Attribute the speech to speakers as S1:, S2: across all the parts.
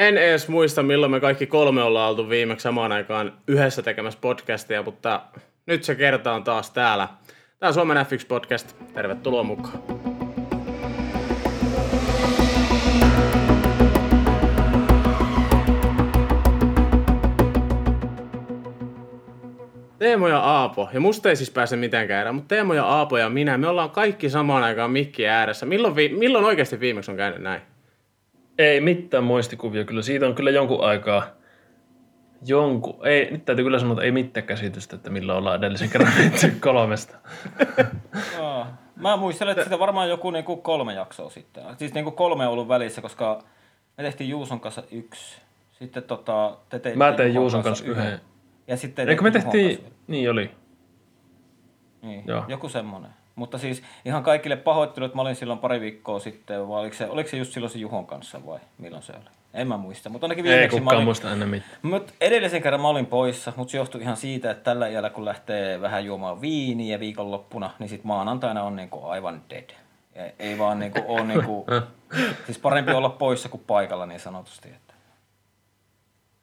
S1: En edes muista, milloin me kaikki kolme ollaan oltu viimeksi samaan aikaan yhdessä tekemässä podcastia, mutta nyt se kerta on taas täällä. Tämä on Suomen F1 Podcast. Tervetuloa mukaan. Teemo ja Aapo, ja musta ei siis pääse mitenkään erään, mutta Teemo ja Aapo ja minä, me ollaan kaikki samaan aikaan mikki ääressä. Milloin, vi- milloin oikeasti viimeksi on käynyt näin?
S2: Ei mitään muistikuvia kyllä. Siitä on kyllä jonkun aikaa. Jonkun. Ei, nyt täytyy kyllä sanoa, että ei mitään käsitystä, että milloin ollaan edellisen kerran kolmesta.
S3: Mä muistelen, että sitä varmaan joku niinku kolme jaksoa sitten. Siis niinku kolme on ollut välissä, koska me tehtiin Juuson kanssa yksi. Sitten tota, te teitte
S2: Mä tein Juuson kanssa yhden.
S3: Ja sitten
S2: Eikö me tehtiin, niin oli.
S3: Niin,
S2: Joo.
S3: joku semmonen. Mutta siis ihan kaikille pahoittelut, että mä olin silloin pari viikkoa sitten, vai oliko se, oliko se just silloin se Juhon kanssa vai milloin se oli? En mä muista, mutta ainakin
S2: Ei
S3: viimeksi mä
S2: kukaan
S3: olin,
S2: muista ennen mitään.
S3: Mut edellisen kerran mä olin poissa, mutta se johtui ihan siitä, että tällä iällä kun lähtee vähän juomaan viiniä viikonloppuna, niin sit maanantaina on niinku aivan dead. Ja ei vaan niinku ole niinku, siis parempi olla poissa kuin paikalla niin sanotusti. Että.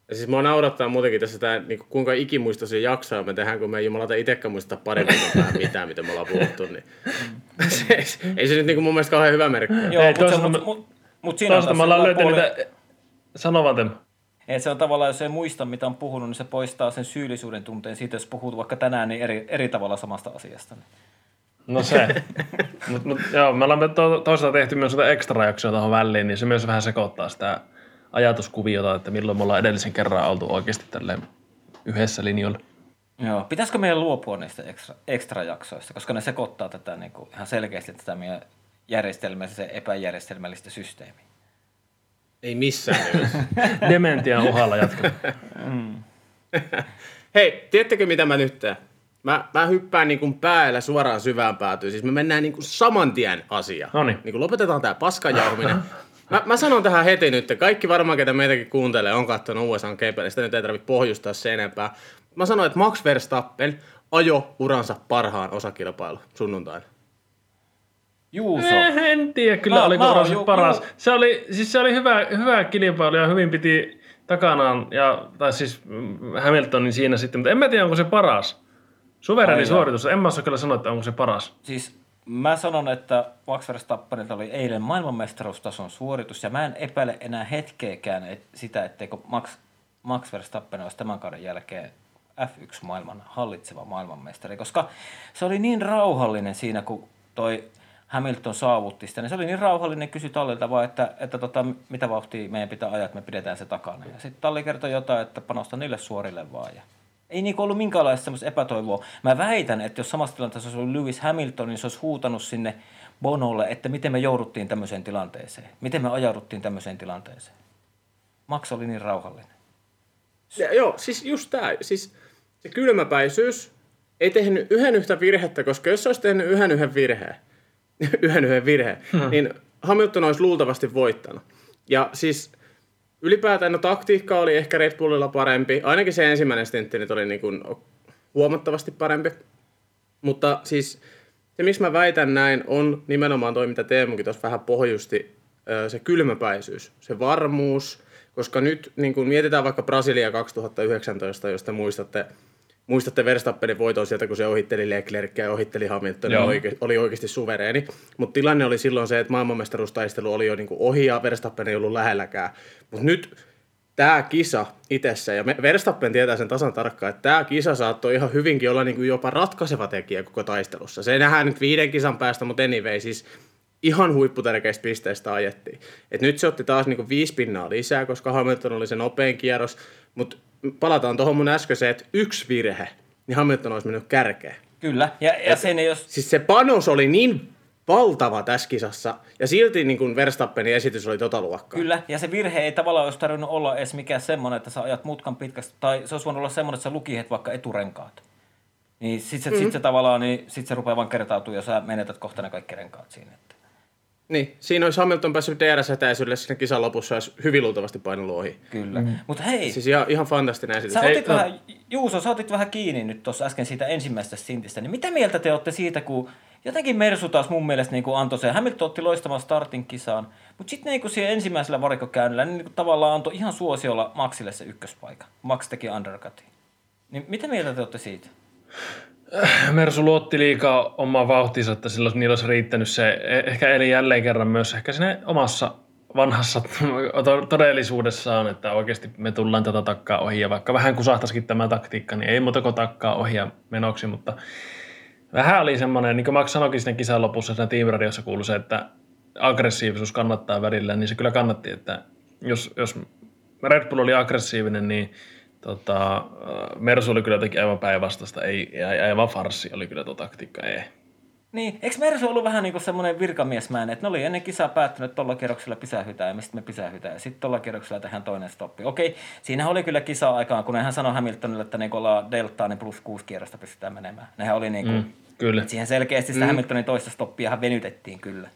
S1: Ja siis mua naurattaa muutenkin tässä tää, niin kuinka ikimuistoisia jaksoja me tehdään, kun me ei jumalata itsekään muista päähän mitään, mitä me ollaan puhuttu. Niin. se, ei se nyt niin mun mielestä kauhean hyvä merkki.
S3: Joo,
S2: Ei,
S3: mutta
S2: toisaalta
S3: mut, mut, mut siinä on
S2: me ollaan löytänyt
S3: puoli,
S2: niitä... Sano vaan
S3: se on tavallaan, jos ei muista mitä on puhunut, niin se poistaa sen syyllisyyden tunteen siitä, jos puhut vaikka tänään niin eri, eri tavalla samasta asiasta. Niin.
S2: No se. mut, mut, joo, me ollaan to, toisaalta tehty myös sitä ekstra jaksoa tuohon väliin, niin se myös vähän sekoittaa sitä ajatuskuviota, että milloin me ollaan edellisen kerran oltu oikeasti tälleen yhdessä linjalla.
S3: Joo. Pitäisikö meidän luopua niistä ekstra, ekstra jaksoista, koska ne sekoittaa tätä niin kuin, ihan selkeästi tätä meidän järjestelmällistä ja epäjärjestelmällistä systeemiä.
S1: Ei missään nimessä.
S2: Dementian uhalla jatkaa.
S1: Hei, tiedättekö mitä mä nyt teen? Mä, mä hyppään niin kuin päällä suoraan syvään päätyyn. Siis me mennään niin kuin saman tien asiaan.
S2: Noniin.
S1: Niin kuin lopetetaan tää paskanjauhuminen. Mä, mä sanon tähän heti nyt, kaikki varmaan, ketä meitäkin kuuntelee, on katsonut USA GP, sitä nyt ei tarvitse pohjustaa se enempää. Mä sanoin, että Max Verstappen ajo uransa parhaan osakilpailu sunnuntaina.
S3: Juuso.
S2: Eh, en tiedä kyllä,
S3: Mä-
S2: oliko
S3: mä oon
S2: uransa
S3: ju-
S2: paras.
S3: ju-
S2: Se oli, siis se oli hyvä, hyvä kilpailu ja hyvin piti takanaan, ja, tai siis Hamiltonin siinä sitten, mutta en mä tiedä, onko se paras. Suvereni suoritus, en mä osaa kyllä sanoa, että onko se paras.
S3: Siis mä sanon, että Max Verstappenilta oli eilen maailmanmestaruustason suoritus, ja mä en epäile enää hetkeäkään et, sitä, etteikö Max, Max Verstappen olisi tämän kauden jälkeen F1-maailman hallitseva maailmanmestari, koska se oli niin rauhallinen siinä, kun toi Hamilton saavutti sitä, niin se oli niin rauhallinen, kysyi Tallilta vaan, että, että tota, mitä vauhtia meidän pitää ajaa, että me pidetään se takana. Ja sitten Talli kertoi jotain, että panosta niille suorille vaan. Ja ei niinku ollut minkäänlaista semmoista epätoivoa. Mä väitän, että jos samassa tilanteessa olisi ollut Lewis Hamilton, niin se olisi huutanut sinne Bonolle, että miten me jouduttiin tämmöiseen tilanteeseen. Miten me ajauduttiin tämmöiseen tilanteeseen. Max oli niin rauhallinen.
S1: Ja, joo, siis just tää. Siis se kylmäpäisyys ei tehnyt yhden yhtä virhettä, koska jos se olisi tehnyt yhden yhden virheen, yhden yhden virheen, hmm. niin Hamilton olisi luultavasti voittanut. Ja siis ylipäätään no, taktiikka oli ehkä Red Bullilla parempi. Ainakin se ensimmäinen stintti nyt oli niin kuin huomattavasti parempi. Mutta siis se, miksi mä väitän näin, on nimenomaan toi, mitä Teemukin tuossa vähän pohjusti, se kylmäpäisyys, se varmuus, koska nyt niin kun mietitään vaikka Brasilia 2019, jos te muistatte, muistatte Verstappenin voiton sieltä, kun se ohitteli Leclercia ja ohitteli Hamiltonin,
S2: Joo.
S1: oike, oli oikeasti suvereeni. Mutta tilanne oli silloin se, että maailmanmestaruustaistelu oli jo niin kuin ohi ja Verstappen ei ollut lähelläkään. Mutta nyt tämä kisa itsessä, ja Verstappen tietää sen tasan tarkkaan, että tämä kisa saattoi ihan hyvinkin olla niin kuin jopa ratkaiseva tekijä koko taistelussa. Se nähdään nyt viiden kisan päästä, mutta anyway, siis ihan huipputärkeistä pisteistä ajettiin. Et nyt se otti taas niin kuin viisi pinnaa lisää, koska Hamilton oli se nopein kierros, mutta palataan tuohon mun äskeiseen, että yksi virhe, niin Hamilton olisi mennyt kärkeen.
S3: Kyllä, ja, ja sen ei jos...
S1: Siis se panos oli niin valtava tässä kisassa, ja silti niin kuin Verstappenin esitys oli tota luokkaa.
S3: Kyllä, ja se virhe ei tavallaan olisi tarvinnut olla edes mikään semmoinen, että sä ajat mutkan pitkästi, tai se olisi voinut olla semmoinen, että sä lukihet vaikka eturenkaat. Niin sit se, mm-hmm. sit se tavallaan, niin sit se rupeaa vaan kertautua, ja sä menetät kohta ne kaikki renkaat siinä.
S1: Niin, siinä olisi Hamilton päässyt DRS-etäisyydelle siinä kisan lopussa, olisi hyvin luultavasti painellut ohi.
S3: Kyllä. Mm. Mutta hei,
S1: Siis ihan, ihan fantastinen esitys.
S3: sä
S1: Hei,
S3: otit vähän, Juuso, sä otit vähän kiinni nyt tuossa äsken siitä ensimmäisestä sintistä, niin mitä mieltä te olette siitä, kun jotenkin Mersu taas mun mielestä niin kuin antoi se, Hamilton otti loistavan startin kisaan, Mutta sitten niin siihen ensimmäisellä varikkokäynnillä, niin, niin tavallaan antoi ihan suosiolla Maxille se ykköspaikka. Max teki undercutin. Niin mitä mieltä te olette siitä?
S2: Mersu luotti liikaa omaa vauhtinsa, että silloin niillä olisi riittänyt se, e- ehkä eli jälleen kerran myös ehkä sinne omassa vanhassa todellisuudessaan, että oikeasti me tullaan tätä takkaa ohi ja vaikka vähän kusahtaisikin tämä taktiikka, niin ei muuta kuin takkaa ohi ja menoksi, mutta vähän oli semmoinen, niin kuin Max sanoikin siinä kisan lopussa siinä Team Radiossa kuului se, että aggressiivisuus kannattaa välillä, niin se kyllä kannatti, että jos, jos Red Bull oli aggressiivinen, niin tota, Mersu oli kyllä jotenkin aivan päinvastaista, ei, aivan farsi oli kyllä tuo taktiikka, ei.
S3: Niin, eikö Mersu ollut vähän niin kuin semmoinen virkamiesmäinen, että ne oli ennen kisaa päättynyt, että tuolla kierroksella pysähytään ja mistä me pysähytään ja sitten tuolla kierroksella tehdään toinen stoppi. Okei, siinä oli kyllä kisa aikaan, kun hän sanoi Hamiltonille, että niin ollaan deltaa, niin plus kuusi kierrosta pystytään menemään. Nehän oli niin kuin, mm,
S2: kyllä.
S3: siihen selkeästi sitä mm. Hamiltonin toista stoppia venytettiin kyllä.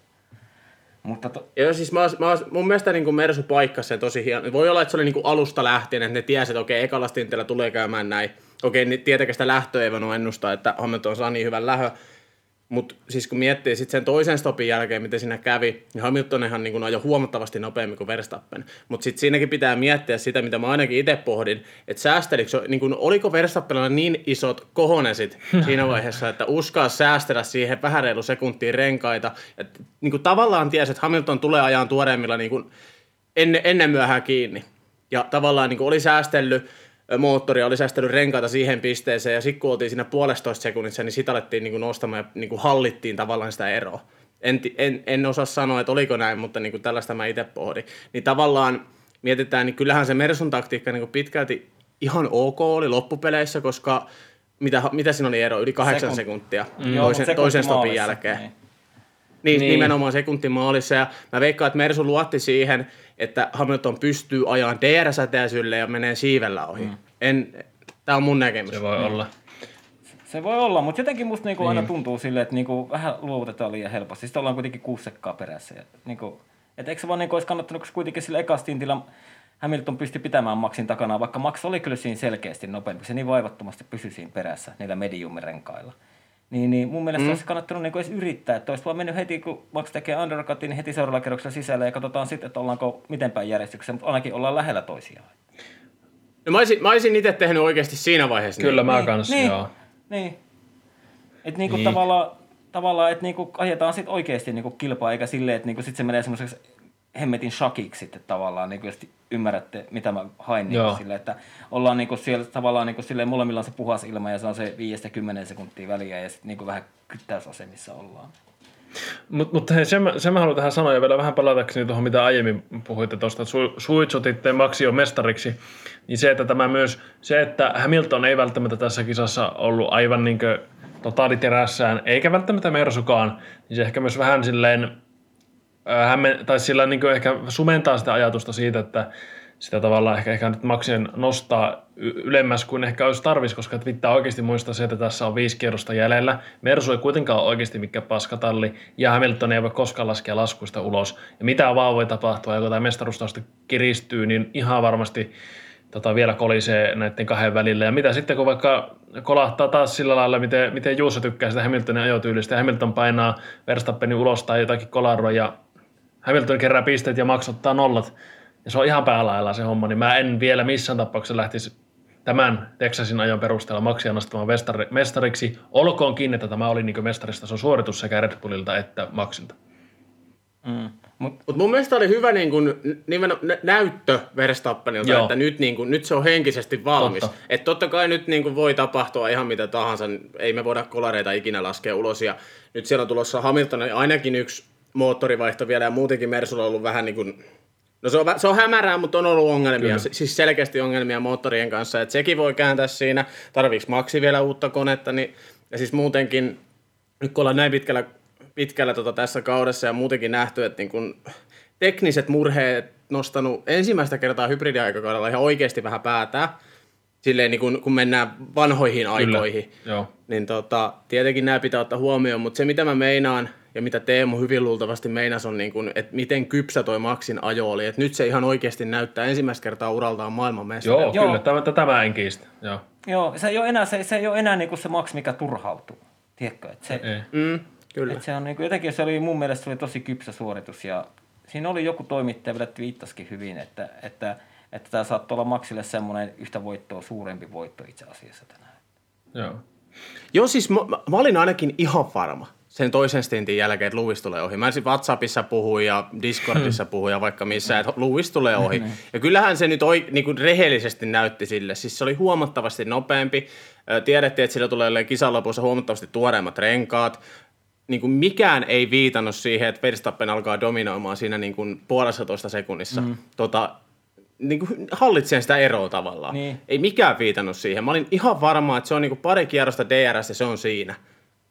S1: Mutta to... Joo, siis mä, mä, mun mielestä niin kuin Mersu paikkasi sen tosi hieno. Voi olla, että se oli niin kuin alusta lähtien, että ne tiesi, että okei, ekalla stintillä tulee käymään näin. Okei, niin tietenkään sitä lähtöä ei voinut ennustaa, että Hamilton saa niin hyvän lähö. Mutta siis kun miettii sit sen toisen stopin jälkeen, miten siinä kävi, niin Hamiltonhan niin ajoi huomattavasti nopeammin kuin Verstappen. Mutta sitten siinäkin pitää miettiä sitä, mitä mä ainakin itse pohdin, että säästelikö, niin kun, oliko Verstappenilla niin isot kohonesit siinä vaiheessa, että uskaa säästellä siihen vähän reilu sekuntiin renkaita. Et, niin kuin tavallaan tiesi, että Hamilton tulee ajan tuoreemmilla niin kuin ennen, ennen myöhään kiinni. Ja tavallaan niin kuin oli säästellyt moottoria, oli säästänyt renkaita siihen pisteeseen, ja sitten kun oltiin siinä puolestoista sekunnissa, niin sitä alettiin niin kuin nostamaan ja niin kuin hallittiin tavallaan sitä eroa. En, en, en osaa sanoa, että oliko näin, mutta niin kuin tällaista mä itse pohdin. Niin tavallaan mietitään, niin kyllähän se Mersun taktiikka niin kuin pitkälti ihan ok oli loppupeleissä, koska mitä, mitä siinä oli ero? Yli kahdeksan Sekund... sekuntia mm. toisen, toisen stopin jälkeen. Niin. Niin, niin. nimenomaan sekuntimaalissa. Ja mä veikkaan, että Mersu luotti siihen, että Hamilton pystyy ajamaan DR-säteisylle ja menee siivellä ohi. Mm. En, tämä on mun näkemys.
S2: Se voi mm. olla.
S3: Se voi olla, mutta jotenkin musta niinku niin. aina tuntuu silleen, että niinku vähän luovutetaan liian helposti. Sitten ollaan kuitenkin kuusi sekkaa perässä. Ja niinku, et eikö se vaan niinku olisi kannattanut, koska kuitenkin sillä ekastintilla Hamilton pystyi pitämään Maxin takana, vaikka Max oli kyllä siinä selkeästi nopeampi. Se niin vaivattomasti pysyi siinä perässä niillä mediumirenkailla. Niin, niin mun mielestä mm. olisi kannattanut niin edes yrittää, että olisi vaan mennyt heti, kun Max tekee undercutin, niin heti seuraavalla kerroksella sisällä ja katsotaan sitten, että ollaanko miten päin järjestyksessä, mutta ainakin ollaan lähellä toisiaan.
S1: No mä olisin, mä olisin itse tehnyt oikeasti siinä vaiheessa.
S2: Kyllä niin. mä kanssa,
S3: niin,
S2: joo.
S3: Niin. Että niinku niin. tavallaan, tavallaan että niinku ajetaan sitten oikeasti niinku kilpaa, eikä silleen, että niinku sit se menee semmoiseksi hemmetin shakiksi sitten tavallaan, niin kuin ymmärrätte, mitä mä hain niin sille, että ollaan niin kuin siellä tavallaan niin kuin silleen, molemmilla on se puhas ilma ja se on se 5-10 sekuntia väliä ja sitten niin kuin vähän kyttäysasemissa ollaan.
S2: Mutta mut hei, sen, sen mä haluan tähän sanoa ja vielä vähän palatakseni tuohon, mitä aiemmin puhuitte tuosta, su, suitsutitte Maxio mestariksi, niin se, että tämä myös, se, että Hamilton ei välttämättä tässä kisassa ollut aivan niin totaaliterässään, eikä välttämättä Mersukaan, niin se ehkä myös vähän silleen hämmen, tai sillä niin ehkä sumentaa sitä ajatusta siitä, että sitä tavallaan ehkä, ehkä nyt maksin nostaa ylemmäs kuin ehkä olisi tarvis, koska pitää oikeasti muistaa se, että tässä on viisi kierrosta jäljellä. Mersu ei kuitenkaan ole oikeasti mikä paskatalli, ja Hamilton ei voi koskaan laskea laskuista ulos. Ja mitä vaan voi tapahtua, ja kun tämä mestaruustausta kiristyy, niin ihan varmasti tota, vielä kolisee näiden kahden välillä. Ja mitä sitten, kun vaikka kolahtaa taas sillä lailla, miten, miten Juuso tykkää sitä Hamiltonin ajotyylistä, ja Hamilton painaa Verstappenin ulos tai jotakin kolaroa, ja Hamilton kerää pisteet ja maksottaa nollat, ja se on ihan päälailla se homma, niin mä en vielä missään tapauksessa lähtisi tämän Texasin ajon perusteella Maxia nostamaan mestariksi, olkoonkin, että tämä oli niin mestarista se on suoritus sekä Red Bullilta että Maxilta.
S1: Mm. Mutta Mut mun mielestä oli hyvä niin kun, nimen, näyttö Verstappenilta, Joo. että nyt, niin kun, nyt se on henkisesti valmis. Totta. Että totta kai nyt niin kun voi tapahtua ihan mitä tahansa, ei me voida kolareita ikinä laskea ulos. Ja nyt siellä on tulossa Hamilton ainakin yksi moottorivaihto vielä ja muutenkin Mersulla on ollut vähän niin kuin No se on, se on hämärää, mutta on ollut ongelmia, Kyllä. siis selkeästi ongelmia moottorien kanssa, että sekin voi kääntää siinä, tarviiko Maxi vielä uutta konetta, niin, ja siis muutenkin, nyt kun ollaan näin pitkällä, pitkällä tota tässä kaudessa ja muutenkin nähty, että niin kun tekniset murheet nostanut ensimmäistä kertaa hybridiaikakaudella ihan oikeasti vähän päätää, silleen niin kun, kun mennään vanhoihin aikoihin,
S2: Joo.
S1: niin tota, tietenkin nämä pitää ottaa huomioon, mutta se mitä mä meinaan, ja mitä Teemu hyvin luultavasti meinas on, niin kuin, että miten kypsä toi Maxin ajo oli. Että nyt se ihan oikeasti näyttää ensimmäistä kertaa uraltaan maailmanmestari.
S2: Joo, Joo, kyllä. Tämä, tätä mä en kiistä. Joo,
S3: Joo se ei ole enää se, se, ei ole enää niin kuin se Max, mikä turhautuu. Tiedätkö? Että se,
S1: ei. Mm, kyllä.
S3: Että se on niin kuin, jotenkin se oli mun mielestä se oli tosi kypsä suoritus ja siinä oli joku toimittaja vielä viittasikin hyvin, että, että, että tämä saattoi olla Maxille semmoinen yhtä voittoa suurempi voitto itse asiassa tänään.
S2: Joo.
S1: Joo, siis mä, mä olin ainakin ihan varma sen toisen stintin jälkeen, että Lewis tulee ohi. Mä ensin WhatsAppissa puhuin ja Discordissa puhuin ja vaikka missä, että Lewis tulee ohi. Ja kyllähän se nyt oi, niin kuin rehellisesti näytti sille. Siis se oli huomattavasti nopeampi. Tiedettiin, että sillä tulee kisan lopussa huomattavasti tuoreimmat renkaat. Niin kuin mikään ei viitannut siihen, että Verstappen alkaa dominoimaan siinä niin kuin puolessa toista sekunnissa. Mm. Tota, niin kuin hallitsee sitä eroa tavallaan.
S3: Niin.
S1: Ei mikään viitannut siihen. Mä olin ihan varma, että se on niin kuin pari kierrosta DRS ja se on siinä.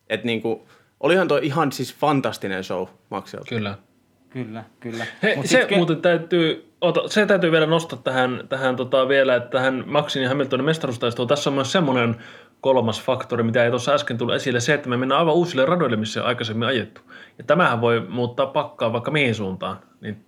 S1: Että niin kuin, olihan tuo ihan siis fantastinen show Maxilta.
S2: Kyllä.
S3: Kyllä, kyllä.
S2: He,
S3: Mut
S2: se
S3: ke-
S2: muuten täytyy, ota, se täytyy vielä nostaa tähän, tähän tota vielä, että tähän Maxin ja Hamiltonin mestaruustaisteluun. Tässä on myös semmoinen kolmas faktori, mitä ei tuossa äsken tullut esille, se, että me mennään aivan uusille radoille, missä on aikaisemmin ajettu. Ja tämähän voi muuttaa pakkaa vaikka mihin suuntaan. Niin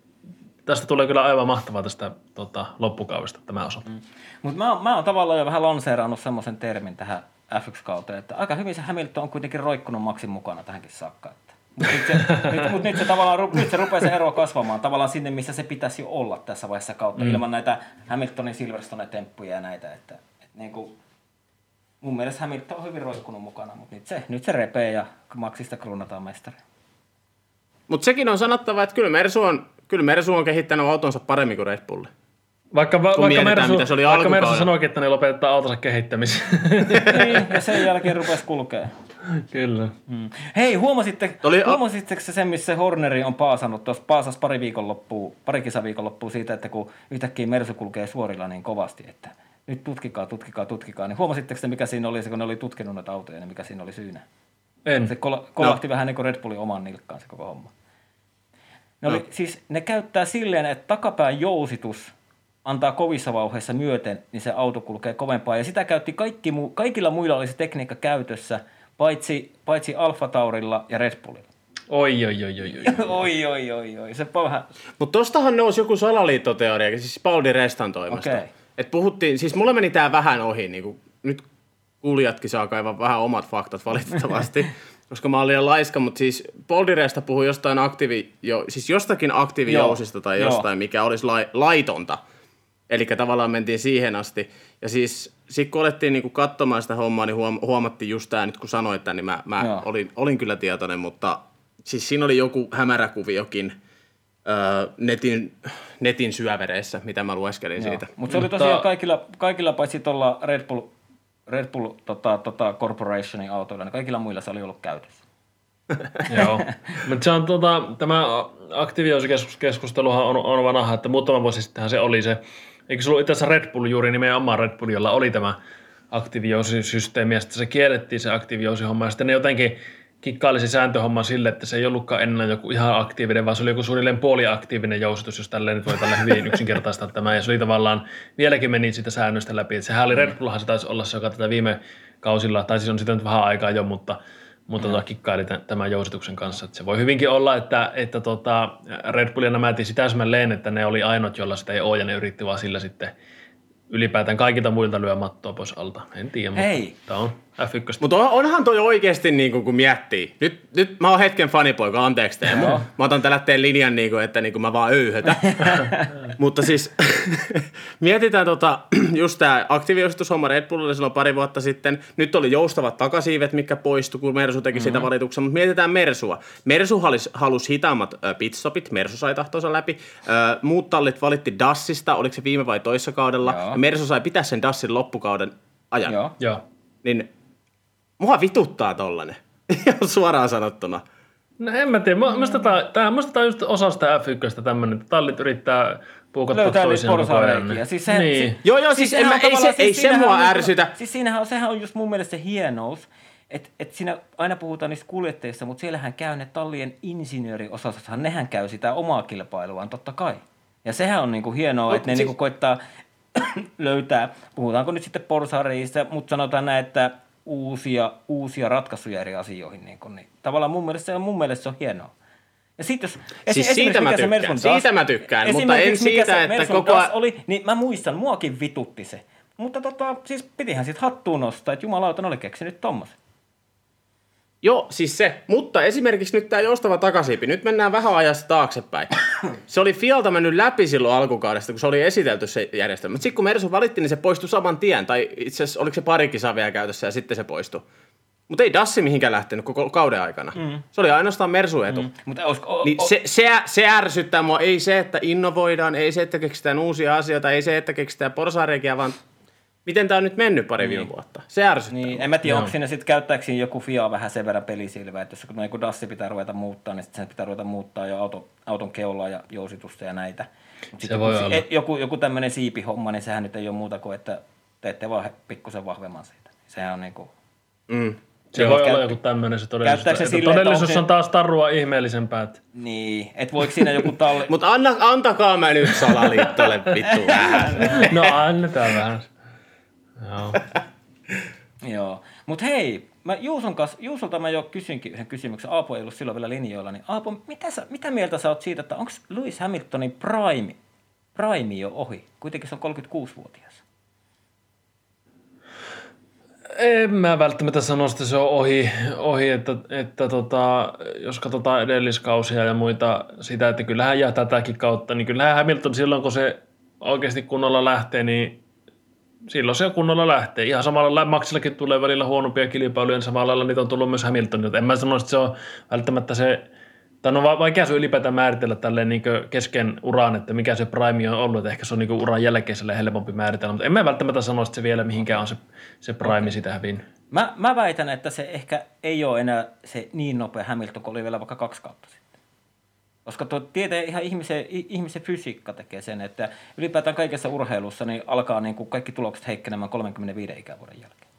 S2: tästä tulee kyllä aivan mahtavaa tästä tota, loppukaudesta tämä osa. Mm.
S3: Mutta mä, oon- mä oon tavallaan jo vähän lanseerannut semmoisen termin tähän F1-kauteen, että aika hyvin se Hamilton on kuitenkin roikkunut Maxin mukana tähänkin saakka. Että. Mutta nyt, se, nyt, mut nyt, se tavallaan, nyt se rupeaa se ero kasvamaan tavallaan sinne, missä se pitäisi jo olla tässä vaiheessa kautta, mm. ilman näitä Hamiltonin Silverstone-temppuja ja näitä. Että, että niin kuin, mun mielestä Hamilton on hyvin roikkunut mukana, mutta nyt se, nyt se repee ja Maxista kruunataan mestari.
S1: Mutta sekin on sanottava, että kyllä Mersu on, kyllä Mersu on kehittänyt autonsa paremmin kuin Red Bull.
S2: Vaikka, va, vaikka, Mersu,
S1: mitä se oli
S2: vaikka Mersu sanoikin, että ne lopetetaan autonsa kehittämisen.
S3: niin, ja sen jälkeen rupesi kulkea.
S2: kyllä.
S3: Mm. Hei, huomasitte,
S1: Oli-
S3: huomasitteko se sen, missä Horneri on paasannut, tuossa paasas pari viikonloppua, pari kisaviikonloppua siitä, että kun yhtäkkiä Mersu kulkee suorilla niin kovasti, että nyt tutkikaa, tutkikaa, tutkikaa, niin huomasitteko se, mikä siinä oli se, kun ne oli tutkinut näitä autoja, niin mikä siinä oli syynä?
S2: En.
S3: Se kola- kolahti no. vähän niin kuin Red Bullin oman nilkkaan se koko homma. Ne, oli,
S1: No.
S3: siis, ne käyttää silleen, että takapään jousitus antaa kovissa vauheissa myöten, niin se auto kulkee kovempaa. Ja sitä käytti kaikki, mu- kaikilla muilla oli se tekniikka käytössä, paitsi, paitsi Alfa Taurilla ja Red Bullilla.
S2: Oi, oi, oi, oi, oi.
S3: oi, oi, oi, oi. Se vähän...
S1: Mutta tostahan nousi joku salaliittoteoria, siis Paul Di Restan toimesta.
S3: Okei.
S1: Et puhuttiin, siis mulle meni tää vähän ohi, niin kuin, nyt kuulijatkin saa kaivaa vähän omat faktat valitettavasti, koska mä olin liian laiska, mutta siis Paul Di Resta puhui jostain aktiivi, jo, siis jostakin aktiivijousista tai
S3: Joo.
S1: jostain, mikä olisi lai, laitonta. Eli tavallaan mentiin siihen asti. Ja siis sit kun alettiin niinku katsomaan sitä hommaa, niin huom- huomattiin just tämä, nyt kun sanoit tämän, niin mä, mä
S3: Joo.
S1: olin, olin kyllä tietoinen, mutta siis siinä oli joku hämärä kuviokin öö, netin, netin syövereissä, mitä mä lueskelin siitä.
S3: Mutta se oli tosiaan kaikilla, kaikilla paitsi tuolla Red Bull, Red Bull tota, tota Corporationin autoilla, niin kaikilla muilla se oli ollut käytössä.
S2: Joo. Mutta se on tota, tämä aktiiviosikeskusteluhan on, on vanha, että muutama vuosi sittenhän se oli se, eikö se ollut itse asiassa Red Bull juuri nimenomaan Red Bull, jolla oli tämä aktiiviosysteemi, ja sitten se kiellettiin se aktiiviosihomma, ja sitten ne jotenkin kikkaili se sääntöhomma sille, että se ei ollutkaan enää joku ihan aktiivinen, vaan se oli joku suunnilleen puoliaktiivinen jousitus, jos tälleen nyt voi tällä hyvin yksinkertaistaa tämä, ja se oli tavallaan, vieläkin meni sitä säännöstä läpi, että sehän oli Red Bullhan se taisi olla se, joka tätä viime kausilla, tai siis on sitä nyt vähän aikaa jo, mutta mutta tota, kikkaili tämän, jousituksen kanssa. Että se voi hyvinkin olla, että, että tota, Red Bull ja nämä tiesi täsmälleen, että ne oli ainut, jolla sitä ei ole, ja ne yritti vaan sillä sitten ylipäätään kaikilta muilta lyö mattoa pois alta. En tiedä,
S3: Hei.
S2: mutta tämä on F1.
S1: Mutta on, onhan toi oikeasti, niin kuin, kun miettii. Nyt, nyt mä oon hetken fanipoika, anteeksi.
S3: Joo.
S1: Mä otan tällä teen linjan, niin kuin, että niin kuin mä vaan öyhötän. Mutta siis mietitään tota, just tämä aktiivioistushomma Red Bullille silloin pari vuotta sitten. Nyt oli joustavat takasiivet, mikä poistui, kun Mersu teki mm-hmm. sitä valituksen. Mutta mietitään Mersua. Mersu halusi, halusi hitaammat ö, pitstopit. Mersu sai tahtonsa läpi. Ö, muut tallit valitti Dassista, oliko se viime vai toissa kaudella. Mersu sai pitää sen Dassin loppukauden ajan
S3: Joo.
S2: Joo.
S1: niin mua vituttaa tollanen. Ihan suoraan sanottuna.
S2: No en mä tiedä. Mä- Musta tää, tää, musta tää on just osa sitä F1 tämmönen, että tallit yrittää puukottaa
S3: Löytää niitä
S2: toisiaan koko ajan.
S3: porsareikiä. Siis se,
S2: niin.
S3: si-
S1: Joo, joo, siis en
S3: sehän
S1: mä- ei se- ei se mua
S3: on niinku-
S1: ärsytä.
S3: Siis siinähän on, sehän on just mun mielestä se hienous, että et siinä aina puhutaan niistä kuljettajista, mutta siellähän käy ne tallien insinööriosastothan, nehän käy sitä omaa kilpailuaan totta kai. Ja sehän on niinku hienoa, että ne
S1: siis-
S3: niinku koittaa löytää, puhutaanko nyt sitten porsareista, mutta sanotaan näin, että uusia, uusia ratkaisuja eri asioihin. Niin, kun, niin tavallaan mun mielestä, se on, mun mielestä se on hienoa. Ja sit jos, esi-
S1: Siis
S3: esimerkiksi
S1: siitä mä tykkään,
S3: Mersun
S1: siitä
S3: Das-
S1: mä tykkään, mutta en siitä,
S3: se
S1: että koko ajan-
S3: oli, niin mä muistan, muakin vitutti se. Mutta tota, siis pitihän sit hattuun nostaa, että jumalauta, ne oli keksinyt tommosen.
S1: Joo, siis se. Mutta esimerkiksi nyt tämä joustava takasiipi. Nyt mennään vähän ajassa taaksepäin. Se oli Fialta mennyt läpi silloin alkukaudesta, kun se oli esitelty se järjestelmä. Mutta sitten kun Mersu valitti, niin se poistui saman tien. Tai itse asiassa oliko se pari kisaa vielä käytössä ja sitten se poistui. Mutta ei Dassi mihinkään lähtenyt koko kauden aikana. Mm. Se oli ainoastaan Mersu etu. Mm.
S3: Mutta o,
S1: Niin
S3: o,
S1: se, se, se ärsyttää mua. Ei se, että innovoidaan, ei se, että keksitään uusia asioita, ei se, että keksitään porsareikiä, vaan miten tämä on nyt mennyt pari viime vuotta. Se ärsyttää.
S3: Niin, en mä tiedä, onko siinä sitten käyttääkö siinä joku FIA vähän sen verran pelisilvää, että jos kun joku dassi pitää ruveta muuttaa, niin sitten sen pitää ruveta muuttaa jo auto, auton keulaa ja jousitusta ja näitä. Mut sit
S2: Se
S3: joku,
S2: voi olla.
S3: Joku, joku tämmöinen siipihomma, niin sehän nyt ei ole muuta kuin, että teette vaan pikkusen vahvemman siitä. Sehän on niinku,
S1: Mm.
S2: Se
S3: Joo,
S2: voi
S3: käy-
S2: olla joku tämmöinen se todellisuus.
S3: Se
S2: että todellisuus
S3: onko se-
S2: on taas tarua ihmeellisempää. Että...
S3: niin, et voiko siinä joku talli,
S1: Mutta anna, antakaa mä nyt salaliittolle vittu vähän.
S2: No annetaan vähän. Joo.
S3: Joo. Mutta hei, mä Juuson kanssa, Juusolta mä jo kysyinkin yhden kysymyksen. Aapo ei ollut silloin vielä linjoilla. Niin Aapo, mitä, sä, mitä mieltä sä oot siitä, että onko Lewis Hamiltonin prime, prime jo ohi? Kuitenkin se on 36-vuotias.
S2: En mä välttämättä sano, että se on ohi, ohi että, että tota, jos katsotaan edelliskausia ja muita sitä, että kyllähän jää tätäkin kautta, niin kyllähän Hamilton silloin, kun se oikeasti kunnolla lähtee, niin silloin se kunnolla lähtee. Ihan samalla Maxillakin tulee välillä huonompia kilpailuja, niin samalla lailla niitä on tullut myös Hamiltonilta. En mä sano, että se on välttämättä se, tai on va- vaikea se ylipäätään määritellä tälleen niin kesken uran, että mikä se prime on ollut, että ehkä se on niin uran jälkeiselle helpompi määritellä, mutta en mä välttämättä sano, että se vielä mihinkään on se, se prime sitä hävinnyt.
S3: Mä, mä väitän, että se ehkä ei ole enää se niin nopea Hamilton, kuin oli vielä vaikka kaksi kautta sitten. Koska tuo tietää ihan ihmisen, ihmisen fysiikka tekee sen, että ylipäätään kaikessa urheilussa niin alkaa niin kuin kaikki tulokset heikkenemään 35 ikävuoden jälkeen.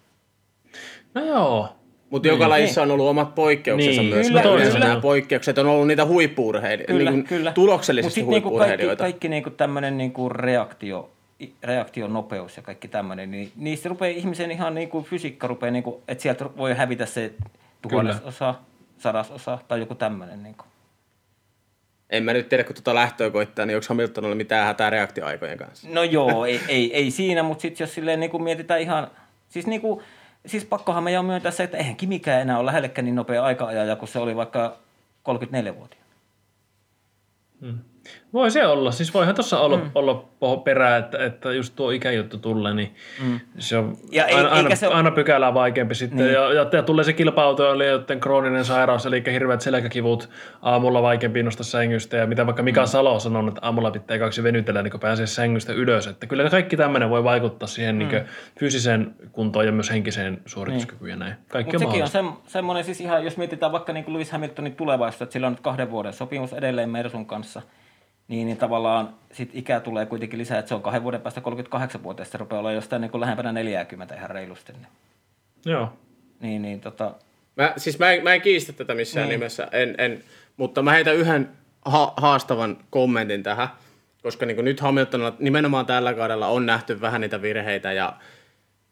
S2: No joo,
S1: Mutta joka lajissa on ollut omat poikkeuksensa
S2: Niin,
S1: myös.
S3: kyllä, kyllä.
S1: nämä poikkeukset on ollut niitä huippuurheilijoita,
S3: Kyllä,
S1: niin
S3: kyllä.
S1: tuloksellisesti
S3: Mut niinku kaikki,
S1: huippuurheilijoita.
S3: kaikki niinku tämmöinen niinku reaktio, reaktion nopeus ja kaikki tämmöinen, niin niistä rupeaa ihmisen ihan niinku fysiikka rupeaa, niinku, että sieltä voi hävitä se tuhannesosa, sadasosa tai joku tämmöinen. Niinku.
S1: En mä nyt tiedä, kun tuota lähtöä koittaa, niin onko Hamiltonilla mitään hätää reaktioaikojen kanssa?
S3: No joo, ei, ei, ei siinä, mutta sitten jos silleen niinku mietitään ihan, siis niinku, siis pakkohan meidän on myöntää se, että eihän Kimikään enää ole lähellekään niin nopea aika kun se oli vaikka 34-vuotias.
S2: Voi se olla. Siis voihan tuossa olla, mm. olla perää, että, että just tuo ikäjuttu tulee, niin mm. se on
S3: Ja ei-
S2: aina, aina,
S3: eikä se ole-
S2: aina pykälää vaikeampi sitten.
S3: Niin.
S2: Ja, ja, ja, tulee se kilpa-autoilijoiden krooninen sairaus, eli hirveät selkäkivut, aamulla vaikeampi nostaa sängystä. Ja mitä vaikka Mika mm. Salo on sanonut, että aamulla pitää kaksi venytellä, niin kun pääsee sängystä ylös. Että kyllä kaikki tämmöinen voi vaikuttaa siihen mm. niin fyysiseen kuntoon ja myös henkiseen suorituskykyyn ja näin. Kaikki
S3: Mutta
S2: on
S3: sekin on se, semmoinen siis ihan, jos mietitään vaikka niin kuin Lewis Hamiltonin tulevaisuutta, että sillä on nyt kahden vuoden sopimus edelleen Mersun kanssa, niin, niin tavallaan sit ikä tulee kuitenkin lisää, että se on kahden vuoden päästä 38-vuotiaasta, se rupeaa olla jostain niin kuin lähempänä 40 ihan reilusti. Niin,
S2: Joo.
S3: niin, niin tota,
S1: Mä, siis mä en, mä en kiistä tätä missään niin. nimessä, en, en, mutta mä heitän yhden ha- haastavan kommentin tähän, koska niin nyt Hamiltonilla nimenomaan tällä kaudella on nähty vähän niitä virheitä ja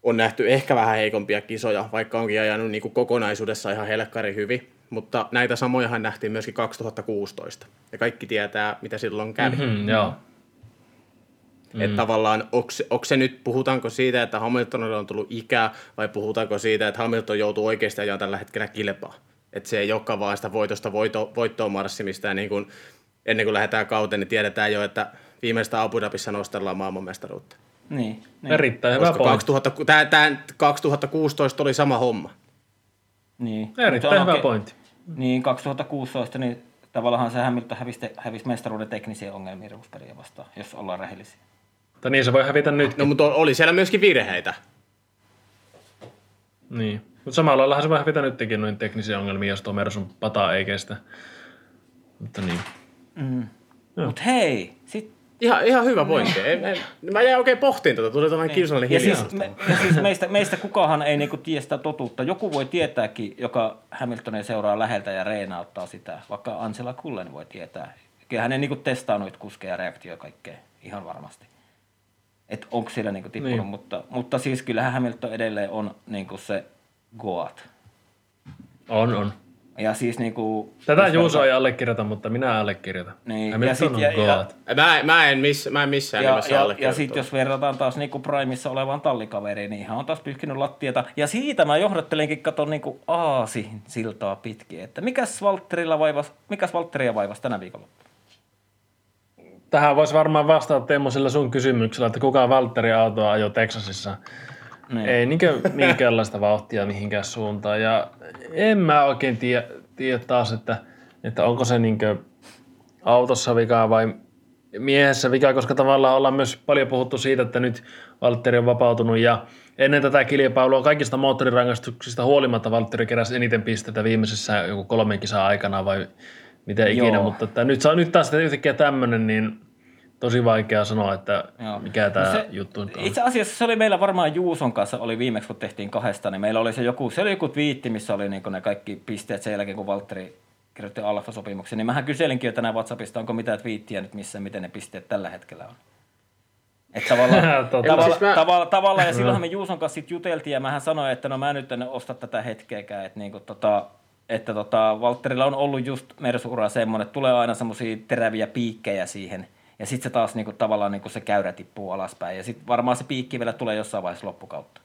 S1: on nähty ehkä vähän heikompia kisoja, vaikka onkin ajanut niin kokonaisuudessa ihan helkkari hyvin. Mutta näitä samojahan nähtiin myöskin 2016. Ja kaikki tietää, mitä silloin kävi. Mm-hmm.
S2: Hmm, joo.
S1: Mm. Että tavallaan, onko, se- nyt, puhutaanko siitä, että Hamiltonilla on tullut ikää, vai puhutaanko siitä, että Hamilton joutuu oikeasti ajamaan tällä hetkellä kilpaa? Että se ei olekaan vaan sitä voitosta voito, voittoon marssimista, ja niin kuin, ennen kuin lähdetään kauteen, niin tiedetään jo, että viimeistä Abu Dhabissa nostellaan maailmanmestaruutta.
S3: niin, niin,
S2: Erittäin hyvä
S1: Koska
S2: pointti.
S1: 2000, tää, tää 2016 oli sama homma.
S3: niin.
S2: Erittäin hyvä pointti.
S3: Niin, 2016, niin tavallaan se Hamilton hävisi, hävisi mestaruuden teknisiä ongelmia Rosbergia vastaan, jos ollaan rehellisiä.
S2: Tai niin se voi hävitä nyt.
S1: No, mutta oli siellä myöskin virheitä.
S2: Niin. Mutta samalla laillahan se voi hävitä nytkin noin teknisiä ongelmia, jos tuo Mersun pata ei kestä. Mutta niin. Joo.
S3: Mutta hei, sit
S1: Ihan, ihan hyvä pointti. En, en, mä jäin oikein pohtiin tätä, tuli tämmöinen kiusallinen
S3: Ja
S1: hiljaa.
S3: siis, me, ja siis meistä, meistä kukahan ei niinku tiedä sitä totuutta. Joku voi tietääkin, joka Hamiltonia seuraa läheltä ja reenauttaa sitä. Vaikka Ansela Kullen voi tietää. Kyllä hän ei niinku testaa noita kuskeja, reaktioja ja kaikkea. Ihan varmasti. Että onko siellä niinku tippunut,
S2: Niin.
S3: mutta, mutta siis kyllähän Hamilton edelleen on niinku se Goat.
S2: On, on.
S3: Ja siis niinku...
S2: Tätä Juuso ei allekirjoita, mutta minä allekirjoitan.
S3: Niin,
S2: Hamilton
S3: ja sit-
S2: on
S3: ja- ja-.
S1: Mä, mä, en, miss, mä en missään
S3: Ja,
S1: nimessä
S3: ja, ja sitten jos verrataan taas niinku Primessa olevaan tallikaveriin, niin ihan on taas pyyhkinyt lattiata. Ja siitä mä johdattelenkin, katon niinku aasi siltaa pitkin, että mikäs Valtterilla vaivas, mikäs Valtteria vaivas tänä viikolla?
S2: Tähän voisi varmaan vastata Teemu sillä sun kysymyksellä, että kuka Valtteri autoa ajoi Texasissa.
S3: Niin.
S2: Ei niinkö minkäänlaista vauhtia mihinkään suuntaan. Ja en mä oikein tiedä, tiedä taas, että, että onko se niinkö autossa vika vai miehessä vika, koska tavallaan ollaan myös paljon puhuttu siitä, että nyt Valtteri on vapautunut ja ennen tätä kilpailua kaikista moottorirangaistuksista huolimatta Valtteri keräsi eniten pisteitä viimeisessä joku kolmen kisan aikana vai mitä ikinä,
S3: Joo.
S2: mutta että nyt, saa, nyt taas yhtäkkiä tämmöinen, niin tosi vaikea sanoa, että
S3: Joo.
S2: mikä tämä
S3: No se-
S2: juttu nyt on.
S3: Itse asiassa se oli meillä varmaan Juuson kanssa, oli viimeksi kun tehtiin kahdesta, niin meillä oli se joku, se oli joku twiitti, missä oli niin ne kaikki pisteet sen jälkeen, kun Valtteri kirjoitti Alfa-sopimuksen, niin mähän kyselinkin jo tänään WhatsAppista, onko mitään twiittiä nyt missä, miten ne pisteet tällä hetkellä on. Että tavallaan, tavalla,
S1: Siis mä-
S3: tavalla, tavalla, ja silloinhan me Juuson kanssa sit juteltiin, ja mähän sanoin, että no mä nyt en osta tätä hetkeäkään, että niinku tota, että tota, Valtterilla on ollut just Mersu-ura semmoinen, että tulee aina semmoisia teräviä piikkejä siihen, ja sitten se taas niinku, tavallaan niinku se käyrä tippuu alaspäin, ja sitten varmaan se piikki vielä tulee jossain vaiheessa loppukautta.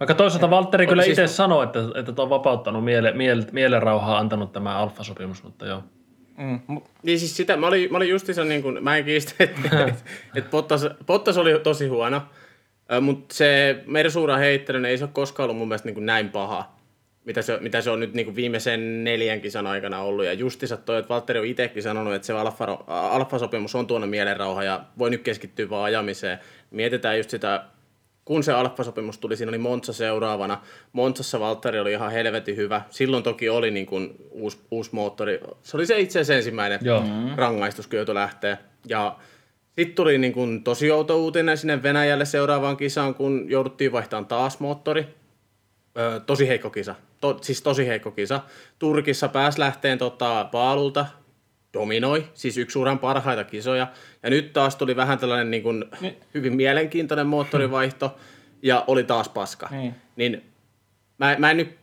S2: Vaikka toisaalta Valtteri kyllä
S1: siis-
S2: itse sanoi, että, että on vapauttanut miele, miele, mielenrauhaa antanut tämä alfa-sopimus, mutta joo.
S3: Mm,
S1: Niin siis sitä, mä olin, mä olin justiinsa niin kuin, mä en kiistä, että et, et Bottas, Bottas oli tosi huono, mutta se Mersuura heittely, niin ei se ole koskaan ollut mun mielestä niin kuin näin paha, mitä se, mitä se on nyt niin kuin viimeisen neljän kisan aikana ollut. Ja justiinsa toi, että Valtteri on itsekin sanonut, että se alfa, alfa-sopimus on tuonut mielenrauha ja voi nyt keskittyä vaan ajamiseen. Mietitään just sitä, kun se alfa-sopimus tuli, siinä oli Monza seuraavana. Monzassa Valtteri oli ihan helvetin hyvä. Silloin toki oli niin kuin uusi, uusi moottori. Se oli se itse asiassa ensimmäinen
S2: Joo.
S1: rangaistus, kun joutui lähteä. Ja sitten tuli niin kuin tosi outo uutinen sinne Venäjälle seuraavaan kisaan, kun jouduttiin vaihtamaan taas moottori. Tosi heikko kisa. To, siis tosi heikko kisa. Turkissa pääsi lähteen tota, paalulta, dominoi, siis yksi uran parhaita kisoja. Ja nyt taas tuli vähän tällainen niin kuin, hyvin mielenkiintoinen moottorivaihto, ja oli taas paska.
S3: Niin.
S1: Niin mä, mä en nyt,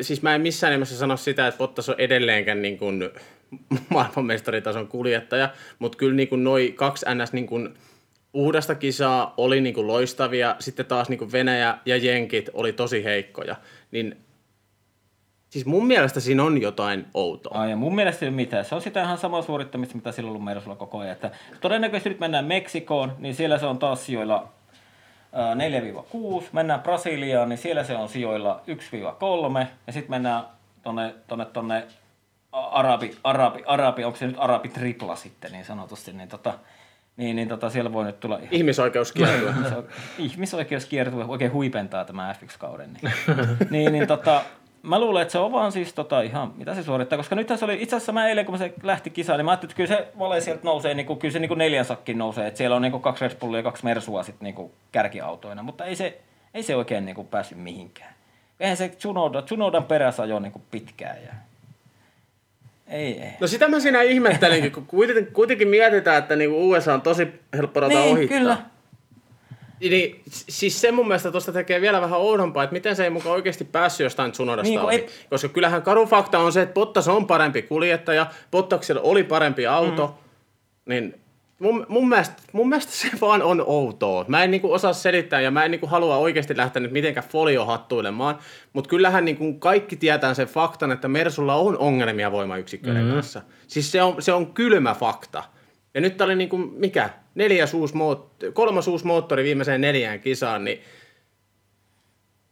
S1: siis mä en missään nimessä sano sitä, että Bottas on edelleenkään niin kuin maailmanmestaritason kuljettaja, mutta kyllä niin kuin noi kaksi NS niin kuin uudesta kisaa oli niin kuin loistavia, sitten taas niin kuin Venäjä ja Jenkit oli tosi heikkoja, niin siis mun mielestä siinä on jotain outoa.
S3: Ai, ja mun mielestä ei mitään. Se on sitä ihan samaa suorittamista, mitä silloin ollut Mersulla koko ajan. Että todennäköisesti nyt mennään Meksikoon, niin siellä se on taas sijoilla ää, 4-6. Mennään Brasiliaan, niin siellä se on sijoilla 1-3. Ja sitten mennään tonne, tonne, tonne Arabi, Arabi, Arabi, onko se nyt Arabi tripla sitten niin sanotusti, niin, tota, niin, niin tota, siellä voi nyt tulla ihan
S1: Ihmisoikeuskiertue.
S3: ihmisoikeuskiertue oikein huipentaa tämä F1-kauden. Niin, niin, niin tota, mä luulen, että se on vaan siis tota, ihan, mitä se suorittaa, koska nythän se oli, itse asiassa mä eilen, kun se lähti kisaan, niin mä ajattelin, että kyllä se vale sieltä nousee, niin kuin, kyllä se niin kuin neljän sakkin nousee, että siellä on niin kuin kaksi Red Bullia ja kaksi Mersua sitten niin kuin kärkiautoina, mutta ei se, ei se oikein niin kuin päässyt mihinkään. Eihän se Tsunoda, Tsunodan perässä ajo niin kuin pitkään ja... Ei, ei.
S1: No sitä mä siinä ihmettelinkin, kun kuitenkin, kuitenkin mietitään, että niinku USA on tosi helppo rata
S3: Niin,
S1: ohittaa.
S3: kyllä.
S1: Niin, siis se mun mielestä tuosta tekee vielä vähän oudompaa, että miten se ei mukaan oikeasti päässyt jostain Tsunodasta
S3: Niin,
S1: ohi.
S3: ei-
S1: Koska kyllähän karu fakta on se, että Bottas on parempi kuljettaja, Bottaksella oli parempi auto, mm. niin mun, mun, mielestä, mun mielestä se vaan on outoa. Mä en niinku osaa selittää ja mä en niinku halua oikeasti lähteä nyt mitenkään foliohattuilemaan, mutta kyllähän niinku kaikki tietää sen faktan, että Mersulla on ongelmia voimayksikköiden mm. kanssa. Siis se on, se on kylmä fakta. Ja nyt oli niinku, mikä, neljäs uusi moot- kolmas uusi moottori viimeiseen neljään kisaan, niin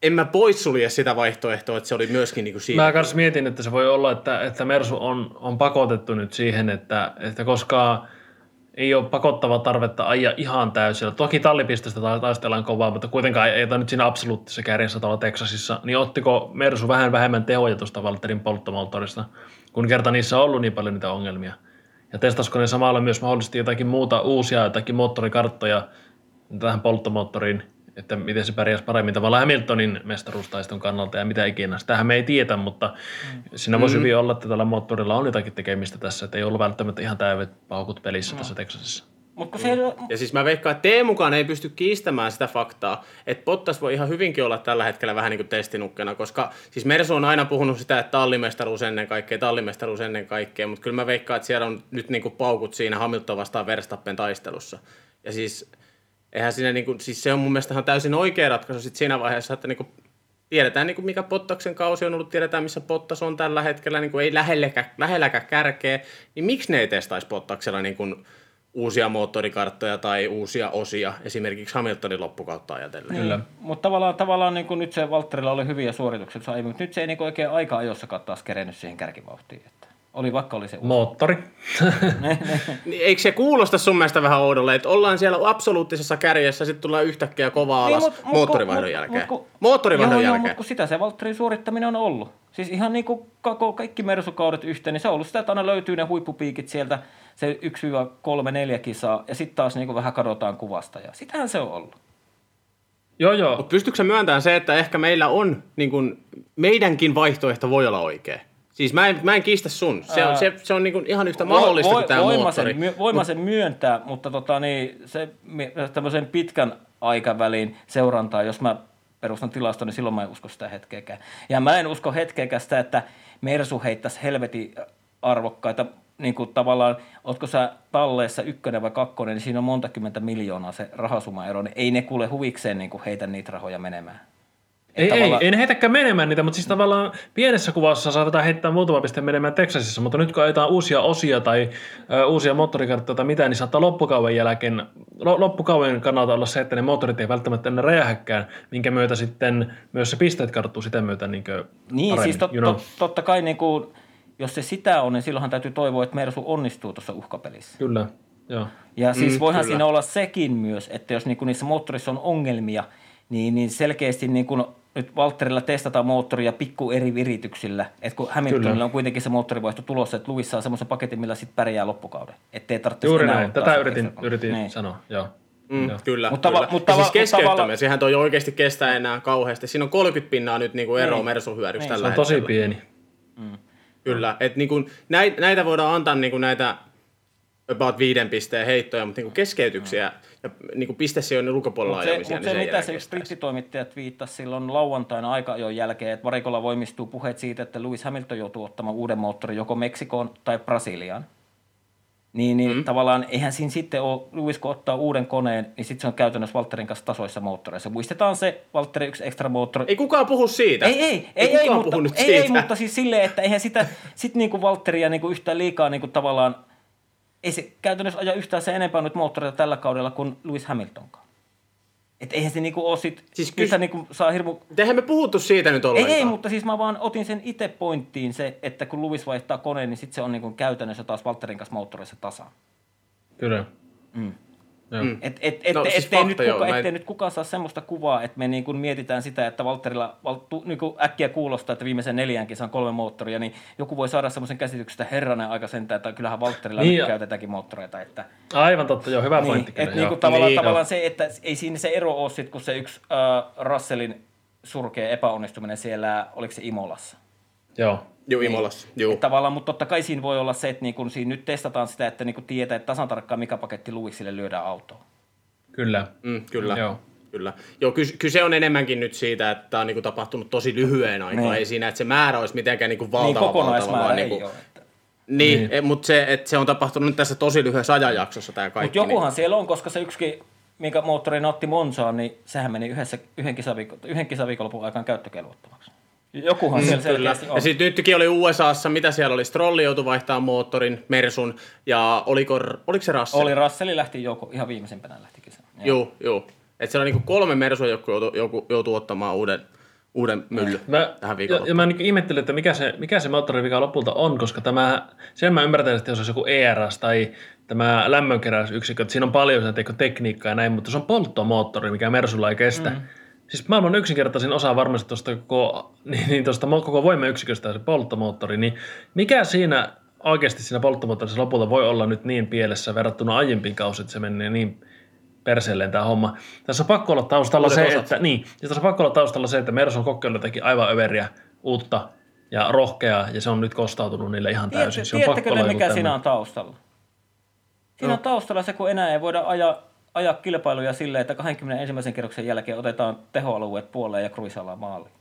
S1: en mä poissulje sitä vaihtoehtoa, että se oli myöskin niinku siinä.
S2: Mä kanssa mietin, että se voi olla, että, että Mersu on, on pakotettu nyt siihen, että, että koska ei ole pakottava tarvetta ajaa ihan täysillä. Toki tallipistestä ta- taistellaan kovaa, mutta kuitenkaan ei ole nyt siinä absoluuttisessa kärjessä tuolla Texasissa. Niin ottiko Mersu vähän vähemmän tehoja tuosta Valterin polttomoottorista, kun kerta niissä on ollut niin paljon niitä ongelmia? Ja testasiko ne samalla myös mahdollisesti jotakin muuta uusia, jotakin moottorikarttoja tähän polttomoottoriin, että miten se pärjäsi paremmin tavallaan Hamiltonin mestaruustaiston kannalta ja mitä ikinä. Sitähän me ei tiedä, mutta mm. siinä voisi hyvin olla, että tällä moottorilla on jotakin tekemistä tässä, että ei ollut välttämättä ihan täydet paukut pelissä mm. tässä Texasissa.
S3: Mutta kun se
S1: Ja siis mä veikkaan, että Teemukaan ei pysty kiistämään sitä faktaa, että Bottas voi ihan hyvinkin olla tällä hetkellä vähän niin kuin testinukkena, koska siis Mersu on aina puhunut sitä, että tallimestaruus ennen kaikkea, tallimestaruus ennen kaikkea, mutta kyllä mä veikkaan, että siellä on nyt niin kuin paukut siinä Hamilton vastaan Verstappen taistelussa. Ja siis, eihän siinä niin kuin, siis se on mun mielestä ihan täysin oikea ratkaisu sit siinä vaiheessa, että niin kuin tiedetään niin kuin mikä Pottaksen kausi on ollut, tiedetään missä Pottas on tällä hetkellä, niin kuin ei lähelläkään, lähelläkään kärkeä, niin miksi ne ei testaisi Pottaksella niin kuin uusia moottorikarttoja tai uusia osia, esimerkiksi Hamiltonin loppukautta ajatellen.
S2: Kyllä.
S3: Mutta tavallaan, tavallaan niin kuin nyt se Valtterilla oli hyviä suorituksia, mutta nyt se ei niin kuin oikein aika ajossakaan taas kerennyt siihen kärkivauhtiin. Oli vaikka oli se uusi.
S2: Moottori.
S1: Niin eikö se kuulosta sun mielestä vähän oudolle, että ollaan siellä absoluuttisessa kärjessä, sitten tullaan yhtäkkiä kovaa alas
S3: Niin, mut-
S1: moottorivaihdon
S3: mut-
S1: jälkeen?
S3: mut
S1: moottorivaihdon
S3: joo, Joo,
S1: jälkeen.
S3: mutta kun sitä se Valtterin suorittaminen on ollut. Siis ihan niin kuin koko, kaikki mersukaudet yhteen, niin se on ollut sitä, että aina löytyy ne huippupiikit sieltä, se 1-3-4 kisaa, ja sitten taas niin kuin vähän kadotaan kuvasta, ja sitähän se on ollut.
S2: joo, joo.
S1: Mutta pystytkö myöntämään se, että ehkä meillä on, niin kun, meidänkin vaihtoehto voi olla oikea? Siis mä en, mä en kiistä sun. Se on,
S3: Ää,
S1: se, se on niin kun ihan yhtä mahdollista kuin tämä moottori.
S3: sen, myö- voin mä sen myöntää, mutta tota, niin, se, tämmöisen pitkän aikavälin seurantaa, jos mä perustan tilasta, niin silloin mä en usko sitä hetkeäkään. Ja mä en usko hetkeäkään sitä, että Mersu heittäisi helvetin arvokkaita, niin kuin tavallaan, ootko sä talleessa ykkönen vai kakkonen, niin siinä on monta kymmentä miljoonaa se rahasumaero, niin ei ne kuule huvikseen niin kuin heitä niitä rahoja menemään.
S2: Ei, ei,
S3: tavallaan-
S2: ei ne heitäkään menemään niitä, mutta siis tavallaan pienessä kuvassa saatetaan heittää muutama piste menemään Texasissa, mutta nyt kun ajetaan uusia osia tai ö, uusia moottorikarttoja tai mitä, niin saattaa loppukauden jälkeen, lo, loppukauden kannalta olla se, että ne moottorit ei välttämättä enää räjähäkään, minkä myötä sitten myös se pisteet karttuu sitä myötä niin
S3: Niin,
S2: paremmin,
S3: siis tot,
S2: you know.
S3: tot, totta kai niin kuin, jos se sitä on, niin silloinhan täytyy toivoa, että Mersu onnistuu tuossa uhkapelissä.
S2: Kyllä, joo.
S3: Ja siis
S1: Mm,
S3: voihan
S1: kyllä.
S3: siinä olla sekin myös, että jos niinku niissä moottorissa on ongelmia, niin, niin selkeästi niinku nyt Valtterilla testataan moottoria pikku eri virityksillä. Että kun Hamiltonilla
S2: Kyllä.
S3: on kuitenkin se moottorivaihto tulossa, että Lewis saa semmoisen paketin, millä sitten pärjää loppukauden. Että ei tarvitse
S2: Juuri näin, tätä yritin, yritin
S3: Niin.
S2: sanoa, joo.
S1: Mm,
S2: Joo.
S1: kyllä,
S3: Mutta
S1: kyllä.
S3: tava- mutta
S1: siis keskeyttäminen,
S3: tavalla-
S1: sehän toi oikeasti kestää enää kauheasti. Siinä on 30 pinnaa nyt niin kuin ero
S3: Niin.
S1: Mersun hyödyksi
S3: Niin.
S1: tällä
S2: Se on tosi
S1: hetkellä.
S2: pieni.
S1: Kyllä, että niin kuin, näitä, näitä voidaan antaa niin kuin näitä about viiden pisteen heittoja, mutta niin kuin keskeytyksiä ja niin kuin pistesijoinnin ulkopuolella
S3: Mutta se,
S1: ajamisia,
S3: mut
S1: niin
S3: se,
S1: se ei
S3: mitä se brittitoimittajat viittasi silloin lauantaina aika ajoin jälkeen, että varikolla voimistuu puheet siitä, että Lewis Hamilton joutuu ottamaan uuden moottorin joko Meksikoon tai Brasiliaan. Niin, niin mm. tavallaan eihän siinä sitten ole, Lewis kun ottaa uuden koneen, niin sitten se on käytännössä Valtterin kanssa tasoissa moottoreissa. Muistetaan se Valtterin yksi ekstra moottori.
S1: Ei kukaan puhu siitä.
S3: Ei, ei, ei, ei,
S1: kukaan
S3: mutta, ei,
S1: siitä.
S3: ei, mutta siis silleen, että eihän sitä, sit niinku Valtteria niinku yhtään liikaa niinku tavallaan, ei se käytännössä aja yhtään se enempää nyt moottoreita tällä kaudella kuin Lewis Hamiltonkaan. Et eihän se niinku ole sit,
S1: Siis kyllä-
S3: kyllä, niinku saa hirmu...
S1: Eihän me puhuttu siitä nyt
S3: Ei,
S1: ollenkaan.
S3: ei, mutta siis mä vaan otin sen itse pointtiin se, että kun Lewis vaihtaa koneen, niin sitten se on niinku käytännössä taas Valtterin kanssa moottoreissa tasaan.
S2: Kyllä.
S3: Mm.
S2: Joo.
S1: Mm.
S3: Et, et, et,
S1: No, siis
S3: ettei, nyt kuka,
S1: en-
S3: ettei nyt kukaan saa semmoista kuvaa, että me niin kuin mietitään sitä, että Valtterilla val, tu, niin kuin äkkiä kuulostaa, että viimeisen neljän kisan kolme moottoria, niin joku voi saada semmoisen käsityksen, että herranen aika sentään, että kyllähän Valtterilla
S2: Niin
S3: niin, käytetäänkin moottoreita. Että,
S2: Aivan totta, joo, hyvä
S3: niin,
S2: pointti kyllä.
S3: että niin
S2: joo.
S3: kuin tavallaan,
S1: Niin,
S3: tavallaan
S1: no.
S3: se, että ei siinä se ero ole sit, kun se yksi äh, Russellin surkea epäonnistuminen siellä, oliko se Imolassa?
S2: Joo.
S1: Imolassa. Juu.
S3: Et tavallaan, mutta totta kai siinä voi olla se, että niin kun siinä nyt testataan sitä, että niin kun tietää, että tasan tarkkaan mikä paketti Lewisille lyödään autoon.
S2: Kyllä.
S1: Mm, kyllä.
S2: Joo.
S1: Kyllä. Joo, ky- kyse on enemmänkin nyt siitä, että tämä on niinku tapahtunut tosi lyhyen aikaa.
S3: Niin.
S1: Ei siinä, että se määrä olisi mitenkään niinku
S3: Niin
S1: valtava, valtava,
S3: kokonaismäärä
S1: vaan
S3: ei
S1: niinku,
S3: ole. Että.
S1: Niin, niin. mutta se, että se on tapahtunut nyt tässä tosi lyhyessä ajanjaksossa tämä kaikki.
S3: Mutta jokuhan siellä on, koska se yksikin, minkä moottori otti Monsaan, niin sehän meni yhdessä, yhden, kisaviikon, yhden kisaviikonlopun aikaan käyttökelvottomaksi. Jokuhan
S1: Mm,
S3: siellä
S1: kyllä.
S3: on.
S1: Ja sitten nytkin oli USAssa, mitä siellä oli, Strolli joutui vaihtamaan moottorin, Mersun, ja oliko, oliko se Russell?
S3: Oli Russelli lähti joku, ihan viimeisimpänä lähti kisaan.
S1: Joo, joo. Että siellä on niinku kolme Mersua, joku joutuu, joku joutuu ottamaan uuden, uuden mylly
S2: Mä,
S1: tähän
S2: ja,
S1: viikolla.
S2: ja mä niin ihmettelin, että mikä se, mikä se moottorivika lopulta on, koska tämä, sen mä ymmärtän, että jos olisi joku ERS tai tämä lämmönkeräysyksikkö, että siinä on paljon sitä teikö, tekniikkaa ja näin, mutta se on polttomoottori, mikä Mersulla ei kestä. Mm. Siis maailman yksinkertaisin osa varmasti tuosta koko, niin, niin tuosta mo- koko voimayksiköstä se polttomoottori, niin mikä siinä oikeasti siinä polttomoottorissa lopulta voi olla nyt niin pielessä verrattuna aiempiin kausiin, että se menee niin perseelleen tämä homma. Tässä on pakko olla taustalla
S1: Uudet
S2: se,
S1: osat.
S2: että, niin, ja tässä on pakko olla taustalla se, että Mersu on kokeillut jotakin aivan överiä, uutta ja rohkeaa, ja se on nyt kostautunut niille ihan täysin.
S3: Tiedättekö
S2: pakko
S3: ne, mikä siinä on taustalla? Siinä on taustalla se, kun enää ei voida ajaa, ajaa kilpailuja silleen, että 21. kerroksen jälkeen otetaan tehoalueet puoleen ja kruisalla maaliin.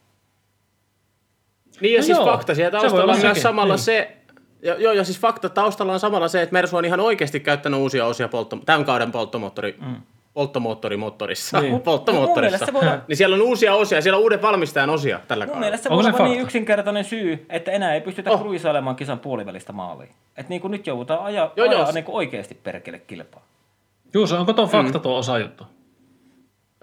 S1: Niin ja
S2: No
S1: siis
S2: joo,
S1: fakta siellä taustalla on myös
S2: sekin,
S1: samalla
S2: niin.
S1: se, ja, joo, ja siis fakta taustalla on samalla se, että Mersu on ihan oikeasti käyttänyt uusia osia poltto, tämän kauden polttomoottori, mm. polttomoottorimoottorissa,
S2: Niin.
S1: niin. polttomoottorissa.
S3: Mun olla-
S1: Niin siellä on uusia osia, siellä on uuden valmistajan osia tällä
S3: Mun
S1: kaudella.
S3: mielestä se voi olla niin yksinkertainen syy, että enää ei pystytä
S1: Oh.
S3: kruisailemaan kisan puolivälistä maaliin. Että niin kuin nyt joudutaan ajaa,
S1: Joo, joo.
S3: ajaa niin kuin oikeasti perkele kilpaa.
S2: Juuso, onko tuo
S1: Mm.
S2: fakta tuo osajuttu?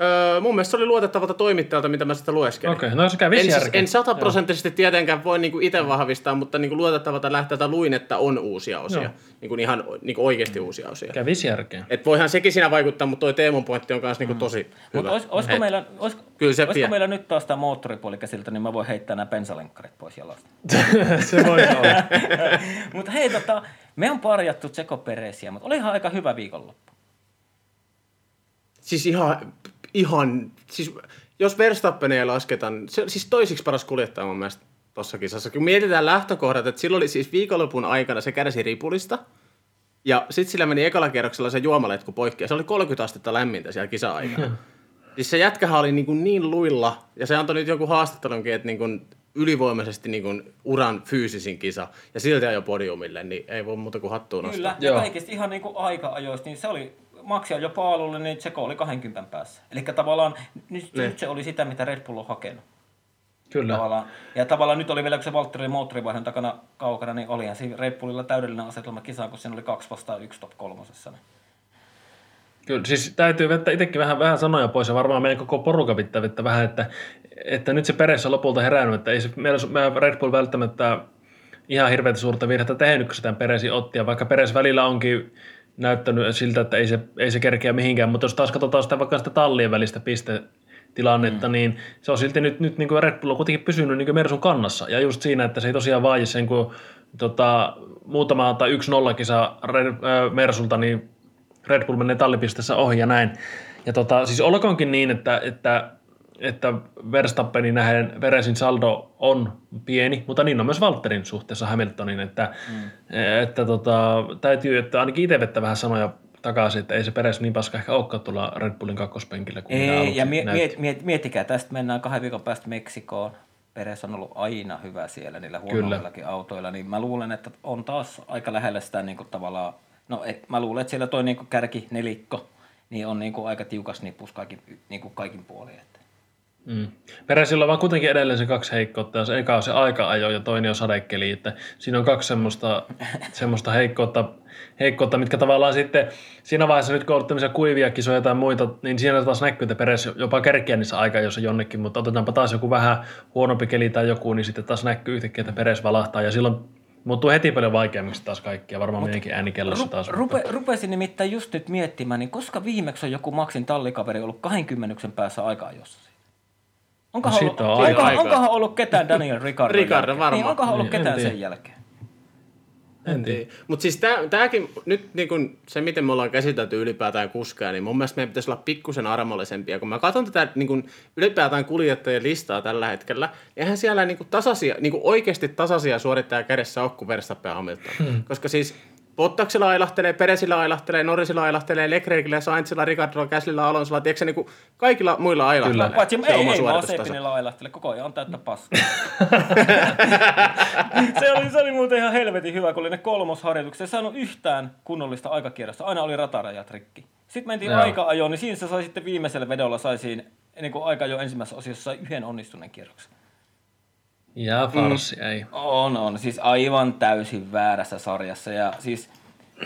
S1: Öö, mun mielestä se oli luotettavalta toimittajalta, mitä mä sitä lueskelin.
S2: Okei, no se kävi
S1: En, siis, en sataprosenttisesti tietenkään voi niinku itse vahvistaa, mutta niinku luotettavalta lähteeltä luin, että on uusia osia.
S2: Joo.
S1: Niinku ihan niinku oikeasti uusia osia.
S2: Kävisi järkeä.
S1: Et voihan sekin siinä vaikuttaa, mutta toi Teemun pointti on myös niinku tosi hyvä.
S3: Mutta olis, olisiko, meillä, olis,
S1: Kyllä se
S3: olisiko meillä nyt taas tämä moottoripuoli käsiltä, niin mä voin heittää nämä bensalenkkarit pois jalasta.
S2: se voi olla.
S3: mutta hei, tota, me on parjattu Tseko Peresiä, mutta olihan aika hyvä viikonloppu.
S1: Siis ihan, ihan siis jos Verstappenia lasketaan, se siis toisiksi paras kuljettaja mun mielestä tuossa kisassa. Kun mietitään lähtökohdat, että silloin oli siis viikonlopun aikana se kärsi ripulista, ja sitten sillä meni ekalla kierroksella se juomaletku poikki, ja se oli 30 astetta lämmintä siellä kisa-aikana. siis se jätkähän oli niin, kuin niin luilla, ja se antoi nyt joku haastattelunkin, että niin kuin ylivoimaisesti niin kuin uran fyysisin kisa, ja silti jo podiumille, niin ei voi muuta kuin hattuun nostaa.
S3: Kyllä, ja kaikista ihan niin kuin aika-ajoista, niin se oli Maxia jo paalulle, niin Tseko oli 20 päässä. Eli tavallaan nyt,
S1: Ne.
S3: nyt se oli sitä, mitä Red Bull on hakenut.
S2: Kyllä.
S3: Tavallaan. Ja tavallaan nyt oli vielä, kun se Valtteri moottorivaihdon takana kaukana, niin olihan siinä Red Bullilla täydellinen asetelma kisaan, kun siinä oli kaksi vastaan yksi top kolmosessa. Niin.
S2: Kyllä, siis täytyy vetää itsekin vähän, vähän sanoja pois ja varmaan meidän koko porukka pitää vetää vähän, että, että nyt se peressä on lopulta herännyt, että ei se meidän, meidän Red Bull välttämättä ihan hirveätä suurta virhettä tehnyt, kun sitä Peresi otti, ja vaikka Peres välillä onkin näyttänyt siltä, että ei se, ei se kerkeä mihinkään, mutta jos taas katsotaan sitä vaikka sitä tallien välistä pistetilannetta, mm. niin se on silti nyt, nyt niin kuin Red Bull on kuitenkin pysynyt niin kuin Mersun kannassa, ja just siinä, että se ei tosiaan vaadi sen, kun tota, muutama tai yksi nollakisa Red, äh, Mersulta, niin Red Bull menee tallipisteessä ohi ja näin. Ja tota, siis olkoonkin niin, että, että, että Verstappenin nähden Veresin saldo on pieni, mutta niin on myös Valtterin suhteessa Hamiltonin, että, mm. että tota, täytyy, että ainakin itse vettä vähän sanoja takaisin, että ei se Peres niin paska ehkä olekaan tuolla Red Bullin kakkospenkillä kuin
S3: Ei, ja mie- miet, miet, miettikää, tästä mennään kahden viikon päästä Meksikoon. Peres on ollut aina hyvä siellä niillä huonommillakin autoilla, niin mä luulen, että on taas aika lähellä sitä niin kuin tavallaan, no et, mä luulen, että siellä toi niin kuin kärki nelikko, niin on niin kuin aika tiukas nipus kaikin, niin kuin kaikin puolin.
S2: Mm. Peresillä on vaan kuitenkin edelleen se kaksi heikkoutta, ja se eka on se aika-ajo ja toinen on sadekeli, että siinä on kaksi semmoista, semmoista heikkoutta, heikkoutta, mitkä tavallaan sitten siinä vaiheessa nyt kun on tämmöisiä kuivia kisoja tai muita, niin siinä taas näkyy, että Peres jopa kerkeä niissä aikajoissa jonnekin, mutta otetaanpa taas joku vähän huonompi keli tai joku, niin sitten taas näkyy yhtäkkiä, että Peres valahtaa ja silloin muuttuu heti paljon vaikeammiksi taas kaikki ja varmaan meidänkin äänikellossa taas.
S3: Ru- rupe, rupesin nimittäin just nyt miettimään, niin koska viimeksi on joku Maxin tallikaveri ollut 20 päässä aika-ajossa? Onkohan,
S2: No
S3: ollut,
S2: on aika
S3: onkohan, onkohan ollut ketään Daniel Ricardo?
S1: Ricardo varmaan.
S3: Niin, onkohan ollut
S2: Niin,
S3: ketään sen jälkeen?
S2: En tiedä.
S1: Mutta siis tämäkin, nyt niin kun se miten me ollaan käsitelty ylipäätään kuskaa, niin mun mielestä meidän pitäisi olla pikkusen armollisempia. Kun mä katson tätä niin kun ylipäätään kuljettajien listaa tällä hetkellä, niin eihän siellä niin kun tasaisia, niin kun oikeasti tasaisia suorittajia kädessä ole kuin Verstappen Hamilton. Hmm. Koska siis Bottaksella ailahtelee, Peresillä ailahtelee, Norrisilla ailahtelee, Leclercillä, Sainzilla, Ricardolla, Käslillä, Alonsolla, tiedätkö niin kaikilla muilla ailahtelee.
S3: Paitsi
S1: se
S3: ei,
S1: oma
S3: ei
S1: suoritustaso.
S3: Mazepinilla ailahtele, koko ajan on täyttä paskaa. se, oli, se oli muuten ihan helvetin hyvä, kun oli ne kolmosharjoitukset. Se ei saanut yhtään kunnollista aikakierrosta. Aina oli ratarajat rikki. Sitten mentiin
S2: Joo.
S3: aika-ajoon, niin siinä se sai sitten viimeisellä vedolla sai siinä, niin kuin aika ensimmäisessä osiossa sai yhden onnistuneen kierroksen.
S2: Ja farssi, mm. ei.
S3: On, on. Siis aivan täysin väärässä sarjassa. Ja siis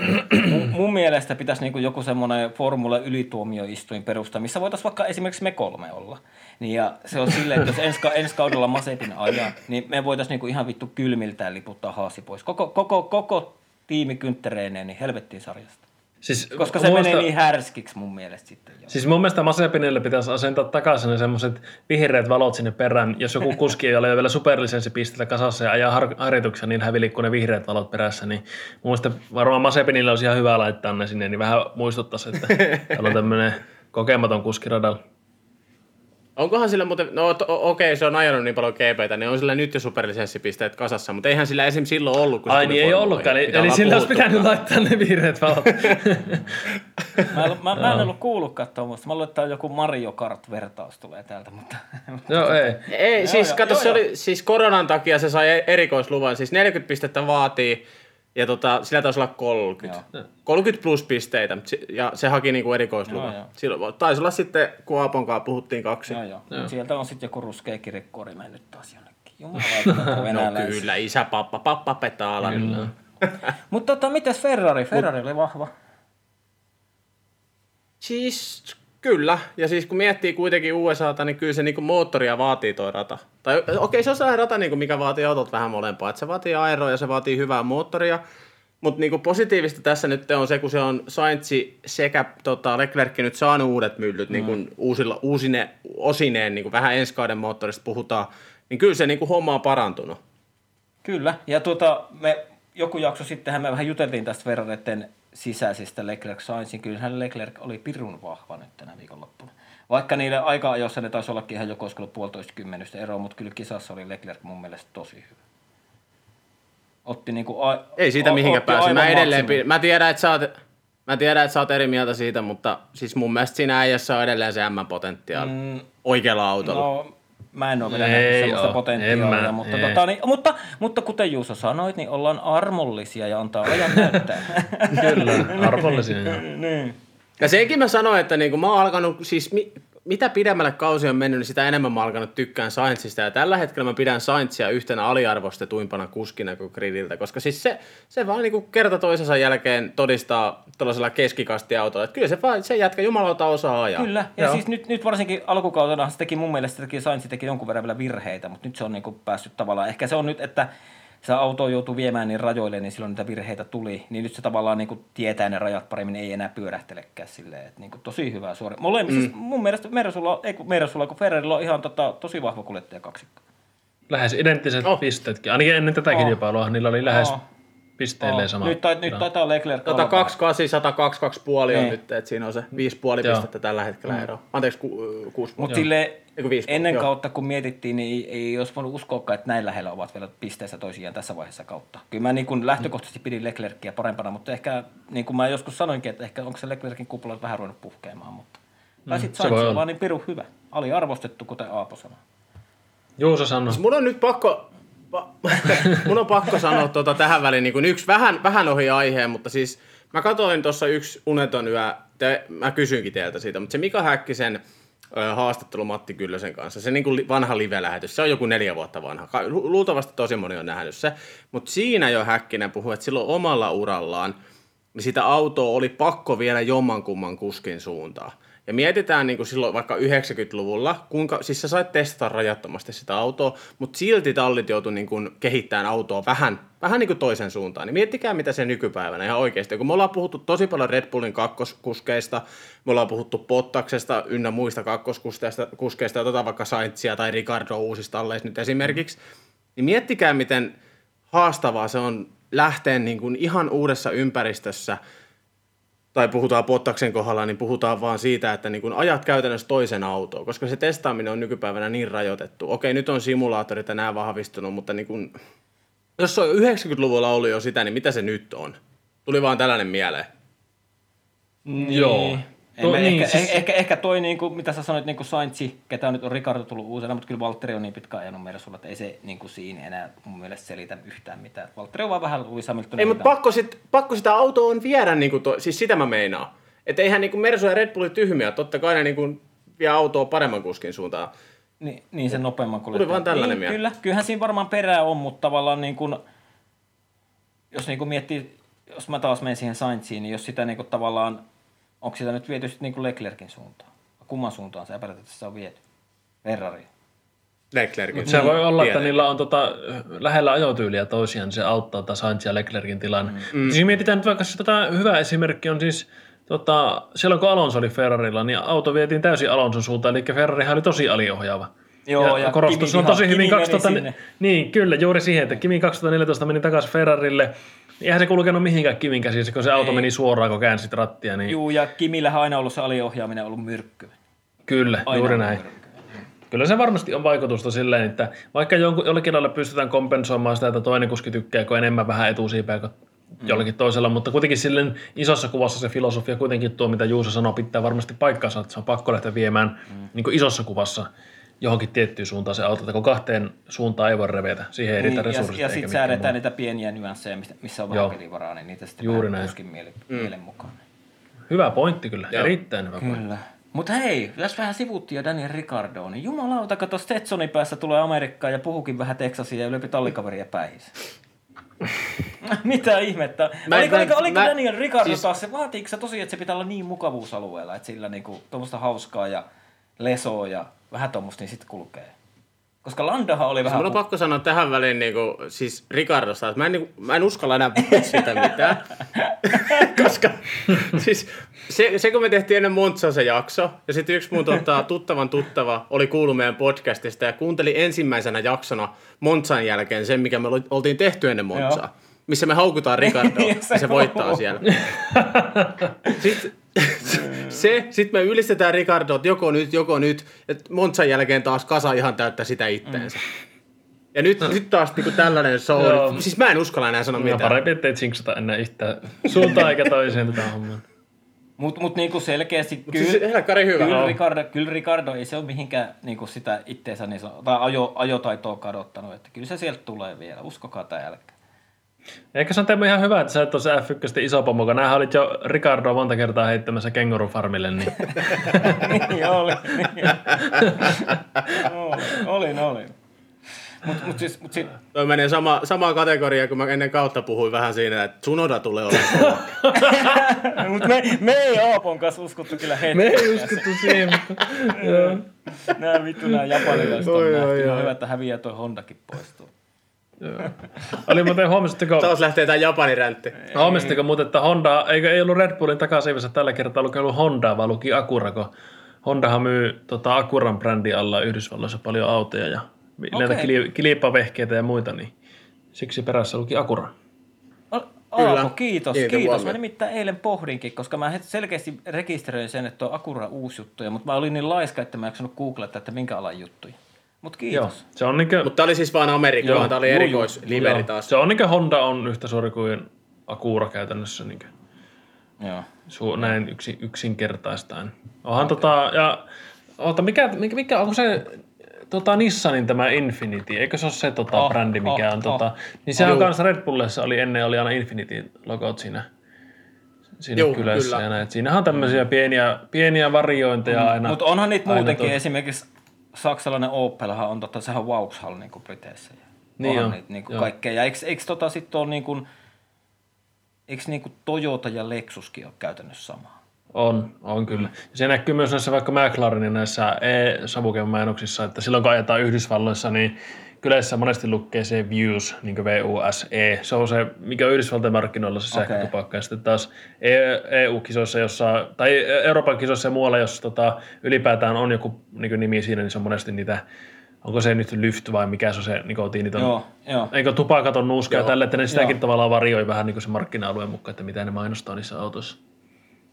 S3: mun, mun mielestä pitäisi niinku joku semmoinen formula ylituomioistuin perustaa, missä voitaisiin vaikka esimerkiksi me kolme olla. Niin ja se on silleen, että jos ensi, ensi kaudella Masepin ajaa, niin me voitaisiin niinku ihan vittu kylmiltään liputtaa haasi pois. Koko, koko, koko tiimi kynttereineen, niin helvettiin sarjasta.
S2: Siis,
S3: Koska se menee niin härskiksi mun mielestä sitten. Jo.
S2: Siis mun mielestä Mazepinille pitäisi asentaa takaisin ne semmoiset vihreät valot sinne perään. Jos joku kuski ei ole vielä superlisenssipistellä kasassa ja ajaa har- harjoituksia niin kuin ne vihreät valot perässä, niin mun mielestä varmaan Mazepinille olisi ihan hyvä laittaa ne sinne, niin vähän muistuttaisi, että täällä on tämmöinen kokematon kuski radalla.
S1: Onkohan sillä muuten, no to, okei, se on ajanut niin paljon GPtä, niin on sillä nyt jo superlisenssipisteet kasassa, mutta eihän sillä esim. silloin ollut, kun se
S2: Ai
S1: tuli
S2: niin ei ollutkaan, eli, eli sillä olisi pitänyt laittaa ne vihreät valot.
S3: Mä, en, mä, mä en ollut kuullutkaan tuommoista. Mä luulen, että joku Mario Kart-vertaus tulee täältä, mutta
S2: Joo, ei.
S1: Ei, siis
S3: joo,
S1: kato,
S3: joo,
S1: se
S3: joo.
S1: oli, siis koronan takia se sai erikoisluvan, siis 40 pistettä vaatii, ja tota, sillä taisi olla 30.
S3: Joo.
S1: 30 plus pisteitä, mut ja se haki niinku erikoisluvan.
S3: Joo, joo.
S1: Silloin taisi olla sitten, kun Aapon kanssa puhuttiin kaksi.
S3: joo, joo.
S2: Joo.
S3: Sieltä on sitten joku ruskea kirjekuori mennyt taas jonnekin. Jumala,
S1: No kyllä, isä, pappa, pappa petaala.
S2: Kyllä.
S3: Mutta tota, mites Ferrari? Ferrari oli vahva.
S1: Siis kyllä, ja siis kun miettii kuitenkin USAta, niin kyllä se niinku moottoria vaatii toi rata. Tai okei, okay, se on sellainen rata, niinku, mikä vaatii autot vähän molempaa. Et se vaatii aeroa ja se vaatii hyvää moottoria. Mutta niinku positiivista tässä nyt on se, kun se on Saintsi sekä tota, Leclerc nyt saanut uudet myllyt mm. niinku, uusilla, uusine, osineen, niinku, vähän ensi kauden moottorista puhutaan, niin kyllä se niinku, homma on parantunut.
S3: Kyllä, ja tuota, me joku jakso sittenhän me vähän juteltiin tästä Ferrareiden sisäisistä Leclerc Sainzin. Kyllähän Leclerc oli pirun vahva nyt tänä viikonloppuna. Vaikka niille aika ajoissa ne taisi ollakin ihan joko olisiko puolitoista kymmenystä eroa, mutta kyllä kisassa oli Leclerc mun mielestä tosi hyvä. Otti niinku a-
S1: Ei siitä
S3: otti
S1: pääse. Mä edelleen, pid- mä tiedän, että sä oot, mä tiedän, että sä oot eri mieltä siitä, mutta siis mun mielestä siinä äijässä on edelleen se M-potentiaali mm. oikealla autolla. No.
S3: Mä en ole vielä nähnyt semmoista
S2: oo.
S3: potentiaalia,
S2: En mä,
S3: mutta,
S2: ei.
S3: tota, niin, mutta, mutta kuten Juuso sanoit, niin ollaan armollisia ja antaa ajan näyttää.
S2: Kyllä, arvollisia. joo.
S3: niin.
S1: Ja senkin mä sanoin, että niinku mä oon alkanut, siis mitä pidemmälle kausi on mennyt, niin sitä enemmän mä alkanut tykkään Sainzista. Ja tällä hetkellä mä pidän Sainzia yhtenä aliarvostetuimpana kuskina kuin gridiltä, koska siis se, se vaan niinku kerta toisensa jälkeen todistaa tuollaisella keskikastiautolla, että kyllä se, vaan, se jätkä jumalauta osaa ajaa.
S3: Kyllä, ja
S1: Joo.
S3: siis nyt, nyt varsinkin alkukautena se teki mun mielestä teki Sainz teki jonkun verran vielä virheitä, mutta nyt se on niinku päässyt tavallaan, ehkä se on nyt, että se auto joutuu viemään niin rajoille, niin silloin niitä virheitä tuli, niin nyt se tavallaan niinku tietää ne rajat paremmin, ei enää pyörähtelekään silleen, että niinku tosi hyvää suori. Mole, mm. siis mun mielestä Mersulla, ei kun Mersulla, kun Ferrarilla on ihan tota, tosi vahva kuljettaja kaksikko.
S2: Lähes identtiset
S1: Oh.
S2: pisteetkin. Ainakin ennen tätä
S3: Oh.
S2: kilpailua niillä oli lähes
S3: Oh.
S2: Pisteilleen sama.
S3: Nyt, tai, nyt taitaa Leclerc
S1: Tota
S3: olla
S1: 28, 102, puoli on
S3: Niin.
S1: nyt, että siinä on se 5,5
S2: Joo.
S1: pistettä tällä hetkellä ero. Anteeksi, ku, 6
S3: Mutta sille ennen
S1: joo.
S3: kautta, kun mietittiin, niin ei, ei olisi voinut uskoakaan, että näin lähellä ovat vielä pisteessä toisiaan tässä vaiheessa kautta. Kyllä mä niin kuin lähtökohtaisesti pidin Leclercia parempana, mutta ehkä, niin kuin mä joskus sanoinkin, että ehkä onko se Leclercin kupla vähän ruvennut puhkeamaan, mutta... Tai sitten
S2: se voi
S3: Sainz on
S2: olla.
S3: vaan niin piru hyvä. Ali arvostettu, kuten Aapo sanoi.
S2: Juuso sanoi.
S1: Mun on nyt pakko, pa, mun on pakko sanoa tuota tähän väliin niin kuin yksi vähän, vähän ohi aiheen, mutta siis mä katsoin tuossa yksi uneton yö, te, mä kysyinkin teiltä siitä, mutta se Mika Häkkisen ö, haastattelu Matti Kyllösen kanssa, se niin kuin vanha live-lähetys, se on joku neljä vuotta vanha, luultavasti tosi moni on nähnyt se, mutta siinä jo Häkkinen puhui, että silloin omalla urallaan niin sitä autoa oli pakko viedä jommankumman kuskin suuntaan. Ja mietitään niin kuin silloin vaikka 90-luvulla, kuinka, siis sä sait testata rajattomasti sitä autoa, mutta silti tallit joutui niin kuin kehittämään autoa vähän, vähän niin kuin toisen suuntaan. Niin miettikää, mitä se nykypäivänä ihan oikeasti. Kun me ollaan puhuttu tosi paljon Red Bullin kakkoskuskeista, me ollaan puhuttu Pottaksesta ynnä muista kakkoskuskeista, kuskeista, otetaan vaikka Sainzia tai Ricardo uusista talleista nyt esimerkiksi, niin miettikää, miten haastavaa se on lähteä niin kuin ihan uudessa ympäristössä, tai puhutaan Pottaksen kohdalla, niin puhutaan vaan siitä, että niin kun ajat käytännössä toisen autoon, koska se testaaminen on nykypäivänä niin rajoitettu. Okei, nyt on simulaattorit ja nämä vahvistunut, mutta niin kun, jos se on 90-luvulla ollut jo sitä, niin mitä se nyt on? Tuli vaan tällainen mieleen.
S2: Joo.
S3: En
S2: No
S3: mä
S2: niin,
S3: ehkä,
S2: siis-
S3: ehkä, ehkä toi, niin kuin, mitä sä sanoit, niin kuin Saintsi, ketä on nyt on Ricardo tullut uusena, mutta kyllä Valtteri on niin pitkään ajanut meidän sulla, että ei se niin kuin siinä enää mun mielestä selitä yhtään mitään. Valtteri on vaan vähän Lewis Hamiltonin
S1: Ei, mutta pakko, sit, pakko sitä autoa on viedä, niin kuin to, siis sitä mä meinaan. Että eihän niin kuin Mersu ja Red Bulli tyhmiä, totta kai ne niin kuin vie autoa paremman kuskin suuntaan.
S3: Niin, niin sen nopeamman
S1: Tuli vaan tällainen
S3: niin. Kyllä, kyllähän siinä varmaan perää on, mutta tavallaan niin kuin, jos niin kuin miettii, jos mä taas menen siihen Saintsiin, niin jos sitä niin kuin tavallaan, onko sitä nyt viety sitten niin Leclerkin suuntaan? Kumman suuntaan se periaatteessa on viety? Ferrari.
S1: Leclerkin.
S2: Se voi olla, että
S1: Tiedän.
S2: niillä on tota, lähellä ajotyyliä toisiaan, niin se auttaa taas Sainz ja Leclerkin tilanne. Mm. Siis mietitään nyt vaikka se tota, hyvä esimerkki on siis, tota, silloin kun Alonso oli Ferrarilla, niin auto vietiin täysin Alonson suuntaan, eli Ferrarihan oli tosi aliohjaava.
S3: Joo, ja
S2: korostus
S3: Kimi
S2: on tosi hyvin
S3: Kimi meni
S2: 2000,
S3: sinne.
S2: niin kyllä juuri siihen, että Kimi 2014 meni takaisin Ferrarille, eihän se kulkenut mihinkään Kimin käsissä, kun se auto
S3: Ei.
S2: meni suoraan, kun käänsit rattia, niin
S3: Juu, ja Kimillähän on aina ollut se aliohjaaminen ollut myrkky.
S2: kyllä,
S3: Aina
S2: juuri näin.
S3: myrkky.
S2: kyllä se varmasti on vaikutusta silleen, että vaikka jonkun, jollakin lailla pystytään kompensoimaan sitä, että toinen kuski tykkää kun enemmän vähän etusiipeä kuin mm. jollakin toisella, mutta kuitenkin silleen isossa kuvassa se filosofia kuitenkin tuo, mitä Juuso sanoi, pitää varmasti paikkaansa, että se on pakko lähteä viemään mm. niin isossa kuvassa johonkin tiettyyn suuntaan se auto, että kun kahteen suuntaan ei voi revetä, siihen ei niin, resursseja.
S3: Ja, ja sitten säädetään niitä pieniä nyansseja, missä on vähän pelivaraa, niin niitä sitten Juuri näin. mielen, mm. mielen mukaan.
S2: Hyvä pointti kyllä, Joo. erittäin hyvä
S3: kyllä.
S2: pointti.
S3: Mutta hei, jos vähän sivuttiin jo Daniel Ricardo, niin jumalauta, kato Stetsonin päässä tulee Amerikkaan ja puhukin vähän Texasia ja ylöpi tallikaveria päihissä. Mitä ihmettä? Mä, oliko, mä, oliko, oliko mä, Daniel Ricardo siis... taas se, vaatiiko se tosiaan, että se pitää olla niin mukavuusalueella, että sillä niinku tuommoista hauskaa ja lesoa ja vähän tuommoista, niin sitten kulkee. Koska Landahan oli vähän...
S1: Mulla on pakko sanoa tähän väliin niin kuin, siis Ricardosta, että mä en, niin kuin, mä en uskalla enää puhua sitä mitään. Koska siis se, se, kun me tehtiin ennen Montsaa se jakso, ja sitten yksi mun tota, tuttavan tuttava oli kuullut meidän podcastista ja kuunteli ensimmäisenä jaksona Montsan jälkeen sen, mikä me oltiin tehty ennen Montsaa. Missä me haukutaan Ricardoa, ja se voittaa siellä. Sitten se, sitten me ylistetään Ricardo, että joko nyt, joko nyt, että Monsan jälkeen taas kasa ihan täyttä sitä itteensä. Mm. Ja nyt, no. nyt taas niinku tällainen show. Joo. Siis mä en uskalla enää sanoa no, mitään.
S2: Parempi, ettei jinxata enää yhtään suuntaan eikä toiseen tätä hommaa.
S3: Mutta mut niinku selkeästi mut kyllä, siis hyvä. Kyllä, Ricardo, kyllä Ricardo ei se ole mihinkään niinku sitä itteensä niin tai ajo, ajotaitoa kadottanut. Että kyllä se sieltä tulee vielä, uskokaa tämä jälkeen.
S2: Eikö se on Teemu ihan hyvä, että sä et ole se F1 iso pomo, kun olit jo Ricardoa monta kertaa heittämässä kengurufarmille. Niin.
S3: niin oli. Niin. olin, olin. Mut, mut siis, mut sit...
S1: Toi menee sama, samaan kategoriaan, kun mä ennen kautta puhuin vähän siinä, että Sunoda tulee olemaan
S3: Mut me, me ei Aapon kanssa uskottu kyllä hetki.
S2: Me ei uskottu siihen.
S3: Nää vittu nää japanilaiset on nähty. Hyvä, että häviää toi Hondakin poistuu.
S2: Oli muuten, huomasitteko...
S1: Taas lähtee tämä Japanin räntti.
S2: Huomasitteko muuten, että Honda, eikö ei ollut Red Bullin takaisin tällä kertaa ollut, ollut Honda, vaan luki Acura, kun Hondahan myy tota, Acuran brändin alla Yhdysvalloissa paljon autoja ja okay. näitä kilipavehkeitä ja muita, niin siksi perässä luki Acura.
S3: Aapo, kiitos, Kiitos kiitos. Mä nimittäin eilen pohdinkin, koska mä selkeästi rekisteröin sen, että on Acura uusi juttuja, mutta mä olin niin laiska, että mä en googletta, että minkä alan juttuja. Mutta kiitos. Joo,
S2: se on niinkö...
S1: Mutta tämä oli siis vain Amerikka, vaan tämä oli erikoisliveri taas.
S2: Se on niinkö Honda on yhtä suuri kuin Acura käytännössä. Niinkö. Joo. Su- näin yksi, yksinkertaistaen. Onhan okay. tota, ja Ota, mikä, mikä, mikä, onko se tota, Nissanin tämä Infinity, eikö se ole se tota, oh, brändi, mikä oh, on, tota, oh. niin sehän oh, kanssa Red Bullissa oli ennen oli aina Infinity-logot siinä, siinä Joo, kylässä kyllä. ja näin. Siinähän on tämmöisiä pieniä, pieniä variointeja mm, aina.
S3: Mutta onhan niitä muutenkin, to... esimerkiksi saksalainen Opelhan on totta, sehän on Vauxhall niin Briteissä. Ja niin on. Niitä, niin kuin kaikkea. Ja eikö, eikö tota sitten ole niin kuin, eikö niin kuin Toyota ja Lexuskin ole käytännössä sama?
S2: On, on kyllä. Ja se näkyy myös näissä vaikka McLarenin näissä e-savuken mainoksissa, että silloin kun ajetaan Yhdysvalloissa, niin kyleissä monesti lukee se Views, niin kuin V-U-S-E. Se on se, mikä on Yhdysvaltain markkinoilla se okay. sähkötupakka. Ja sitten taas EU-kisoissa, jossa, tai Euroopan kisoissa ja muualla, jos tota, ylipäätään on joku niin nimi siinä, niin se on monesti niitä onko se nyt lyft vai mikä se on se nikotiiniton, joo, joo. eikö tupakaton nuuska ja tälle, että ne sitäkin joo. tavallaan varioi vähän niin kuin se markkina-alueen mukaan, että mitä ne mainostaa niissä autoissa.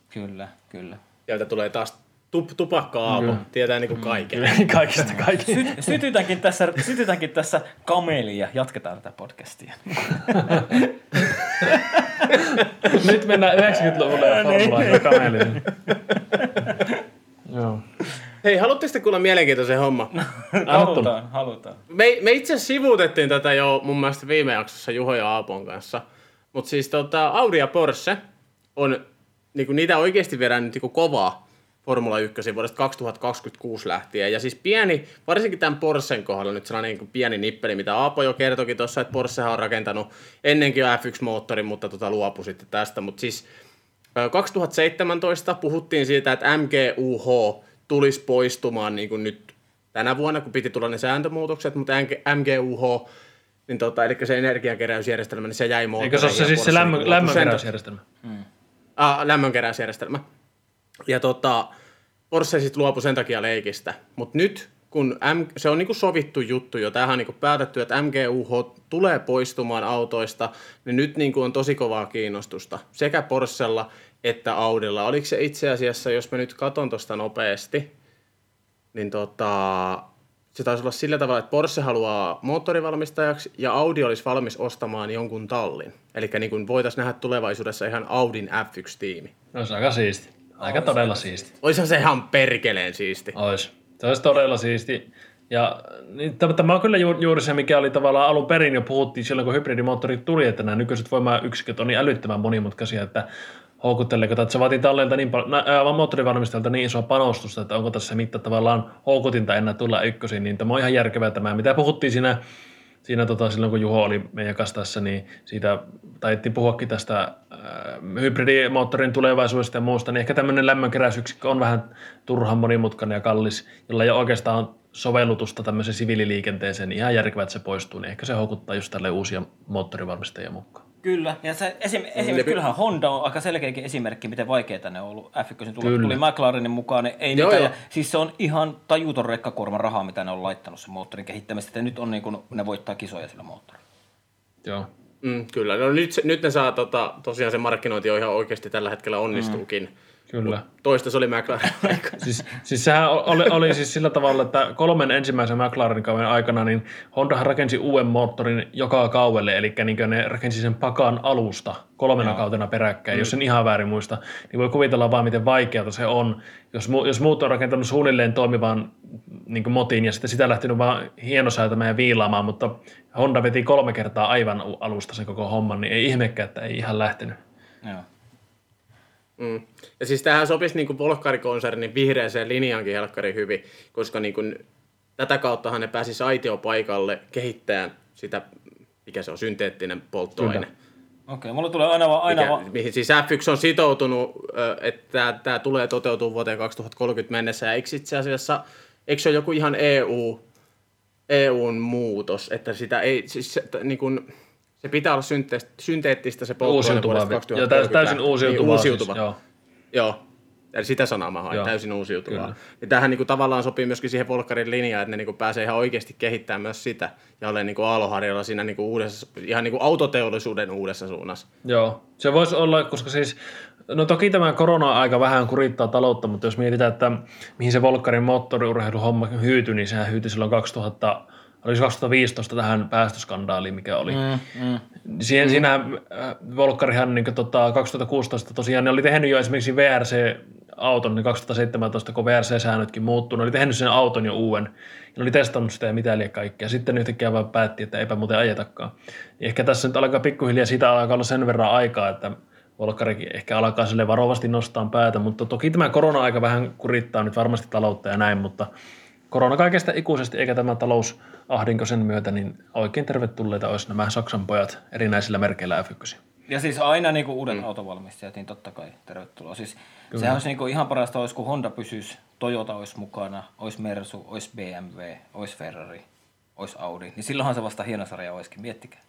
S3: Kyllä, kyllä.
S1: Sieltä tulee taas tup, tupakka-aamu. Mm. Tietää niin kuin kaiken.
S2: Mm. Kaikista kaiken. Sy-
S3: sytytänkin, tässä, sytytänkin tässä kamelia. Jatketaan tätä podcastia.
S2: Nyt mennään 90-luvulle ja formulaan ja kameliin.
S1: Joo. Hei, haluatteko te kuulla mielenkiintoisen homma?
S3: halutaan, halutaan.
S1: Me, me itse sivuutettiin tätä jo mun mielestä viime jaksossa Juho ja Aapon kanssa. Mutta siis tota, Audi ja Porsche on, niinku, niitä oikeasti viedään nyt niinku kovaa Formula 1 vuodesta 2026 lähtien. Ja siis pieni, varsinkin tämän Porschen kohdalla nyt sellainen niin pieni nippeli, mitä Aapo jo kertokin tuossa, että Porsche on rakentanut ennenkin F1-moottorin, mutta tota luopui sitten tästä. Mutta siis 2017 puhuttiin siitä, että MGUH tulisi poistumaan niin kuin nyt tänä vuonna, kun piti tulla ne sääntömuutokset, mutta MGUH, niin tota, eli se energiakeräysjärjestelmä, niin se jäi moottoriin.
S2: Eikö se ole se siis se lämmö, lämmönkeräysjärjestelmä?
S1: Mm. Ah, lämmönkeräysjärjestelmä. Ja tota, Porsche sitten luopui sen takia leikistä. Mutta nyt, kun M, se on niinku sovittu juttu jo, tähän on niinku päätetty, että MGUH tulee poistumaan autoista, niin nyt niinku on tosi kovaa kiinnostusta sekä Porschella että Audilla. Oliko se itse asiassa, jos mä nyt katon tuosta nopeasti, niin tota, se taisi olla sillä tavalla, että Porsche haluaa moottorivalmistajaksi ja Audi olisi valmis ostamaan jonkun tallin. Eli niin voitaisiin nähdä tulevaisuudessa ihan Audin F1-tiimi.
S2: No se on aika siisti. Aika
S3: Ois
S2: todella siisti.
S1: Oishan se ihan perkeleen siisti.
S2: Ois. Se olisi todella siisti. Ja niin, tämä- on kyllä ju- juuri se, mikä oli tavallaan alun perin jo puhuttiin silloin, kun hybridimoottorit tuli, että nämä nykyiset voimayksiköt on niin älyttömän monimutkaisia, että houkutteleeko, että se vaatii talleilta niin paljon, äh, moottorivalmistajalta niin isoa panostusta, että onko tässä mitta tavallaan houkutinta enää tulla ykkösiin, niin tämä on ihan järkevää tämä, mitä puhuttiin siinä, siinä tota, silloin, kun Juho oli meidän kanssa tässä, niin siitä taidettiin puhuakin tästä äh, hybridimoottorin tulevaisuudesta ja muusta, niin ehkä tämmöinen lämmönkeräysyksikkö on vähän turhan monimutkainen ja kallis, jolla ei oikeastaan sovellutusta tämmöiseen siviililiikenteeseen, niin ihan järkevää, että se poistuu, niin ehkä se houkuttaa just tälle uusia moottorivalmistajia mukaan.
S3: Kyllä, ja se, esim,
S1: ne
S3: esimerkiksi
S1: pi-
S3: kyllähän Honda on aika selkeäkin esimerkki, miten vaikeaa ne on ollut F1 tuli, tuli McLarenin mukaan, niin ei
S1: Joo,
S3: niitä,
S1: joo.
S3: ja, siis se on ihan tajuton rekkakuorman rahaa, mitä ne on laittanut sen moottorin kehittämistä, että nyt on niin kuin, ne voittaa kisoja sillä moottorilla.
S2: Joo.
S1: Mm, kyllä. No nyt, se- nyt ne saa tota, tosiaan se markkinointi on ihan oikeasti tällä hetkellä onnistuukin. Mm.
S2: Kyllä.
S1: Toista se oli McLaren aika.
S2: Siis, siis sehän oli, oli siis sillä tavalla, että kolmen ensimmäisen McLarenin kauden aikana niin Honda rakensi uuden moottorin joka kaudelle, eli niin ne rakensi sen pakan alusta kolmena Joo. kautena peräkkäin, mm. jos en ihan väärin muista, niin voi kuvitella vaan, miten vaikeata se on. Jos, mu, jos muut on rakentanut suunnilleen toimivan niin motin ja sitten sitä lähtenyt vaan hienosäätämään ja viilaamaan, mutta Honda veti kolme kertaa aivan alusta sen koko homman, niin ei ihmekään, että ei ihan lähtenyt.
S3: Joo.
S1: Mm. Ja siis tähän sopisi niin Volkkari-konsernin vihreäseen linjaankin helkkari hyvin, koska niin kuin, tätä kauttahan ne pääsi aitiopaikalle kehittämään sitä, mikä se on, synteettinen polttoaine.
S2: Kyllä.
S3: Okei, mulla tulee aina vaan, aina
S1: Mikä,
S3: vaan,
S1: mihin siis F1 on sitoutunut, että tämä tulee toteutumaan vuoteen 2030 mennessä. Ja eikö itse asiassa, eikö se ole joku ihan EU, EUn muutos, että sitä ei, siis se, että niin kuin, se pitää olla synte- synteettistä se polttoaine vuodesta 2030
S2: täysin
S1: lähtien.
S2: uusiutuva.
S1: Niin, uusiutuva.
S2: Siis, joo.
S1: Joo. Eli sitä sanaa mä hain,
S2: Joo.
S1: täysin uusiutuvaa.
S2: Kyllä.
S1: Ja tämähän niinku tavallaan sopii myöskin siihen Volkkarin linjaan, että ne niinku pääsee ihan oikeasti kehittämään myös sitä. Ja olen niinku aaloharjalla siinä niinku uudessa, ihan niinku autoteollisuuden uudessa suunnassa.
S2: Joo, se voisi olla, koska siis, no toki tämä korona-aika vähän kurittaa taloutta, mutta jos mietitään, että mihin se Volkkarin moottoriurheiluhomma hyytyi, niin sehän hyytyi silloin 2000, oliko se 2015 tähän päästöskandaaliin, mikä oli.
S3: mm, mm.
S2: Siihen, siinä äh, Volkkarihan niin tota, 2016 tosiaan ne oli tehnyt jo esimerkiksi VRC-auton, niin 2017, kun VRC-säännötkin muuttuu, ne oli tehnyt sen auton jo uuden, ja ne oli testannut sitä ja mitä liian kaikkea. Sitten yhtäkkiä vaan päätti, että eipä muuten ajetakaan. Niin ehkä tässä nyt alkaa pikkuhiljaa siitä alkaa olla sen verran aikaa, että Volkkarikin ehkä alkaa sille varovasti nostaa päätä, mutta toki tämä korona-aika vähän kurittaa nyt varmasti taloutta ja näin, mutta korona kaikesta ikuisesti eikä tämä talousahdinko sen myötä, niin oikein tervetulleita olisi nämä Saksan pojat erinäisillä merkeillä F1.
S3: Ja siis aina niin kuin uudet mm. autovalmistajat, niin totta kai tervetuloa. Siis sehän olisi niin kuin ihan parasta, olisi, kun Honda pysyisi, Toyota olisi mukana, olisi Mersu, olisi BMW, olisi Ferrari, olisi Audi. Niin silloinhan se vasta hieno sarja olisikin, miettikää.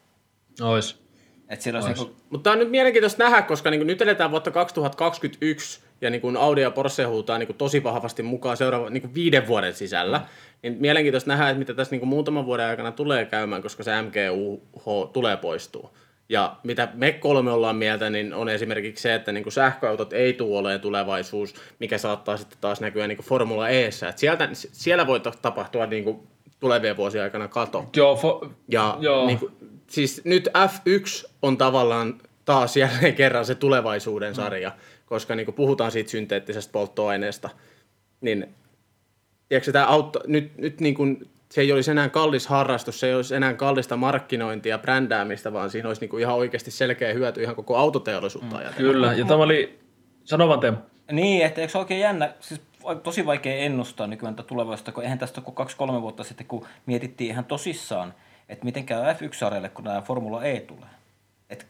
S2: Ois.
S3: Että siellä olisi
S2: Ois.
S3: niin kuin,
S1: Mutta tämä on nyt mielenkiintoista nähdä, koska niin nyt eletään vuotta 2021 ja niin Audi ja Porsche huutaa niin tosi vahvasti mukaan seuraavan niin viiden vuoden sisällä. Niin mielenkiintoista nähdä, että mitä tässä niin muutaman vuoden aikana tulee käymään, koska se MGUH tulee poistuu. Ja mitä me kolme ollaan mieltä, niin on esimerkiksi se, että niin sähköautot ei tule olemaan tulevaisuus, mikä saattaa sitten taas näkyä niin Formula Eessä. Et sieltä, siellä voi tapahtua niin tulevien vuosien aikana kato.
S2: Joo, fo-
S1: Ja
S2: Joo.
S1: Niin kuin, siis nyt F1 on tavallaan taas jälleen kerran se tulevaisuuden
S2: Mm.
S1: Koska niin kuin puhutaan siitä synteettisestä polttoaineesta, niin tiedätkö, tämä auto, nyt, nyt niin kuin, se ei olisi enää kallis harrastus, se ei olisi enää kallista markkinointia ja brändäämistä, vaan siinä olisi niin kuin ihan oikeasti selkeä hyöty ihan koko autoteollisuutta ajatellen.
S2: kyllä. Ja tämä oli, sano vaan Teemu.
S3: Niin, että eikö se oikein jännä, siis tosi vaikea ennustaa nykyään tätä tulevaisuutta, kun eihän tästä ole kuin kaksi-kolme vuotta sitten, kun mietittiin ihan tosissaan, että miten käy F1-sarjalle, kun tämä Formula E tulee. Että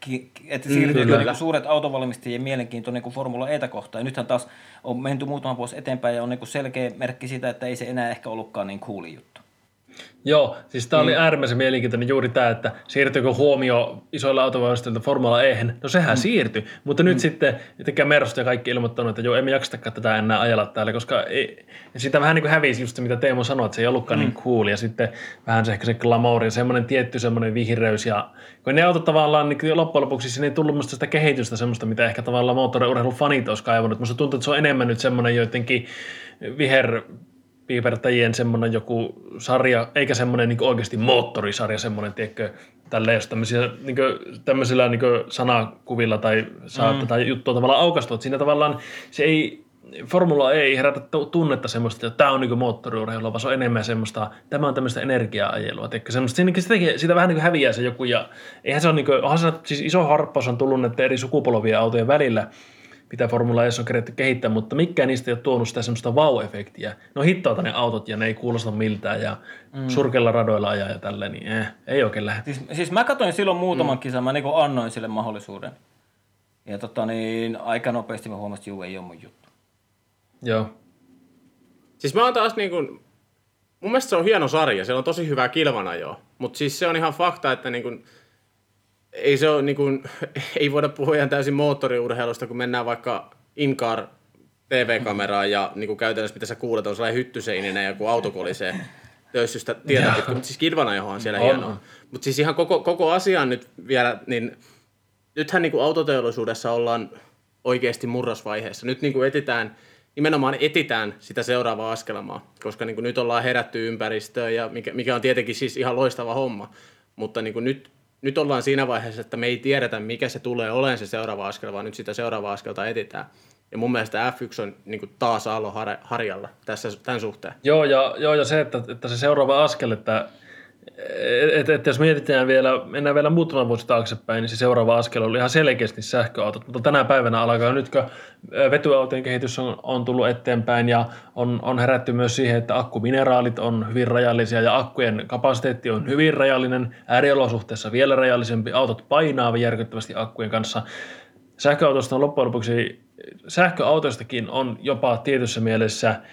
S3: et siirtyykö
S1: kyllä.
S3: niinku suuret autovalmistajien mielenkiinto niinku Formula Etä kohtaan. Ja nythän taas on menty muutama vuosi eteenpäin ja on niinku selkeä merkki siitä, että ei se enää ehkä ollutkaan niin cooli juttu.
S2: Joo, siis tämä oli äärimmäisen mielenkiintoinen juuri tämä, että siirtyykö huomio isoilla autovalmistajilta Formula E. No sehän mm. siirtyi, mutta nyt sitten jotenkin Mersu ja kaikki ilmoittanut, että joo, emme jaksakaan tätä enää ajella täällä, koska ei, sitä vähän niin kuin hävisi just se, mitä Teemu sanoi, että se ei ollutkaan mm. niin cool, ja sitten vähän se ehkä se glamour ja semmoinen tietty semmoinen vihreys, ja kun ne autot tavallaan niin loppujen lopuksi sinne ei tullut musta sitä kehitystä semmoista, mitä ehkä tavallaan moottoriurheilun fanit olisi kaivannut, musta tuntuu, että se on enemmän nyt semmoinen jotenkin viher piipertäjien semmoinen joku sarja, eikä semmoinen niin oikeasti moottorisarja, semmoinen, tiedätkö, tälleen, jos tämmöisiä, niin kuin, tämmöisillä niin kuin sanakuvilla tai saa mm. tätä juttua tavallaan aukastua. Siinä tavallaan se ei, Formula E ei herätä tunnetta semmoista, että tämä on niin moottoriurheilua, vaan se on enemmän semmoista, tämä on tämmöistä energiaa-ajelua. Tiedätkö, semmoista, siinä, sitä, sitä vähän niin häviää se joku, ja eihän se ole, niin kuin, onhan se, siis iso harppaus on tullut näiden eri sukupolvien autojen välillä, mitä Formula E on kerätty kehittää, mutta mikään niistä ei ole tuonut sitä semmoista wow-efektiä. No hittoata ne autot ja ne ei kuulosta miltään ja mm. surkella radoilla ajaa ja tälleen, niin eh, ei oikein lähde.
S3: Siis, siis mä katsoin silloin muutaman mm. kisan, mä niin annoin sille mahdollisuuden. Ja tota niin, aika nopeasti mä huomasin, että juu, ei ole mun juttu.
S2: Joo.
S1: Siis mä oon taas niin kuin, mun mielestä se on hieno sarja, se on tosi hyvää kilvanajoa, mutta siis se on ihan fakta, että niin kuin, ei se ole niin kuin, ei voida puhua ihan täysin moottoriurheilusta, kun mennään vaikka Incar TV-kameraan ja niin kuin käytännössä mitä sä kuulet on sellainen hyttyseininen ja kun auto kolisee töyssystä tietä pitkin, mutta siis kilvanajohan on siellä on. hienoa. Mutta siis ihan koko, koko asian nyt vielä, niin nythän niin kuin autoteollisuudessa ollaan oikeasti murrosvaiheessa. Nyt niin kuin etitään, nimenomaan etitään sitä seuraavaa askelmaa, koska niin kuin nyt ollaan herätty ympäristöön, ja mikä, mikä on tietenkin siis ihan loistava homma. Mutta niin kuin nyt nyt ollaan siinä vaiheessa, että me ei tiedetä, mikä se tulee olemaan se seuraava askel, vaan nyt sitä seuraavaa askelta etitään. Ja mun mielestä F1 on niin kuin taas Aalo harjalla tässä, tämän suhteen.
S2: Joo, ja, joo, ja se, että, että se seuraava askel, että et, et, jos mietitään vielä, mennään vielä muutama vuosi taaksepäin, niin se seuraava askel oli ihan selkeästi sähköautot, mutta tänä päivänä alkaa nyt, kun vetyautojen kehitys on, on tullut eteenpäin ja on, on herätty myös siihen, että akkumineraalit on hyvin rajallisia ja akkujen kapasiteetti on hyvin rajallinen, ääriolosuhteessa vielä rajallisempi, autot painaa järkyttävästi akkujen kanssa. Sähköautoista on loppujen lopuksi, sähköautoistakin on jopa tietyssä mielessä –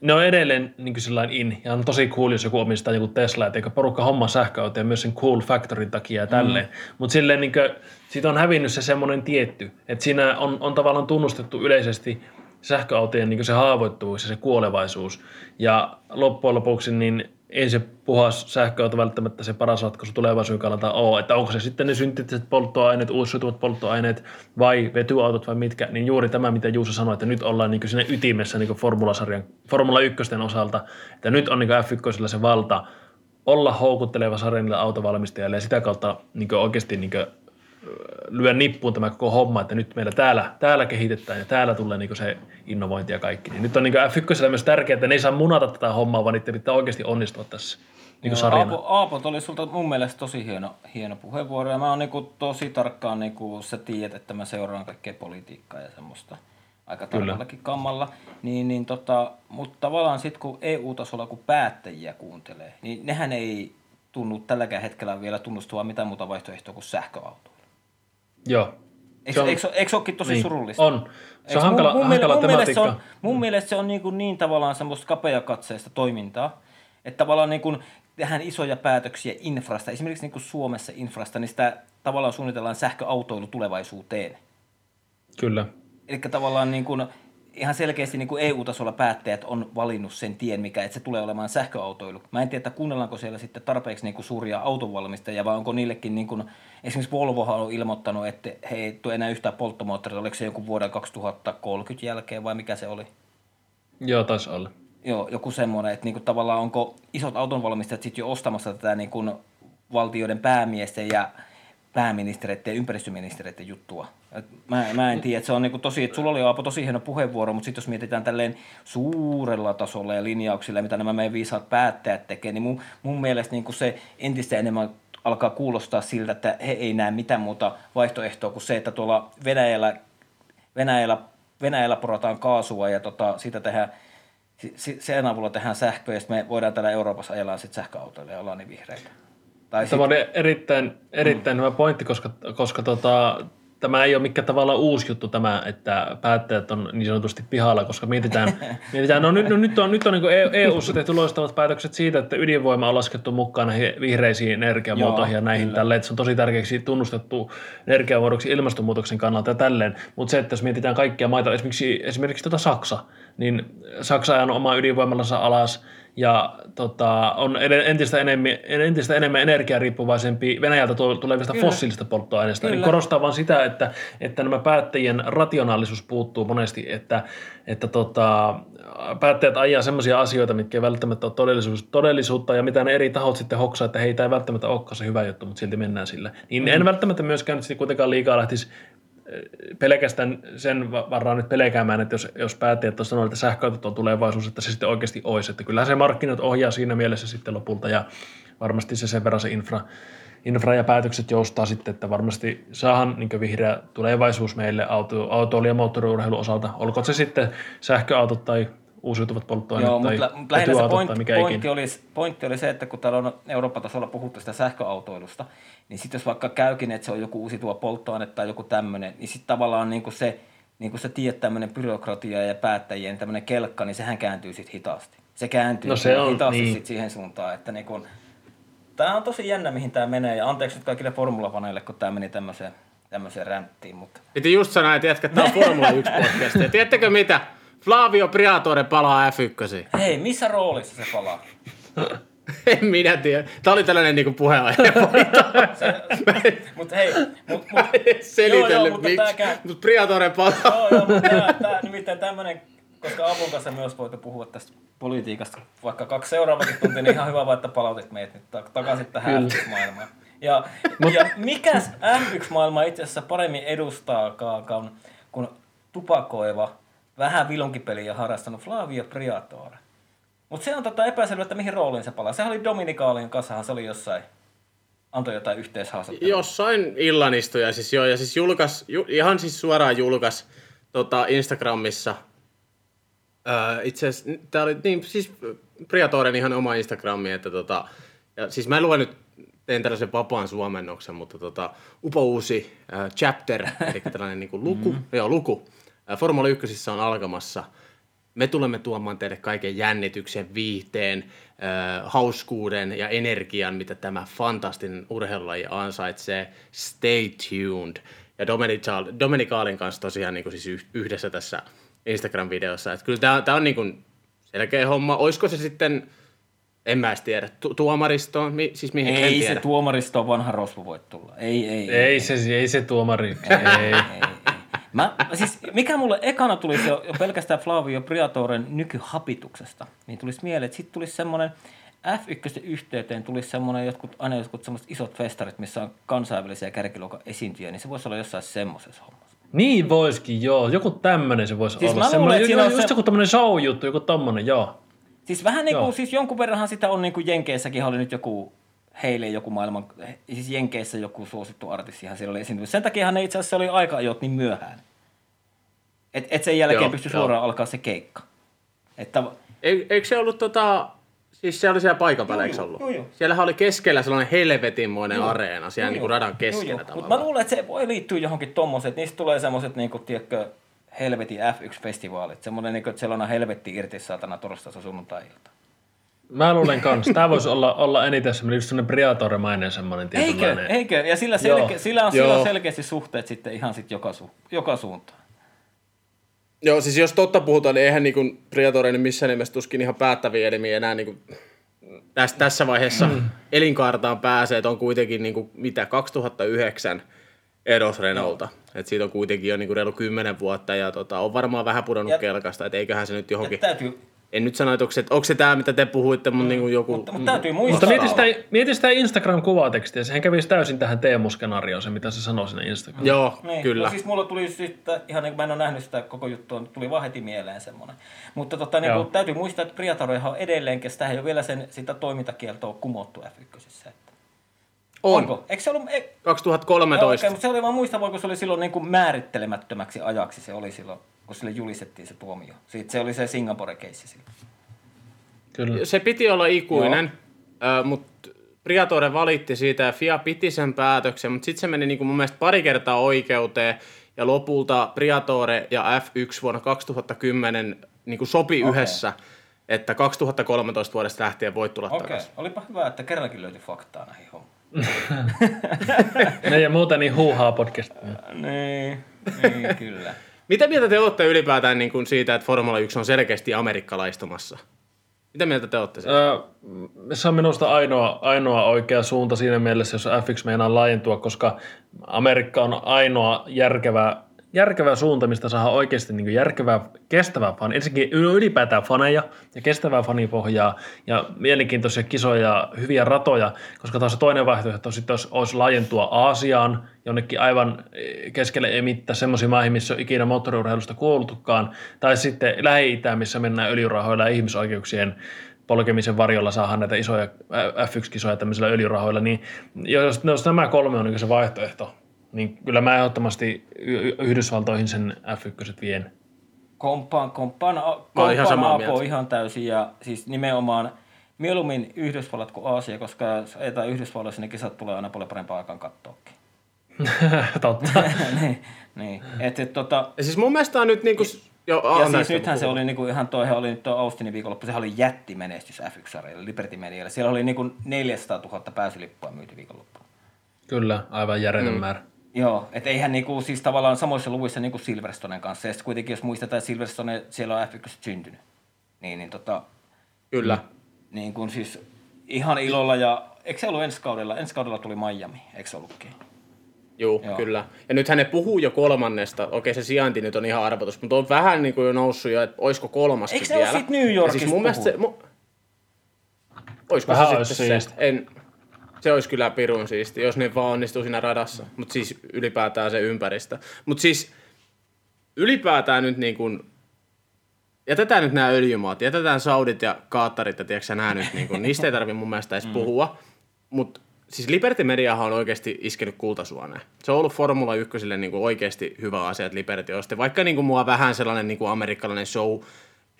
S2: ne on edelleen niin sellainen in, ja on tosi cool, jos joku omistaa joku Tesla, että porukka homma sähköautoja myös sen cool factorin takia ja tälleen. Mm. Mutta silleen niin kuin, siitä on hävinnyt se semmoinen tietty, että siinä on, on tavallaan tunnustettu yleisesti sähköautojen niin se haavoittuvuus ja se kuolevaisuus. Ja loppujen lopuksi niin ei se puhas sähköauto välttämättä se paras ratkaisu tulevaisuuden kannalta ole, että onko se sitten ne synteettiset polttoaineet, uusiutuvat polttoaineet vai vetyautot vai mitkä, niin juuri tämä, mitä Juuso sanoi, että nyt ollaan niin siinä ytimessä niin Formula-sarjan, Formula 1 osalta, että nyt on niin F1 se valta olla houkutteleva sarjan autovalmistajalle ja sitä kautta niin oikeasti niin lyö nippuun tämä koko homma, että nyt meillä täällä, täällä kehitetään ja täällä tulee niin se innovointi ja kaikki. Niin nyt on niin F1 myös tärkeää, että ne ei saa munata tätä hommaa, vaan niiden pitää oikeasti onnistua tässä niin Joo, sarjana.
S3: Aapo, Aapo oli sulta mun mielestä tosi hieno, hieno puheenvuoro ja mä oon niin tosi tarkkaan, niin kuin sä tiedät, että mä seuraan kaikkea politiikkaa ja semmoista aika tarkallakin kammalla. Niin, niin tota, mutta tavallaan sitten kun EU-tasolla kun päättäjiä kuuntelee, niin nehän ei tunnu tälläkään hetkellä vielä tunnustua mitään muuta vaihtoehtoa kuin sähköauto.
S2: Joo.
S3: Eikö, on, eikö, eikö olekin tosi
S2: niin,
S3: surullista?
S2: On. Se on hankala, mun, mun, hankala mun
S3: tematiikka. Mielestä se on, mun mielestä se on niin, kuin niin tavallaan semmoista kapeakatseista toimintaa, että tavallaan niin kuin tehdään isoja päätöksiä infrasta, esimerkiksi niin kuin Suomessa infrasta, niin sitä tavallaan suunnitellaan sähköautoilu tulevaisuuteen.
S2: Kyllä.
S3: Eli tavallaan niin kuin, ihan selkeästi niin kuin EU-tasolla päättäjät on valinnut sen tien, mikä että se tulee olemaan sähköautoilu. Mä en tiedä, että kuunnellaanko siellä sitten tarpeeksi niin kuin suuria autonvalmistajia, vai onko niillekin, niin kuin, esimerkiksi Volvo on ilmoittanut, että he ei tule enää yhtään polttomoottoria, oliko se joku vuoden 2030 jälkeen vai mikä se oli?
S2: Joo, taisi olla.
S3: Joo, joku semmoinen, että niin kuin tavallaan onko isot autonvalmistajat sitten jo ostamassa tätä niin kuin valtioiden päämiesten ja pääministereiden ja ympäristöministereiden juttua. Mä, mä en tiedä, että se on niinku tosi, että sulla oli Aapo tosi hieno puheenvuoro, mutta sitten jos mietitään tälleen suurella tasolla ja linjauksilla, mitä nämä meidän viisaat päättäjät tekee, niin mun, mun mielestä niinku se entistä enemmän alkaa kuulostaa siltä, että he ei näe mitään muuta vaihtoehtoa kuin se, että tuolla Venäjällä, Venäjällä, Venäjällä porataan kaasua ja tota, siitä tehdään sen avulla tehdään sähköä ja me voidaan täällä Euroopassa ajella sitten sähköautoilla ja ollaan niin vihreitä.
S2: Tai Tämä sit... on erittäin, erittäin mm. hyvä pointti, koska, koska tota, tämä ei ole mikään tavallaan uusi juttu tämä, että päättäjät on niin sanotusti pihalla, koska mietitään, mietitään no nyt, no, nyt on, nyt on niin EU-ssa e tehty loistavat päätökset siitä, että ydinvoima on laskettu mukaan näihin vihreisiin energiamuotoihin ja näihin kyllä. tälleen, että se on tosi tärkeäksi tunnustettu energiamuodoksi ilmastonmuutoksen kannalta ja tälleen, mutta se, että jos mietitään kaikkia maita, esimerkiksi, esimerkiksi tuota Saksa, niin Saksa on oma ydinvoimalansa alas, ja tota, on entistä enemmän, entistä enemmän energiariippuvaisempi Venäjältä tulevista Kyllä. fossiilista polttoaineista. Niin korostaa vain sitä, että, että nämä päättäjien rationaalisuus puuttuu monesti, että, että tota, päättäjät ajaa sellaisia asioita, mitkä ei välttämättä ole todellisuus, todellisuutta ja mitä ne eri tahot sitten hoksaa, että heitä ei välttämättä olekaan se hyvä juttu, mutta silti mennään sillä. Niin mm. en välttämättä myöskään sitten kuitenkaan liikaa lähtisi pelkästään sen varaan nyt pelkäämään, että jos, jos päättäjät sanoo, että sähköautot on tulevaisuus, että se sitten oikeasti olisi. Että kyllä se markkinat ohjaa siinä mielessä sitten lopulta ja varmasti se sen verran se infra, infra ja päätökset joustaa sitten, että varmasti saahan niin vihreä tulevaisuus meille auto, autoilu- ja moottoriurheilun osalta, olkoon se sitten sähköautot tai uusiutuvat polttoaineet Joo, tai,
S3: mutta lähinnä se point, tai mikä pointti, oli, pointti oli se, että kun täällä on Euroopan tasolla puhuttu sitä sähköautoilusta, niin sitten jos vaikka käykin, että se on joku uusiutuva polttoaine tai joku tämmöinen, niin sitten tavallaan niin kuin se, niin kuin sä tiedät, tämmöinen byrokratia ja päättäjien tämmöinen kelkka, niin sehän kääntyy sitten hitaasti. Se kääntyy no se on, hitaasti niin. sit siihen suuntaan, että niin kun, tämä on tosi jännä, mihin tämä menee, ja anteeksi nyt kaikille formulapaneille, kun tämä meni tämmöiseen, tämmöiseen ränttiin. Mutta...
S1: Piti just sanoa, että jätkä, tämä on Formula 1 podcast. Ja tiedättekö mitä? Flavio Priatore palaa F1.
S3: Hei, missä roolissa se palaa?
S1: en minä tiedä. Tämä oli tällainen niinku puheenaihe.
S3: mutta hei, mut, mut,
S1: selitellyt mutta miksi. Tääkään... Mut Priatore palaa.
S3: joo, joo, mutta tää, tää, nimittäin tämmöinen, koska Avun kanssa myös voitte puhua tästä politiikasta vaikka kaksi seuraavakin tuntia, niin ihan hyvä vaan, että palautit meitä nyt takaisin tähän maailmaan. Ja, ja mikäs F1-maailma itse asiassa paremmin edustaakaan kuin tupakoiva vähän vilunkipeliä harrastanut Flavio Priatore. Mutta se on tota epäselvä, että mihin rooliin se palaa. Sehän oli Dominikaalien kanssa, se oli jossain, antoi jotain yhteishaastattelua.
S1: Jossain illanistuja siis joo, ja siis julkas, ju, ihan siis suoraan julkas tota Instagramissa. Öö, itse asiassa, tää oli niin, siis Priatoren ihan oma Instagrami, että tota, ja siis mä luen nyt tein tällaisen vapaan suomennoksen, mutta tota, upo uusi äh, chapter, eli tällainen niin kuin luku, mm-hmm. joo, luku, Formula 1 on alkamassa. Me tulemme tuomaan teille kaiken jännityksen, viihteen, hauskuuden ja energian, mitä tämä fantastinen urheilulaji ansaitsee. Stay tuned. Ja Dominikaalin kanssa tosiaan niin kuin siis yhdessä tässä Instagram-videossa. Että kyllä tämä, tämä on niin kuin selkeä homma. Olisiko se sitten, en mä edes tiedä, tu- tuomaristo, mi- siis mihin
S3: Ei en tiedä. se tuomaristo vanha rosvo voi tulla. Ei, ei,
S2: ei. Ei, se, ei se tuomari. ei. ei.
S3: Mä, siis mikä mulle ekana tulisi jo, jo pelkästään Flavio Priatoren nykyhapituksesta, niin tulisi mieleen, että sitten tulisi semmoinen F1 yhteyteen tulisi semmoinen jotkut, aina jotkut semmoiset isot festarit, missä on kansainvälisiä kärkiluokan esiintyjiä, niin se voisi olla jossain semmoisessa hommassa.
S2: Niin voisikin, joo. Joku tämmöinen se voisi siis olla. Semmoinen, luulen, just, just se... joku tämmöinen show-juttu, joku tommonen, joo.
S3: Siis vähän niin kuin, siis jonkun verranhan sitä on niin kuin Jenkeissäkin oli nyt joku heille joku maailman, siis Jenkeissä joku suosittu artistihan siellä oli esiintynyt. Sen takia ne itse asiassa oli aika ajot niin myöhään. Että et sen jälkeen pystyi suoraan alkaa se keikka. Että...
S1: Eikö se ollut tota, siis se oli siellä paikan päällä, eikö ollut? Joo, joo. Siellähän oli keskellä sellainen helvetinmoinen joo. areena, siellä joo, niin kuin radan keskellä joo,
S3: Mutta mä luulen, että se voi liittyä johonkin tommoseen, että niistä tulee semmoiset, niin kuin, tiedätkö, helvetin F1-festivaalit. Semmoinen, niin kuin, että siellä on helvetti irti saatana torstaista sunnuntai-ilta.
S2: Mä luulen kanssa. Tämä voisi olla, olla eniten semmoinen, just semmoinen Briatore-mainen semmoinen
S3: tietynlainen. Eikö, eikö? Ja sillä, selke, sillä on sillä selkeästi suhteet sitten ihan sit joka, su, joka suuntaan.
S1: Joo, siis jos totta puhutaan, niin eihän niin Briatore niin missään nimessä tuskin ihan päättäviä elimiä enää niin kuin tässä, tässä vaiheessa mm. elinkaartaan pääsee, että on kuitenkin niin kuin, mitä 2009 eros Renaulta. No. Et siitä on kuitenkin jo niin kuin reilu 10 vuotta ja tota, on varmaan vähän pudonnut ja, kelkasta, että eiköhän se nyt johonkin... Täytyy, en nyt sano, että onko se, onko se tämä, mitä te puhuitte, mutta niin kuin joku...
S3: Mutta, mutta täytyy muistaa.
S2: Mutta mieti sitä, mieti sitä Instagram-kuvatekstiä, sehän kävisi täysin tähän Teemu-skenaarioon, se mitä se sanoi sinne Instagram.
S1: Joo, niin. kyllä. No
S3: siis mulla tuli sitten, ihan niin kuin mä en ole nähnyt sitä koko juttua, tuli vaan heti mieleen semmoinen. Mutta tota, niin kuin, täytyy muistaa, että Priatorehan on edelleenkin, sitä ei ole vielä sen, sitä toimintakieltoa kumottu F1.
S1: On. Onko? Eikö se ollut... E... 2013. Joo, okay,
S3: mutta se oli vaan muista, voiko se oli silloin niin kuin määrittelemättömäksi ajaksi, se oli silloin, kun sille julistettiin se tuomio. Siitä se oli se Singapore-keissi silloin.
S1: Kyllä. Se piti olla ikuinen, mutta Priatore valitti siitä ja FIA piti sen päätöksen, mutta sitten se meni niin kuin mun mielestä pari kertaa oikeuteen ja lopulta Priatore ja F1 vuonna 2010 niin kuin sopi okay. yhdessä, että 2013 vuodesta lähtien voi tulla okay. takaisin.
S3: Olipa hyvä, että kerrankin löytyi faktaa näihin hommiin.
S2: ne ja muuta niin huuhaa podcast.
S3: niin, niin, kyllä.
S1: Mitä mieltä te olette ylipäätään niin kuin siitä, että Formula 1 on selkeästi amerikkalaistumassa? Mitä mieltä te olette siitä?
S2: Öö, se on minusta ainoa, ainoa oikea suunta siinä mielessä, jos FX meinaa laajentua, koska Amerikka on ainoa järkevä, järkevä suunta, mistä saa oikeasti niin järkevää, kestävää fan. Ensinnäkin ylipäätään faneja ja kestävää fanipohjaa ja mielenkiintoisia kisoja, hyviä ratoja, koska taas se toinen vaihtoehto sitten olisi, olisi laajentua Aasiaan, jonnekin aivan keskelle emittä semmoisiin maihin, missä on ikinä moottoriurheilusta kuultukaan, tai sitten Lähi-Itään, missä mennään öljyrahoilla ja ihmisoikeuksien polkemisen varjolla saadaan näitä isoja F1-kisoja tämmöisillä öljyrahoilla, niin jos, jos nämä kolme on niin se vaihtoehto, niin kyllä mä ehdottomasti Yhdysvaltoihin sen F1 vien.
S3: Kompaan, kompaan, kompaan ihan samaa mieltä. ihan täysin ja siis nimenomaan mieluummin Yhdysvallat kuin Aasia, koska jos ajetaan Yhdysvalloissa, niin kisat tulee aina paljon parempaan aikaan katsoakin.
S2: Totta.
S3: niin, niin. Et, et, tota,
S1: ja siis mun mielestä on nyt niinku...
S3: Jo, ja, ja siis nythän se oli niinku ihan toi, oli nyt tuo Austinin viikonloppu, sehän oli jättimenestys F1-sarjalle, Liberty Medialle. Siellä oli niinku 400 000 pääsylippua myyty viikonloppu.
S2: Kyllä, aivan järjetön mm. määrä.
S3: Joo, että eihän niinku, siis tavallaan samoissa luvuissa niinku Silverstonen kanssa. Ja sitten kuitenkin, jos muistetaan, että Silverstone, siellä on F1 syntynyt. Niin, niin tota...
S1: Kyllä.
S3: Niin kuin siis ihan ilolla ja... Eikö se ollut ensi kaudella? Ensi kaudella tuli Miami, eikö se ollutkin?
S1: Juu, Joo, kyllä. Ja nythän ne puhuu jo kolmannesta. Okei, se sijainti nyt on ihan arvotus, mutta on vähän niin kuin jo noussut jo, että olisiko kolmaskin
S3: Eikö se vielä. Eikö New Yorkista siis mun mielestä se, mu...
S1: Olisiko vähän se sitten se? En, se olisi kyllä pirun siisti, jos ne vaan onnistuu siinä radassa. Mutta siis ylipäätään se ympäristö. Mutta siis ylipäätään nyt niin kuin, jätetään nyt nämä öljymaat, jätetään Saudit ja Kaatarit ja tiedätkö nämä nyt, niin kuin, niistä ei tarvitse mun mielestä edes mm. puhua. Mutta siis Liberty Mediahan on oikeasti iskenyt kultasuoneen. Se on ollut Formula 1 niin kuin oikeasti hyvä asia, että Liberty osti. Vaikka niin kuin mua vähän sellainen niin kuin amerikkalainen show,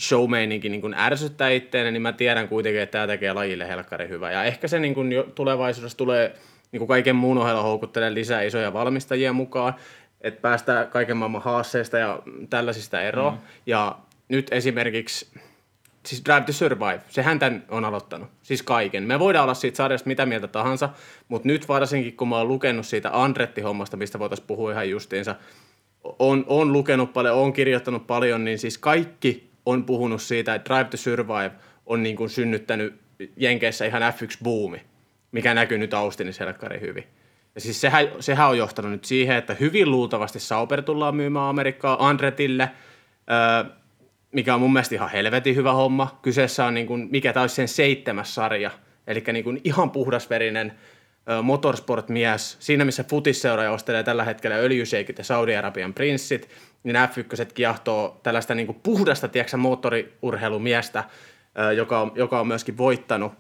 S1: showmeininki niin ärsyttää itteeni, niin mä tiedän kuitenkin, että tämä tekee lajille helkkari hyvä. Ja ehkä se niin kuin jo tulevaisuudessa tulee niin kuin kaiken muun ohella houkuttelee lisää isoja valmistajia mukaan, että päästään kaiken maailman haasteista ja tällaisista eroon. Mm. Ja nyt esimerkiksi siis Drive to Survive, sehän tämän on aloittanut, siis kaiken. Me voidaan olla siitä sarjasta mitä mieltä tahansa, mutta nyt varsinkin kun mä oon lukenut siitä Andretti-hommasta, mistä voitaisiin puhua ihan justiinsa, on, on lukenut paljon, on kirjoittanut paljon, niin siis kaikki on puhunut siitä, että Drive to Survive on niin kuin synnyttänyt Jenkeissä ihan F1-buumi, mikä näkyy nyt Austinissa helkkari hyvin. Ja siis sehän, sehän on johtanut nyt siihen, että hyvin luultavasti Sauber tullaan myymään Amerikkaa Andretille. Öö, mikä on mun mielestä ihan helvetin hyvä homma. Kyseessä on niin kuin, mikä taisi sen seitsemäs sarja, eli niin kuin ihan puhdasverinen motorsport-mies. Siinä, missä futisseura ostelee tällä hetkellä öljyseikit ja Saudi-Arabian prinssit, niin F1 kiahtoo tällaista niin kuin puhdasta, tiedätkö, moottoriurheilumiestä, joka on, joka on myöskin voittanut.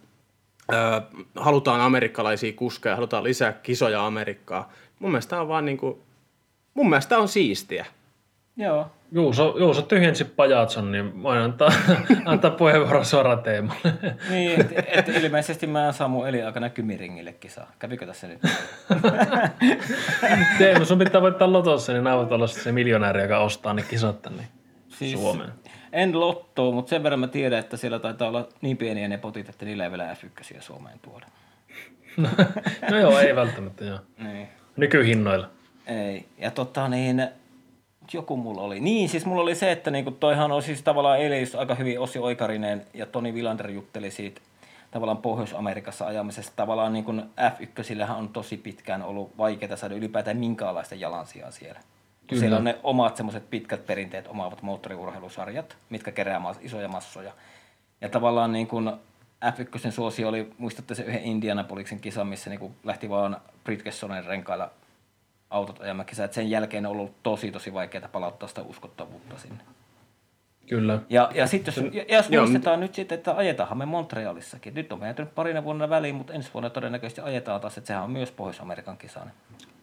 S1: Halutaan amerikkalaisia kuskeja, halutaan lisää kisoja Amerikkaa. Mun mielestä on vaan niin kuin, mun mielestä on siistiä.
S3: Joo.
S2: Juuso, Juuso tyhjensi pajatson, niin voin antaa, antaa puheenvuoron suoraan teemalle.
S3: niin, että et ilmeisesti mä en saa mun elinaikana Kymiringille kisaa. Kävikö tässä nyt?
S2: Teemu, sun pitää voittaa lotossa, niin nämä olla se miljonääri, joka ostaa ne kisat tänne siis, Suomeen.
S3: En lottoa, mutta sen verran mä tiedän, että siellä taitaa olla niin pieniä ne potit, että niillä ei vielä F1 Suomeen tuoda.
S2: no joo, ei välttämättä joo. Niin. Nykyhinnoilla.
S3: Ei. Ja tota niin, joku mulla oli. Niin, siis mulla oli se, että niinku toihan on siis tavallaan eilen aika hyvin Osi Oikarinen ja Toni Vilander jutteli siitä tavallaan Pohjois-Amerikassa ajamisesta. Tavallaan niin kuin F1 on tosi pitkään ollut vaikeaa saada ylipäätään minkäänlaista jalansijaa siellä. Kyllä. Siellä on ne omat semmoiset pitkät perinteet omaavat moottoriurheilusarjat, mitkä kerää isoja massoja. Ja tavallaan niin kuin F1 suosio oli, muistatte se yhden Indianapoliksen kisan, missä niin kuin lähti vaan Bridgesonen renkailla autot ajamaan kesää. Sen jälkeen on ollut tosi tosi vaikeaa palauttaa sitä uskottavuutta sinne.
S2: Kyllä.
S3: Ja, ja sitten jos, ja jos muistetaan nyt sitten, että ajetaanhan me Montrealissakin. Nyt on mennyt parina vuonna väliin, mutta ensi vuonna todennäköisesti ajetaan taas, että sehän on myös Pohjois-Amerikan kisainen.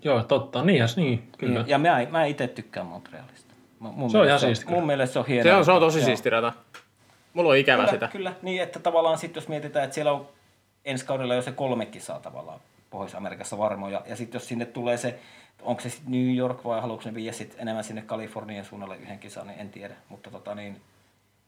S2: Joo, totta. Niinhän niin, kyllä.
S3: Niin, ja mä, mä itse tykkään Montrealista.
S2: Mun se on ihan siisti.
S3: Mun mielestä se on hieno.
S1: Se on, se on tosi joo. siisti rata. Mulla on ikävä
S3: kyllä,
S1: sitä.
S3: Kyllä, niin että tavallaan sitten jos mietitään, että siellä on ensi kaudella jo se kolme kisaa tavallaan Pohjois-Amerikassa varmoja. Ja sitten jos sinne tulee se onko se sitten New York vai haluatko ne viedä sit enemmän sinne Kalifornian suunnalle yhden kisan, niin en tiedä. Mutta tota niin,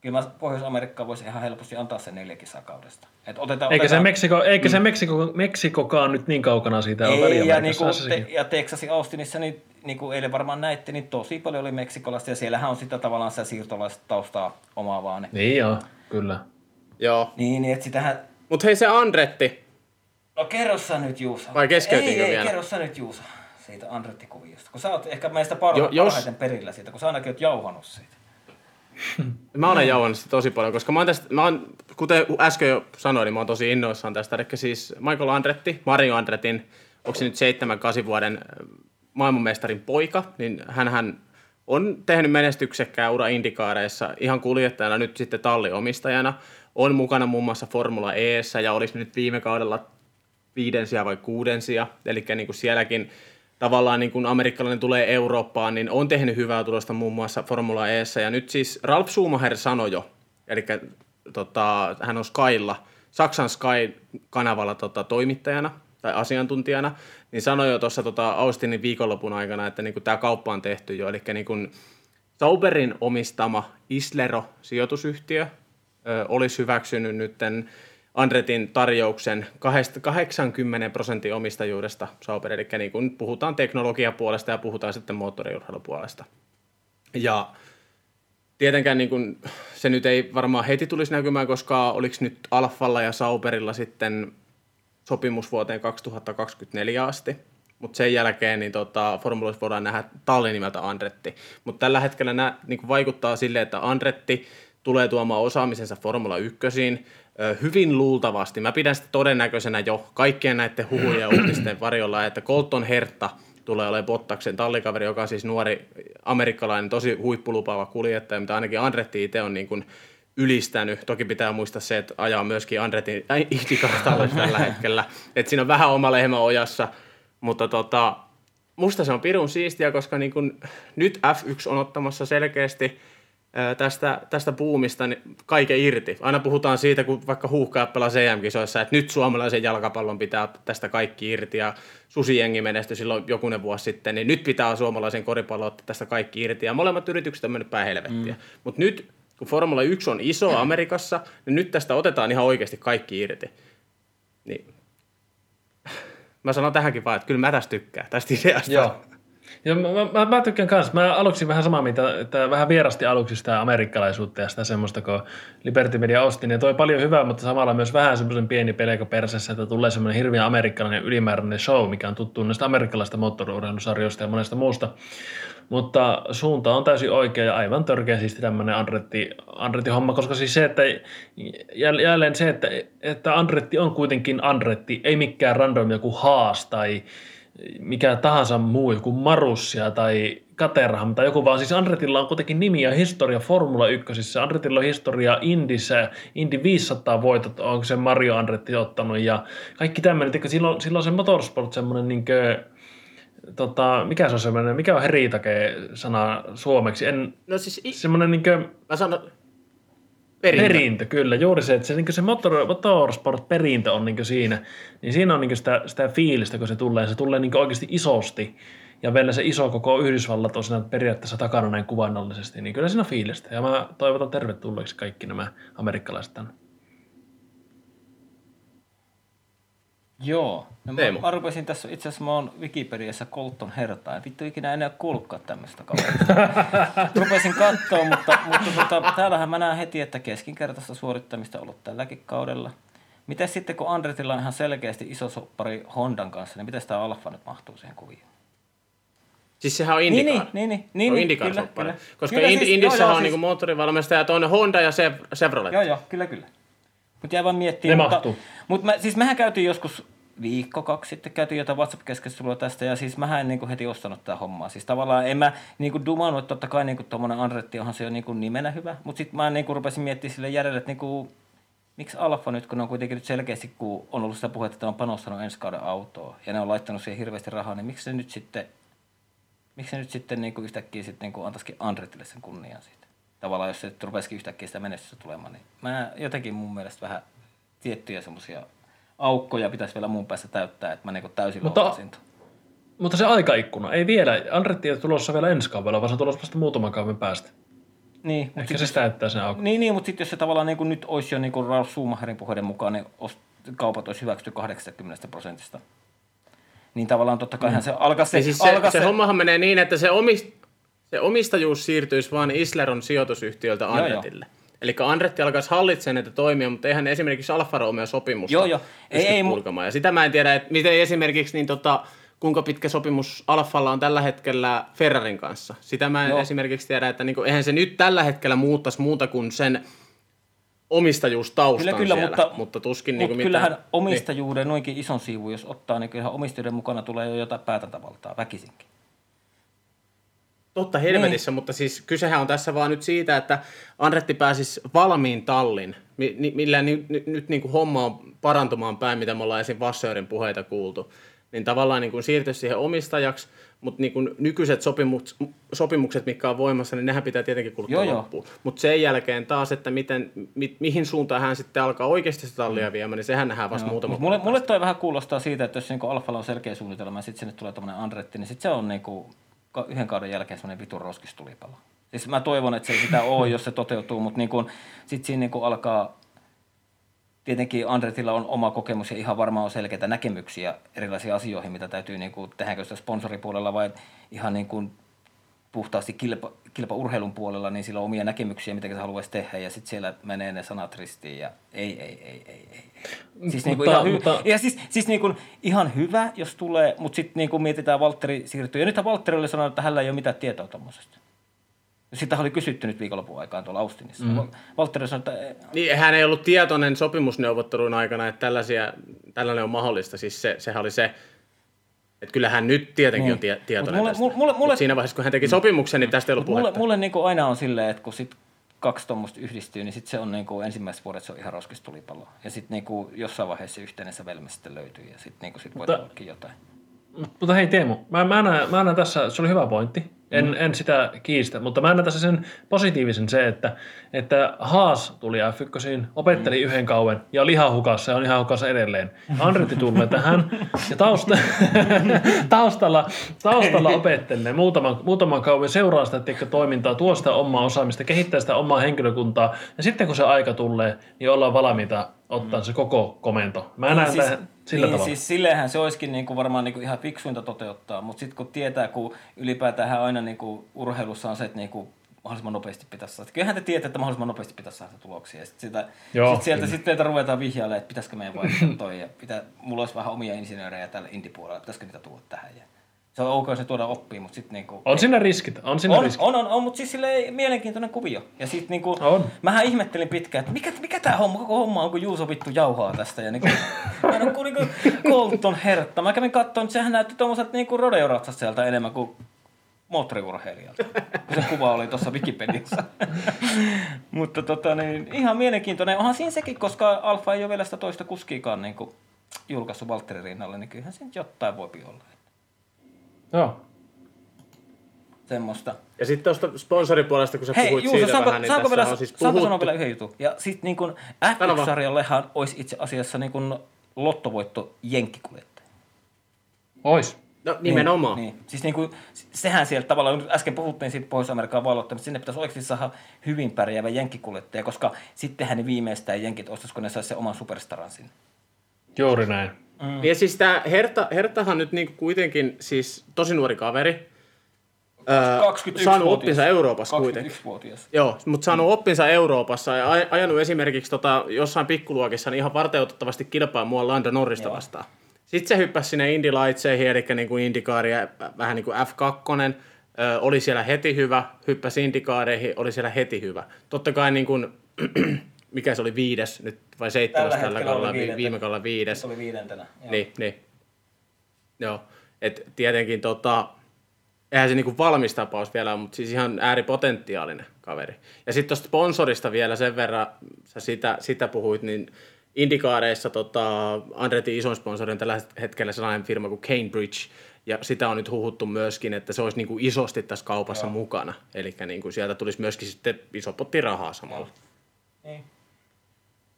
S3: kyllä Pohjois-Amerikka voisi ihan helposti antaa sen neljä kisaa kaudesta. Et otetaan,
S2: eikä otetaan, se, Meksiko, eikä mm. se Meksiko, Meksikokaan nyt niin kaukana siitä
S3: Ei, ole ja, niin kuin te, ja Texasin Austinissa, niin, niin kuin eilen varmaan näitte, niin tosi paljon oli meksikolaista ja siellähän on sitä tavallaan sitä siirtolaista taustaa omaavaa.
S2: Niin, niin joo, kyllä.
S1: Joo.
S3: Niin, niin että sitähän...
S1: Mutta hei se Andretti,
S3: No kerro sä nyt Juusa.
S1: Vai keskeytinkö
S3: ei, ei,
S1: vielä?
S3: kerro sä nyt Juusa siitä Andretti-kuviosta. Kun sä oot ehkä meistä parha-
S1: Jo- jos-
S3: parhaiten perillä siitä, kun sä ainakin oot jauhanut siitä.
S1: Mä olen jauhannut sitä tosi paljon, koska mä oon tästä, mä oon, kuten äsken jo sanoin, niin mä oon tosi innoissaan tästä. Eli siis Michael Andretti, Mario Andretin, onko se nyt 7-8 vuoden äh, maailmanmestarin poika, niin hän on tehnyt menestyksekkää ura indikaareissa ihan kuljettajana, nyt sitten talliomistajana. On mukana muun muassa Formula Eessä ja olisi nyt viime kaudella viidensiä vai kuudensia, eli niin kuin sielläkin tavallaan niin kuin amerikkalainen tulee Eurooppaan, niin on tehnyt hyvää tulosta muun muassa Formula Eessä. Ja nyt siis Ralf Schumacher sanoi jo, eli tota, hän on Skylla, Saksan Sky-kanavalla tota, toimittajana tai asiantuntijana, niin sanoi jo tuossa tota, Austinin viikonlopun aikana, että niin tämä kauppa on tehty jo, eli niin kuin Sauberin omistama Islero sijoitusyhtiö ö, olisi hyväksynyt nytten Andretin tarjouksen kahdesta- 80 prosentin omistajuudesta Sauber, eli niin kun puhutaan teknologiapuolesta ja puhutaan sitten moottoriurheilupuolesta. Ja tietenkään niin kun, se nyt ei varmaan heti tulisi näkymään, koska oliko nyt Alfalla ja Sauberilla sitten sopimus vuoteen 2024 asti. Mutta sen jälkeen niin tota, formuloissa voidaan nähdä talli nimeltä Andretti. Mutta tällä hetkellä nämä niin vaikuttaa sille, että Andretti tulee tuomaan osaamisensa Formula 1 hyvin luultavasti. Mä pidän sitä todennäköisenä jo kaikkien näiden huhujen ja uutisten varjolla, että Colton Herta tulee olemaan Bottaksen tallikaveri, joka on siis nuori amerikkalainen, tosi huippulupaava kuljettaja, mitä ainakin Andretti itse on niin kuin ylistänyt. Toki pitää muistaa se, että ajaa myöskin Andretin äh, IndyCar tällä hetkellä. että siinä on vähän oma lehmä ojassa, mutta tota, musta se on pirun siistiä, koska niin kun nyt F1 on ottamassa selkeästi tästä, tästä buumista niin kaiken irti. Aina puhutaan siitä, kun vaikka huuhkaa pelaa CM-kisoissa, että nyt suomalaisen jalkapallon pitää tästä kaikki irti ja Susijengi menestyi silloin jokunen vuosi sitten, niin nyt pitää suomalaisen koripallon ottaa tästä kaikki irti. Ja molemmat yritykset on mennyt päin helvettiä. Mm. Mutta nyt, kun Formula 1 on iso Amerikassa, niin nyt tästä otetaan ihan oikeasti kaikki irti. Niin. Mä sanon tähänkin vaan, että kyllä mä tästä tykkään, tästä ideasta.
S2: Joo. Ja mä, mä, mä tykkään kanssa. Mä aluksi vähän samaa, mitä, että vähän vierasti aluksi sitä amerikkalaisuutta ja sitä semmoista, kun Liberty Media osti, niin toi paljon hyvää, mutta samalla myös vähän semmoisen pieni pelko persessä, että tulee semmoinen hirveän amerikkalainen ylimääräinen show, mikä on tuttu näistä amerikkalaisista moottoriurheilusarjoista ja monesta muusta. Mutta suunta on täysin oikea ja aivan törkeä siis tämmöinen Andretti, Andretti homma, koska siis se, että jäl- jälleen se, että, että Andretti on kuitenkin Andretti, ei mikään random joku Haas tai mikä tahansa muu, joku Marussia tai Caterham tai joku, vaan siis Andretilla on kuitenkin nimi ja historia Formula 1. Andretilla on historia Indissä, Indy 500 voitot, onko se Mario Andretti ottanut ja kaikki tämmöinen, silloin, silloin se motorsport semmoinen niin kuin, tota, mikä se on semmoinen, mikä on heritake sana suomeksi, en,
S1: No siis, i-
S2: semmoinen niin kuin,
S1: mä sanon, perintö.
S2: Perintö, kyllä, juuri se, että se, niin se motor, motorsport-perintö on niin siinä, niin siinä on niin sitä, sitä fiilistä, kun se tulee, se tulee niin oikeasti isosti, ja vielä se iso koko Yhdysvallat on siinä periaatteessa takana näin kuvainnollisesti, niin kyllä siinä on fiilistä, ja mä toivotan tervetulleeksi kaikki nämä amerikkalaiset tänne.
S3: Joo. No mä,
S1: Teemu.
S3: mä rupesin tässä, itse asiassa mä oon Wikipediassa Colton Herta, ja vittu ikinä en ole kuullutkaan tämmöistä kaverista. rupesin katsoa, mutta, mutta tota, täällähän mä näen heti, että keskinkertaista suorittamista on ollut tälläkin kaudella. Miten sitten, kun Andretilla on ihan selkeästi iso soppari Hondan kanssa, niin miten tämä Alfa nyt mahtuu siihen kuvioon?
S1: Siis sehän on
S3: Niin,
S1: Indycar.
S3: niin, niin, niin,
S1: on
S3: niin,
S1: Indycar
S3: kyllä,
S1: soppari.
S3: kyllä.
S1: Koska
S3: Kyllä siis-
S1: Indyssä
S3: joo, joo,
S1: on
S3: siis-
S1: niinku moottorivalmistaja, toinen Honda ja Chev- Chevrolet.
S3: Joo, joo, kyllä, kyllä. Mutta jäi vaan miettiä.
S2: Ne
S3: mutta,
S2: mahtuu.
S3: mutta mä, siis mehän käytiin joskus viikko, kaksi sitten käytiin jotain WhatsApp-keskustelua tästä, ja siis mähän en niin kuin heti ostanut tätä hommaa. Siis tavallaan en mä niin kuin dumannut, että totta kai niin kuin tuommoinen Andretti onhan se jo niin kuin nimenä hyvä, mutta sitten mä niin kuin rupesin miettimään sille järjelle, että niin kuin, miksi Alfa nyt, kun ne on kuitenkin nyt selkeästi, kun on ollut sitä puhetta, että ne on panostanut ensi kauden autoa, ja ne on laittanut siihen hirveästi rahaa, niin miksi se nyt sitten, miksi se nyt sitten niin kuin yhtäkkiä sitten niin kuin antaisikin Andretille sen kunnian siitä? Tavallaan jos se rupesikin yhtäkkiä sitä menestystä tulemaan, niin mä jotenkin mun mielestä vähän tiettyjä semmoisia aukkoja pitäisi vielä mun päässä täyttää, että mä niin täysin
S2: Mutta-. Mutta se aikaikkuna, ei vielä, Andretti ei ole tulossa vielä ensi kaudella, vaan se on tulossa vasta muutaman kauden päästä.
S3: Niin,
S2: Ehkä se täyttää sen aukon.
S3: Niin, niin mutta sitten jos se tavallaan niin kuin nyt olisi jo niin kuin Ralf Schumacherin puheiden mukaan, niin kaupat olisi hyväksytty 80 prosentista. Niin tavallaan totta kai mm. se alkaa se,
S1: Ja siis se,
S3: alkaa
S1: se, hommahan menee niin, että se, omist, se omistajuus siirtyisi vaan Isleron sijoitusyhtiöltä
S3: joo.
S1: Andretille. Eli Andretti alkaisi hallitsemaan näitä toimia, mutta eihän esimerkiksi Alfa Romeo sopimusta
S3: Joo, joo. Ei, ei,
S1: purkamaan. Ja sitä mä en tiedä, että miten esimerkiksi niin tota, kuinka pitkä sopimus Alfalla on tällä hetkellä Ferrarin kanssa. Sitä mä en
S3: Joo.
S1: esimerkiksi tiedä, että niin kuin, eihän se nyt tällä hetkellä muuttaisi muuta kuin sen omistajuustaustan
S3: Kyllä, kyllä,
S1: siellä,
S3: mutta,
S1: mutta tuskin
S3: mutta
S1: niin kuin
S3: kyllähän
S1: mitään.
S3: omistajuuden noinkin ison siivun, jos ottaa, niin kyllähän omistajuuden mukana tulee jo jotain päätäntävaltaa väkisinkin.
S1: Totta helvetissä,
S3: Niin.
S1: mutta siis kysehän on tässä vaan nyt siitä, että Andretti pääsisi valmiin tallin, millä ni- nyt, nyt niin kuin homma on parantumaan päin, mitä me ollaan esim. Vassöörin puheita kuultu. Niin tavallaan niin kuin siirtyisi siihen omistajaksi, mutta niin kuin nykyiset sopimukset, sopimukset, mitkä on voimassa, niin nehän pitää tietenkin kulkea
S3: Joo,
S1: loppuun. Mutta sen jälkeen taas, että miten, mi, mihin suuntaan hän sitten alkaa oikeasti sitä tallia viemään, niin sehän nähdään vasta muutama
S3: mulle, mulle toi vähän kuulostaa siitä, että jos niinku Alfalla on selkeä suunnitelma ja sitten sinne tulee tämmöinen Andretti, niin sitten se on niinku ka- yhden kauden jälkeen semmoinen vitun roskistulipalo. Siis mä toivon, että se ei sitä ole, jos se toteutuu, mutta niinku, sitten siinä niinku alkaa, tietenkin Andretilla on oma kokemus ja ihan varmaan on selkeitä näkemyksiä erilaisiin asioihin, mitä täytyy, niinku, tehdäänkö sitä sponsoripuolella vai ihan niin kuin puhtaasti kilpa, kilpaurheilun puolella, niin sillä on omia näkemyksiä, mitä se haluaisi tehdä, ja sitten siellä menee ne sanat ristiin, ja ei, ei, ei, ei, ei. Siis, niinku
S2: Mutta-
S3: ihan, hy-
S2: mutta-
S3: ja siis, siis niinku ihan hyvä, jos tulee, mutta sitten niinku mietitään Valtteri siirtyy. Ja nythän Valtteri oli sanonut, että hänellä ei ole mitään tietoa tuommoisesta. Sitä oli kysytty nyt viikonlopun aikaan tuolla Austinissa. Mm. Valtteri sanoi, että
S1: Niin, hän ei ollut tietoinen sopimusneuvottelun aikana, että tällaisia, tällainen on mahdollista. Siis se, sehän oli se, että kyllähän nyt tietenkin
S3: Niin.
S1: on tie, tietoinen
S3: mulle-
S1: tästä.
S3: mulle- mulle-
S1: Mut siinä vaiheessa, kun hän teki sopimuksen, niin tästä ei ollut
S3: mulle,
S1: puhetta.
S3: mulle niinku aina on silleen, että kun sit kaksi tuommoista yhdistyy, niin sit se on niinku ensimmäiset vuodet se on ihan roskistulipalo. Ja sitten niinku jossain vaiheessa yhteinen sävelmä sitten löytyy ja sitten niinku sit voi
S2: Mutta-
S3: tullakin jotain.
S2: Mutta hei Teemu, mä, mä, näen, mä näen tässä, se oli hyvä pointti, en, mm. en sitä kiistä, mutta mä näen tässä sen positiivisen se, että, että Haas tuli F1, opetteli mm. yhden kauden ja oli ihan hukassa ja on ihan hukassa edelleen. Andretti tulee tähän ja tausta, taustalla, taustalla opettelee muutaman, muutaman kauden, seuraa sitä tiedätkö, toimintaa, tuo sitä omaa osaamista, kehittää sitä omaa henkilökuntaa ja sitten kun se aika tulee, niin ollaan valmiita ottaa se koko komento. Mä näen
S3: siis,
S2: tähän sillä
S3: niin,
S2: tavalla.
S3: siis silleenhän se olisikin niinku varmaan niinku ihan fiksuinta toteuttaa, mutta sitten kun tietää, kun ylipäätään aina niinku urheilussa on se, että niinku mahdollisimman nopeasti pitäisi saada. Kyllähän te tiedätte, että mahdollisimman nopeasti pitäisi saada tuloksia. Ja sit sitä,
S2: Joo,
S3: sit sieltä sitten ruvetaan vihjailemaan, että pitäisikö meidän vaihtaa toi. Ja pitää, mulla olisi vähän omia insinöörejä tällä indipuolella, pitäisikö niitä tuoda tähän. Ja se on ok, ne tuoda oppiin, mutta sitten niinku...
S2: On siinä riskit, on siinä
S3: On,
S2: riskit.
S3: on, on, on, mutta siis silleen mielenkiintoinen kuvio. Ja sit niinku,
S2: On.
S3: mähän ihmettelin pitkään, että mikä, mikä tää homma, koko homma on, kun Juuso vittu jauhaa tästä. Ja niinku, mä en kuin niinku Colton Hertta. Mä kävin katsomaan, että sehän näytti tommoset niinku rodeo-ratsastajalta enemmän kuin moottoriurheilijalta. Kun se kuva oli tuossa Wikipediassa. mutta tota, niin, ihan mielenkiintoinen. Onhan siinä sekin, koska Alfa ei ole vielä sitä toista kuskiikaan niin julkaissut Valtterin rinnalle, niin kyllähän siinä jotain voi olla.
S2: Joo.
S3: Semmoista.
S1: Ja sitten tuosta sponsoripuolesta, kun sä
S3: Hei
S1: puhuit
S3: Juuso,
S1: siitä
S3: saanko,
S1: vähän, niin
S3: saanko,
S1: tässä
S3: vielä,
S1: on siis
S3: saanko sanoa
S1: puhuttu.
S3: vielä yhden jutun? Ja sitten niin kun
S1: vaan.
S3: F1-sarjallehan olisi itse asiassa niin kun lottovoitto jenkkikuljettaja.
S2: Ois.
S1: No nimenomaan.
S3: Niin, niin. Siis niin kuin, sehän sieltä tavallaan, nyt äsken puhuttiin siitä Pohjois-Amerikan valloittamista, sinne pitäisi oikeasti saada hyvin pärjäävä jenkkikuljettaja, koska sittenhän ne viimeistään jenkit ostaisi, kun ne saisi sen oman superstaran sinne.
S2: Juuri näin.
S1: Mm. Ja siis tämä Herta, Hertahan nyt niinku kuitenkin siis tosi nuori kaveri. Öö,
S3: 21-vuotias.
S1: saanut oppinsa Euroopassa kuitenkin.
S3: 21-vuotias.
S1: Joo, mutta saanut oppinsa Euroopassa ja aj- ajanut esimerkiksi tota, jossain pikkuluokissa niin ihan varteutettavasti kilpaa mua Lando Norrista
S3: Joo.
S1: vastaan. Sitten se hyppäsi sinne Indy Lightseihin, eli niin kuin Indikaari ja vähän niin kuin F2, ö, oli siellä heti hyvä, hyppäsi Indikaareihin, oli siellä heti hyvä. Totta kai niin kuin, mikä se oli viides nyt vai seitsemäs
S3: Tällä
S1: kaudella, vi-
S3: viidentenä.
S1: viime kaudella viides.
S3: Se oli viidentenä. Joo.
S1: Niin, niin. Joo, et tietenkin tota, eihän se niinku valmis tapaus vielä ole, mutta siis ihan ääripotentiaalinen kaveri. Ja sitten tuosta sponsorista vielä sen verran, sä sitä, sitä puhuit, niin Indikaareissa tota, Andretin isoin sponsori on tällä hetkellä sellainen firma kuin Cambridge, ja sitä on nyt huhuttu myöskin, että se olisi niinku isosti tässä kaupassa Joo. mukana. Eli niinku sieltä tulisi myöskin sitten iso potti rahaa samalla.
S3: Niin.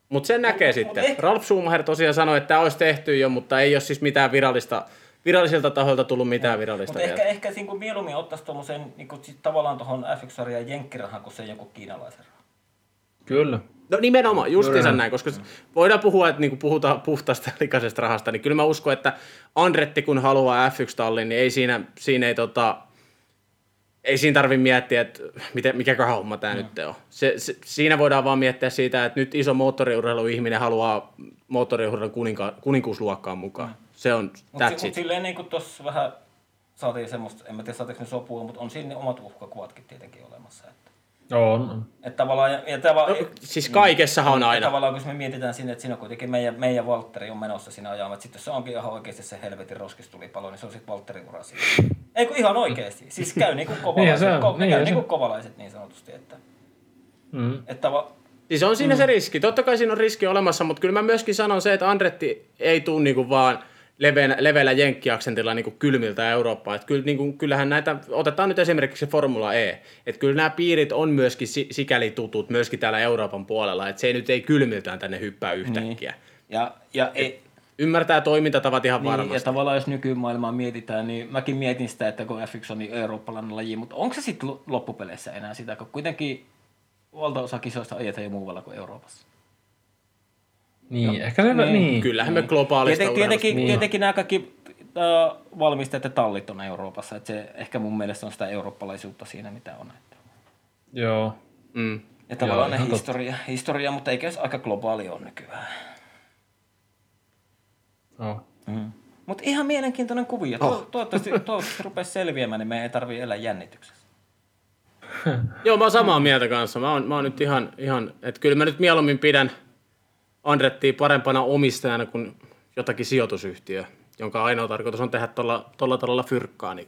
S1: Mutta sen näkee sitten.
S3: ehkä-
S1: Ralf Schumacher tosiaan sanoi, että tämä olisi tehty jo, mutta ei ole siis mitään virallista, virallisilta tahoilta tullut mitään virallista
S3: Mutta
S1: vielä.
S3: ehkä, ehkä niin kuin mieluummin ottaisi tuommoisen niin kuin, sit tavallaan tuohon F1-sarjan jenkkirahan, kun se joku kiinalaisen raha.
S2: Kyllä.
S1: No nimenomaan, justiinsa näin, koska voidaan puhua, että niin puhutaan puhtaasta likaisesta rahasta, niin kyllä mä uskon, että Andretti kun haluaa F1-tallin, niin ei siinä, siinä ei tota, ei siinä tarvitse miettiä, että miten, mikä homma tämä mm. nyt on. Se, se, siinä voidaan vaan miettiä siitä, että nyt iso moottoriurheiluihminen haluaa moottoriurheilun kuninka, kuninkuusluokkaan mukaan. Mm. Se on,
S3: Mutta mut silleen niin kuin tuossa vähän saatiin semmoista, en mä tiedä saatiinko ne sopua, mutta on siinä omat uhkakuvatkin tietenkin olemassa. Että,
S2: on.
S3: Että tavallaan, ja, ja tava,
S1: no, siis kaikessahan on aina.
S3: Tavallaan kun me mietitään sinne, että siinä kuitenkin meidän, meidän Valtteri on menossa siinä ajamaan, että sitten jos se onkin ihan oikeasti se helvetin roskistulipalo, niin se on sitten Valtterin ura siinä. Ei kun ihan oikeasti. Siis käy niin kuin kovalaiset, niin, ko, niin, käy niin kuin kovalaiset niin sanotusti. Että, mm. että va,
S1: Siis on siinä mm. se riski. Totta kai siinä on riski olemassa, mutta kyllä mä myöskin sanon se, että Andretti ei tule niinku vaan leveänä, leveällä jenkkiaksentilla niin kylmiltä Eurooppaa. Että kyllä, niin kuin, kyllähän näitä, otetaan nyt esimerkiksi se Formula E, että kyllä nämä piirit on myöskin sikäli tutut myöskin täällä Euroopan puolella, että se ei nyt ei kylmiltään tänne hyppää yhtäkkiä. Niin.
S3: Ja, ja ei,
S1: ymmärtää toimintatavat ihan
S3: niin,
S1: varmasti.
S3: Ja tavallaan jos nykymaailmaa mietitään, niin mäkin mietin sitä, että kun F1 on niin eurooppalainen laji, mutta onko se sitten loppupeleissä enää sitä, kun kuitenkin valtaosa kisoista ajetaan jo muualla kuin Euroopassa.
S2: Niin, no, ehkä se niin. niin.
S1: Kyllähän niin. me globaalista
S3: Tieten, tietenkin, niin. tietenkin nämä kaikki äh, valmistajat ja tallit on Euroopassa, että se ehkä mun mielestä on sitä eurooppalaisuutta siinä, mitä on. Että.
S2: Joo.
S1: Mm.
S3: Ja tavallaan Joo, ne historia, historia, mutta eikä se aika globaali ole nykyään.
S2: Oh.
S3: Mm. Mutta ihan mielenkiintoinen kuvio. Oh. Toivottavasti, toivottavasti rupeaa selviämään, niin me ei tarvitse elää jännityksessä.
S1: Joo, mä oon samaa mieltä kanssa. Mä oon, mä oon nyt ihan, ihan että kyllä mä nyt mieluummin pidän Andrettia parempana omistajana kuin jotakin sijoitusyhtiö, jonka ainoa tarkoitus on tehdä tuolla, tavalla fyrkkaa. Niin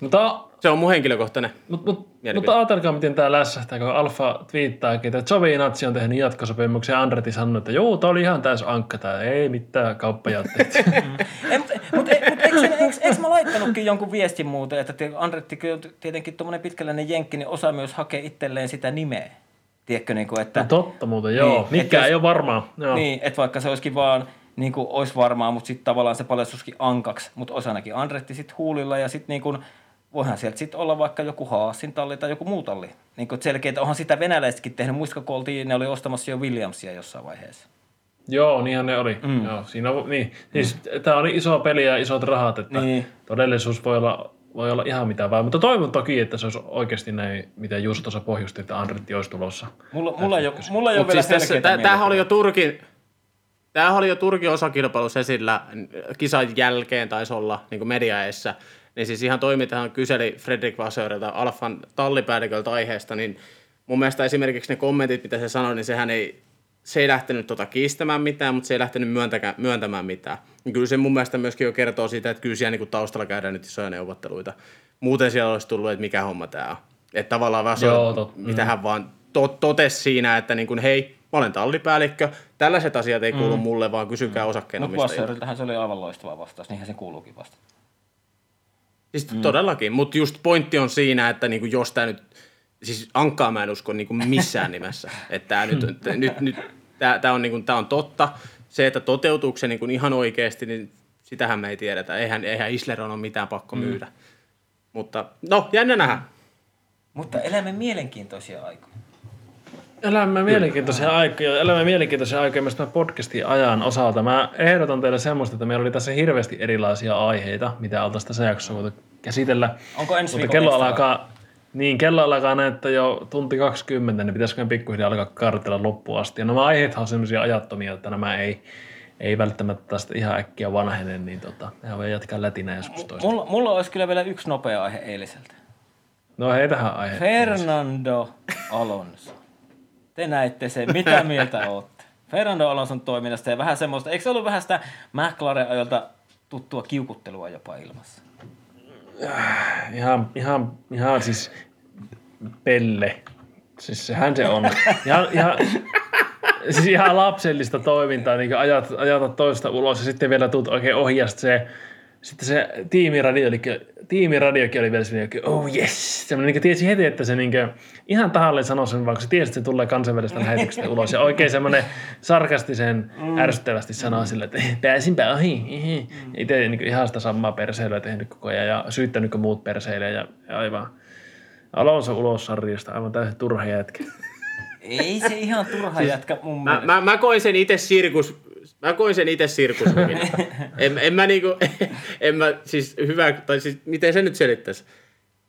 S2: Mutta
S1: se on mun henkilökohtainen
S2: Mutta mut, mutta ajatelkaa, miten tämä lässähtää, kun Alfa twiittaakin, että Giovinazzi on tehnyt jatkosopimuksen ja Andretti sanoi, että joo, tämä oli ihan täys ankka, tämä ei mitään kauppajatteet.
S3: mutta mut, eikö, mä laittanutkin jonkun viestin muuten, että Andretti on tietenkin tuommoinen pitkällinen jenkki, niin osaa myös hakea itselleen sitä nimeä. Tiedätkö, niin kuin, että...
S2: No totta muuten, joo. Niin, Mikään ei ole varmaa. Joo.
S3: Niin, että vaikka se olisikin vaan niin kuin olisi varmaa, mutta sitten tavallaan se paljastuskin ankaksi, mutta osanakin Andretti sitten huulilla ja sitten niin kuin, voihan sieltä sitten olla vaikka joku Haasin talli tai joku muu talli. Niin kuin selkeä, että onhan sitä venäläisetkin tehnyt. Muistatko, kun oltiin, ne oli ostamassa jo Williamsia jossain vaiheessa?
S2: Joo, niinhän ne oli. Mm. Joo, siinä on, niin. Siis, mm. Tämä oli iso peli ja isot rahat, että niin. todellisuus voi olla, voi olla ihan mitä vaan. Mutta toivon toki, että se olisi oikeasti näin, mitä Juuso tuossa pohjusti, että Andretti olisi tulossa.
S3: Mulla, mulla, ei, ole, mulla ei ole vielä
S1: siis tässä, Tämähän oli jo Turkin, Tämähän oli jo Turkin osakilpailussa esillä kisan jälkeen taisi olla niin mediaessa. Niin siis ihan toimintahan kyseli Fredrik Vasseurilta Alfan tallipäälliköltä aiheesta, niin mun mielestä esimerkiksi ne kommentit, mitä se sanoi, niin sehän ei, se ei lähtenyt tota kiistämään mitään, mutta se ei lähtenyt myöntämään, mitään. Niin kyllä se mun mielestä myöskin jo kertoo siitä, että kyllä siellä niin taustalla käydään nyt isoja neuvotteluita. Muuten siellä olisi tullut, että mikä homma tämä on. Että tavallaan Vasseur, mitä hän vaan to, totesi siinä, että niin kuin, hei, mä olen tallipäällikkö, tällaiset asiat ei kuulu mm. mulle, vaan kysykää mm. osakkeenomistajilta.
S3: Mutta se oli aivan loistava vastaus, niinhän se kuuluukin vasta.
S1: Siis mm. todellakin, mutta just pointti on siinä, että niinku jos tämä nyt, siis Ankkaa mä en usko niinku missään nimessä, että tämä nyt, nyt, nyt tää, on, niinku, tää on totta. Se, että toteutuuko se niinku ihan oikeasti, niin sitähän me ei tiedetä. Eihän, eihän Isleron ole mitään pakko mm. myydä. Mutta no, jännä nähdä.
S3: Mutta elämme mielenkiintoisia aikoja.
S2: Elämme mielenkiintoisia aikoja, elämme mielenkiintoisia aikoja myös tämän podcastin ajan osalta. Mä ehdotan teille semmoista, että meillä oli tässä hirveästi erilaisia aiheita, mitä oltaisiin tässä jaksossa voitu käsitellä.
S3: Onko ensi
S2: Mutta kello alkaa, niin, kello alkaa näyttää jo tunti 20, niin pitäisikö pikkuhiljaa alkaa kartella loppuun asti. Ja nämä aiheethan on semmoisia ajattomia, että nämä ei, ei välttämättä tästä ihan äkkiä vanhene, niin tota, me voi jatkaa lätinä joskus toista.
S3: Mulla, mulla olisi kyllä vielä yksi nopea aihe eiliseltä.
S2: No heitähän aihe.
S3: Fernando Alonso. Te näitte sen. Mitä mieltä olette? Fernando Alonson toiminnasta ja vähän semmoista, eikö se ollut vähän sitä McLaren ajalta tuttua kiukuttelua jopa ilmassa?
S2: Ihan, ihan, ihan siis pelle. Siis sehän se on. Ihan, ihan, siis ihan lapsellista toimintaa, niin ajat, ajata toista ulos ja sitten vielä tuut oikein ohjasta se sitten se tiimiradio, eli tiimiradiokin oli vielä sellainen, oh yes, semmoinen niin tiesi heti, että se niin kuin, ihan tahalleen sanoi sen, vaikka se tiesi, että se tulee kansainvälistä lähetyksestä ulos. Ja oikein semmoinen sarkastisen mm. ärsyttävästi sanoi sille, että pääsinpä ohi. Mm. Itse niin ihan sitä samaa perseilyä tehnyt koko ajan ja syyttänyt muut perseilyä ja, ja aivan Alonso ulos sarjasta, aivan täysin turha jätkä.
S3: Ei se ihan turha siis, jätkä mun
S1: mä, mä, mä koin sen itse sirkus Mä koin sen itse sirkushukin. en, en mä niinku, en mä siis hyvä, tai siis miten se nyt selittäisi?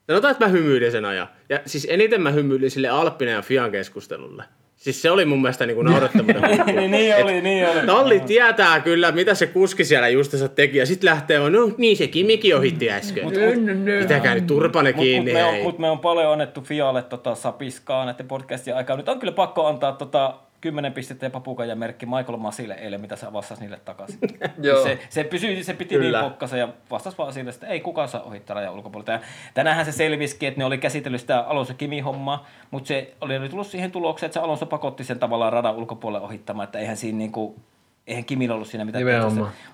S1: Sanotaan, että mä hymyilin sen ajan. Ja siis eniten mä hymyilin sille Alppinen ja Fian keskustelulle. Siis se oli mun mielestä niin naurettavuuden huippu.
S3: niin, niin oli, niin oli.
S1: Talli tietää kyllä, mitä se kuski siellä justiinsa teki, ja sitten lähtee, on, no niin se Kimikin ohitti äsken. Pitäkää nyt turpane
S3: Mutta
S1: kiinni,
S3: me, on, mut me on paljon annettu Fialle tota, sapiskaa näiden podcastien aikaa. Nyt on kyllä pakko antaa tota, 10 pistettä ja papukajan merkki Michael Masille eilen, mitä sä vastasi niille takaisin.
S2: Joo.
S3: se, se, pysyi, se piti
S1: Kyllä.
S3: niin pokkassa ja vastasi vaan sille, että ei kukaan saa ohittaa rajan ulkopuolelta. Ja tänäänhän se selvisikin, että ne oli käsitellyt sitä Alonso Kimi hommaa, mutta se oli nyt tullut siihen tulokseen, että se Alonso pakotti sen tavallaan radan ulkopuolelle ohittamaan, että eihän siinä niinku, eihän Kimillä ollut siinä mitään.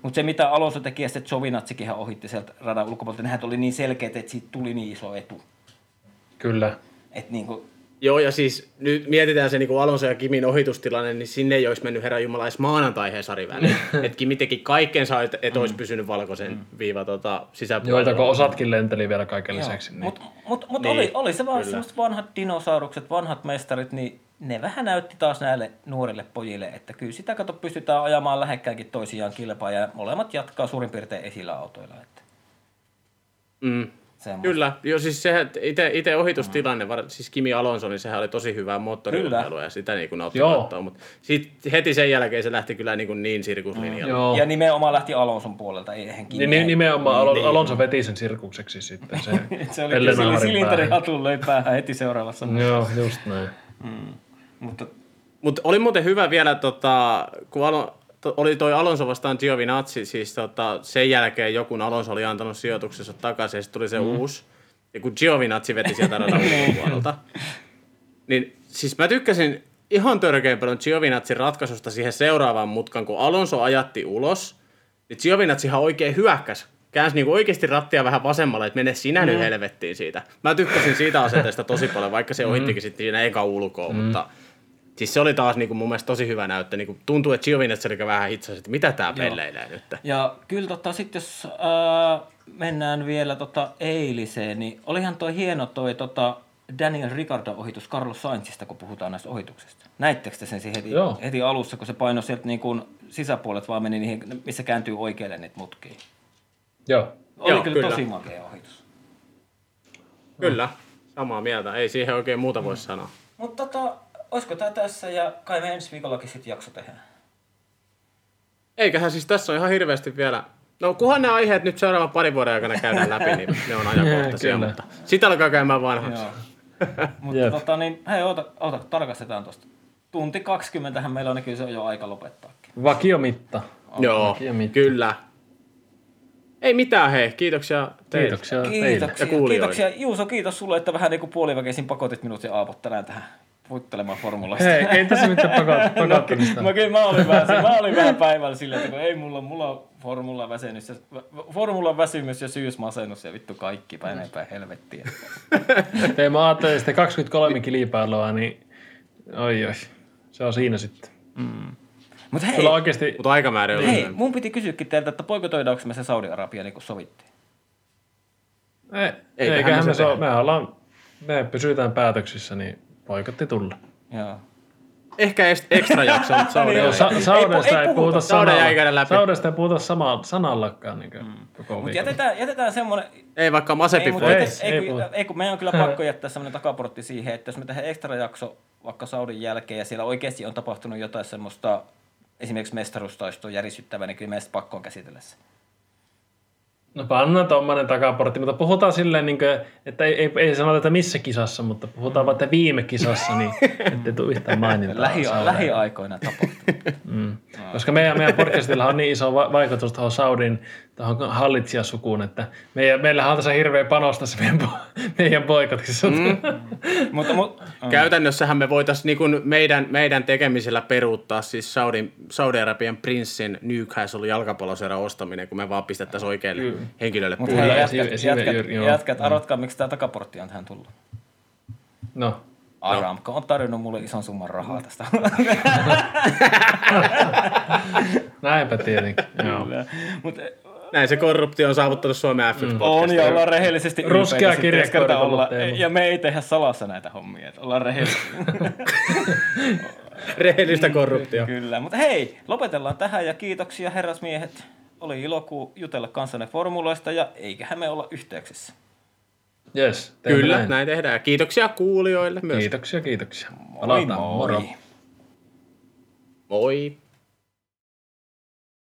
S3: Mutta se mitä Alonso teki ja sitten Giovinazzikin ohitti sieltä radan ulkopuolelta, nehän oli niin selkeät, että siitä tuli niin iso etu.
S2: Kyllä.
S3: Että niinku,
S1: Joo, ja siis nyt mietitään se niin kuin Alonso ja Kimin ohitustilanne, niin sinne ei olisi mennyt herra Jumala edes maanantai Hesari väliin. että Kimi teki kaikkensa, että et olisi pysynyt valkoisen viiva tota, sisäpuolella.
S2: Joita kun osatkin lenteli vielä kaiken lisäksi. Niin.
S3: Mutta mut, mut
S1: Niin,
S3: oli, oli se vaan semmoiset vanhat dinosaurukset, vanhat mestarit, niin ne vähän näytti taas näille nuorille pojille, että kyllä sitä kato pystytään ajamaan lähekkäänkin toisiaan kilpaa ja molemmat jatkaa suurin piirtein esillä autoilla. Että
S1: Mm.
S3: Semmoista.
S1: Kyllä, joo siis se itse, itse ohitustilanne, var, siis Kimi Alonso, niin sehän oli tosi hyvää moottoriurheilua ja sitä niin kuin nautti katsoa, mutta sitten heti sen jälkeen se lähti kyllä niin, kuin niin sirkuslinjalle.
S2: Joo.
S3: Ja nimenomaan lähti Alonson puolelta, ei eihän
S2: Niin, niin, nimenomaan Alon, Alonso veti sen sirkukseksi sitten. Se,
S3: Se oli kyllä
S2: Naarin
S3: silinteri
S2: päähän.
S3: hatun löi päähän heti seuraavassa.
S2: Joo, just näin.
S3: Mutta
S1: Mutta oli muuten hyvä vielä, tota, kun to, oli toi Alonso vastaan Giovinazzi, siis tota, sen jälkeen joku Alonso oli antanut sijoituksensa takaisin ja sitten tuli se mm. uusi. Ja kun Giovinazzi veti sieltä radan ulkopuolelta, niin siis mä tykkäsin ihan törkeän paljon Giovinazzin ratkaisusta siihen seuraavaan mutkan, kun Alonso ajatti ulos, niin Giovinazzihan oikein hyökkäsi. Käänsi niinku oikeasti rattia vähän vasemmalle, että mene sinä nyt helvettiin siitä. Mä tykkäsin siitä asenteesta tosi paljon, vaikka se ohittikin sitten siinä eka ulkoa, mutta Siis se oli taas niinku mun mielestä tosi hyvä näyttö. Niinku tuntuu, että Giovinazzi oli vähän hitsasi, että mitä tää pelleilee nyt.
S3: Ja kyllä tota, sitten jos ää, mennään vielä tota eiliseen, niin olihan toi hieno toi tota Daniel Ricardo ohitus Carlos Sainzista, kun puhutaan näistä ohituksista. Näittekö te sen heti,
S2: Joo.
S3: heti alussa, kun se paino sieltä niin kuin sisäpuolet vaan meni niihin, missä kääntyy oikealle niitä mutkia?
S2: Joo.
S3: Oli
S1: Joo,
S3: kyllä,
S1: kyllä.
S3: tosi makea ohitus.
S1: Kyllä, samaa mieltä. Ei siihen oikein muuta voi sanoa.
S3: Mutta tota, olisiko tämä tässä ja kai me ensi viikollakin sitten jakso tehdään?
S1: Eiköhän siis tässä on ihan hirveästi vielä... No kunhan ne aiheet nyt seuraavan parin vuoden aikana käydään läpi, niin ne on ajankohtaisia,
S2: Kyllä.
S1: mutta sitä alkaa käymään vanhaksi.
S3: Joo. Mutta
S2: Jep.
S3: tota, niin, hei, ota, ota, tarkastetaan tuosta. Tunti 20 meillä on, niin kyllä se on jo aika lopettaakin.
S2: Vakiomitta.
S1: Joo,
S2: Takia mit-
S1: kyllä. Ei mitään, hei. Kiitoksia teille.
S2: Kiitoksia teille.
S3: Kiitoksia,
S1: Ja kuulijoille.
S3: kiitoksia. Juuso, kiitos sulle, että vähän niin kuin puoliväkeisin pakotit minut ja Aapot tänään tähän puittelemaan formulasta.
S2: Hei, ei tässä mitään pakot, pakottamista.
S3: Mä, kyllä, mä, olin vähän, mä olin vähän päivällä silleen, että kun ei mulla, mulla on formula väsymys, ja, formula väsymys ja syysmasennus ja vittu kaikki päin mm. päin helvettiä.
S2: Ei, mä ajattelin sitä 23 kilpailua, niin oi oi. Se on siinä sitten.
S3: Mutta hei,
S2: Sulla oikeasti...
S1: Mutta aikamäärä
S3: hei,
S1: lyhyempi.
S3: mun piti kysyäkin teiltä, että poikotoidaanko me se Saudi-Arabia niin kuin sovittiin?
S2: Ei,
S1: Eiköhän
S2: eiköhän
S1: me
S2: me,
S1: se
S2: me ollaan, me pysytään päätöksissä, niin poikotti tulla.
S3: Joo.
S1: Ehkä est- ekstra jakso, mutta Saudi
S3: Niin,
S1: ei.
S2: Sa- Saudesta
S3: ei
S2: ei,
S3: puhuta.
S2: sanalla. Saudesta ei puhuta sama, sanallakaan niin koko
S3: Mutta
S2: viikon.
S3: jätetään, jätetään semmoinen,
S1: Ei vaikka Masepi
S3: Ei,
S2: Ei,
S3: ei, ei,
S2: ei
S3: kun meidän on kyllä pakko jättää semmoinen takaportti siihen, että jos me tehdään ekstra jakso vaikka Saudin jälkeen ja siellä oikeasti on tapahtunut jotain semmoista esimerkiksi mestaruustaistoa järisyttävää, niin kyllä meistä pakko on käsitellä se.
S2: No pannaan tuommoinen takaportti, mutta puhutaan silleen, niin kuin, että ei, ei, ei sanota, että missä kisassa, mutta puhutaan vaan, että viime kisassa, niin ettei tule yhtään mainintaa.
S3: Lähi, lähiaikoina tapahtunut.
S2: Mm. Koska meidän, meidän podcastilla on niin iso va- vaikutus tuohon Saudin tuohon hallitsijasukuun, että meidän, meillähän on tässä hirveä panos tässä meidän, po- meidän boikotissa. Mm.
S3: mutta, mutta,
S1: Käytännössähän me voitaisiin niin meidän, meidän tekemisellä peruuttaa siis Saudi, Saudi-Arabian prinssin Newcastle jalkapalloseuran ostaminen, kun me vaan pistettäisiin oikealle
S2: Kyllä.
S1: henkilölle
S3: hei, jätkät, jätkät,
S2: juuri, joo.
S3: jätkät arvatkaa, miksi tämä takaportti on tähän tullut.
S2: No,
S3: Aramco on tarjonnut mulle ison summan rahaa tästä.
S2: näinpä tietenkin.
S3: Mutta
S1: Näin se korruptio on saavuttanut Suomen f 1
S3: Mm. on ja ollaan rehellisesti
S2: Ruskea
S3: sitten,
S2: kirja
S3: jos kerta
S2: korjattu
S3: olla. Ja me ei tehdä salassa näitä hommia, että ollaan rehellisesti.
S1: Rehellistä korruptio.
S3: Kyllä, mutta hei, lopetellaan tähän ja kiitoksia herrasmiehet. Oli ilo ku- jutella kanssanne formuloista ja eiköhän me olla yhteyksissä.
S2: Yes, teemme
S1: Kyllä,
S2: näin.
S1: näin tehdään. Kiitoksia kuulijoille myös.
S2: Kiitoksia, kiitoksia. Palataan.
S3: moi.
S2: Moro.
S1: Moi.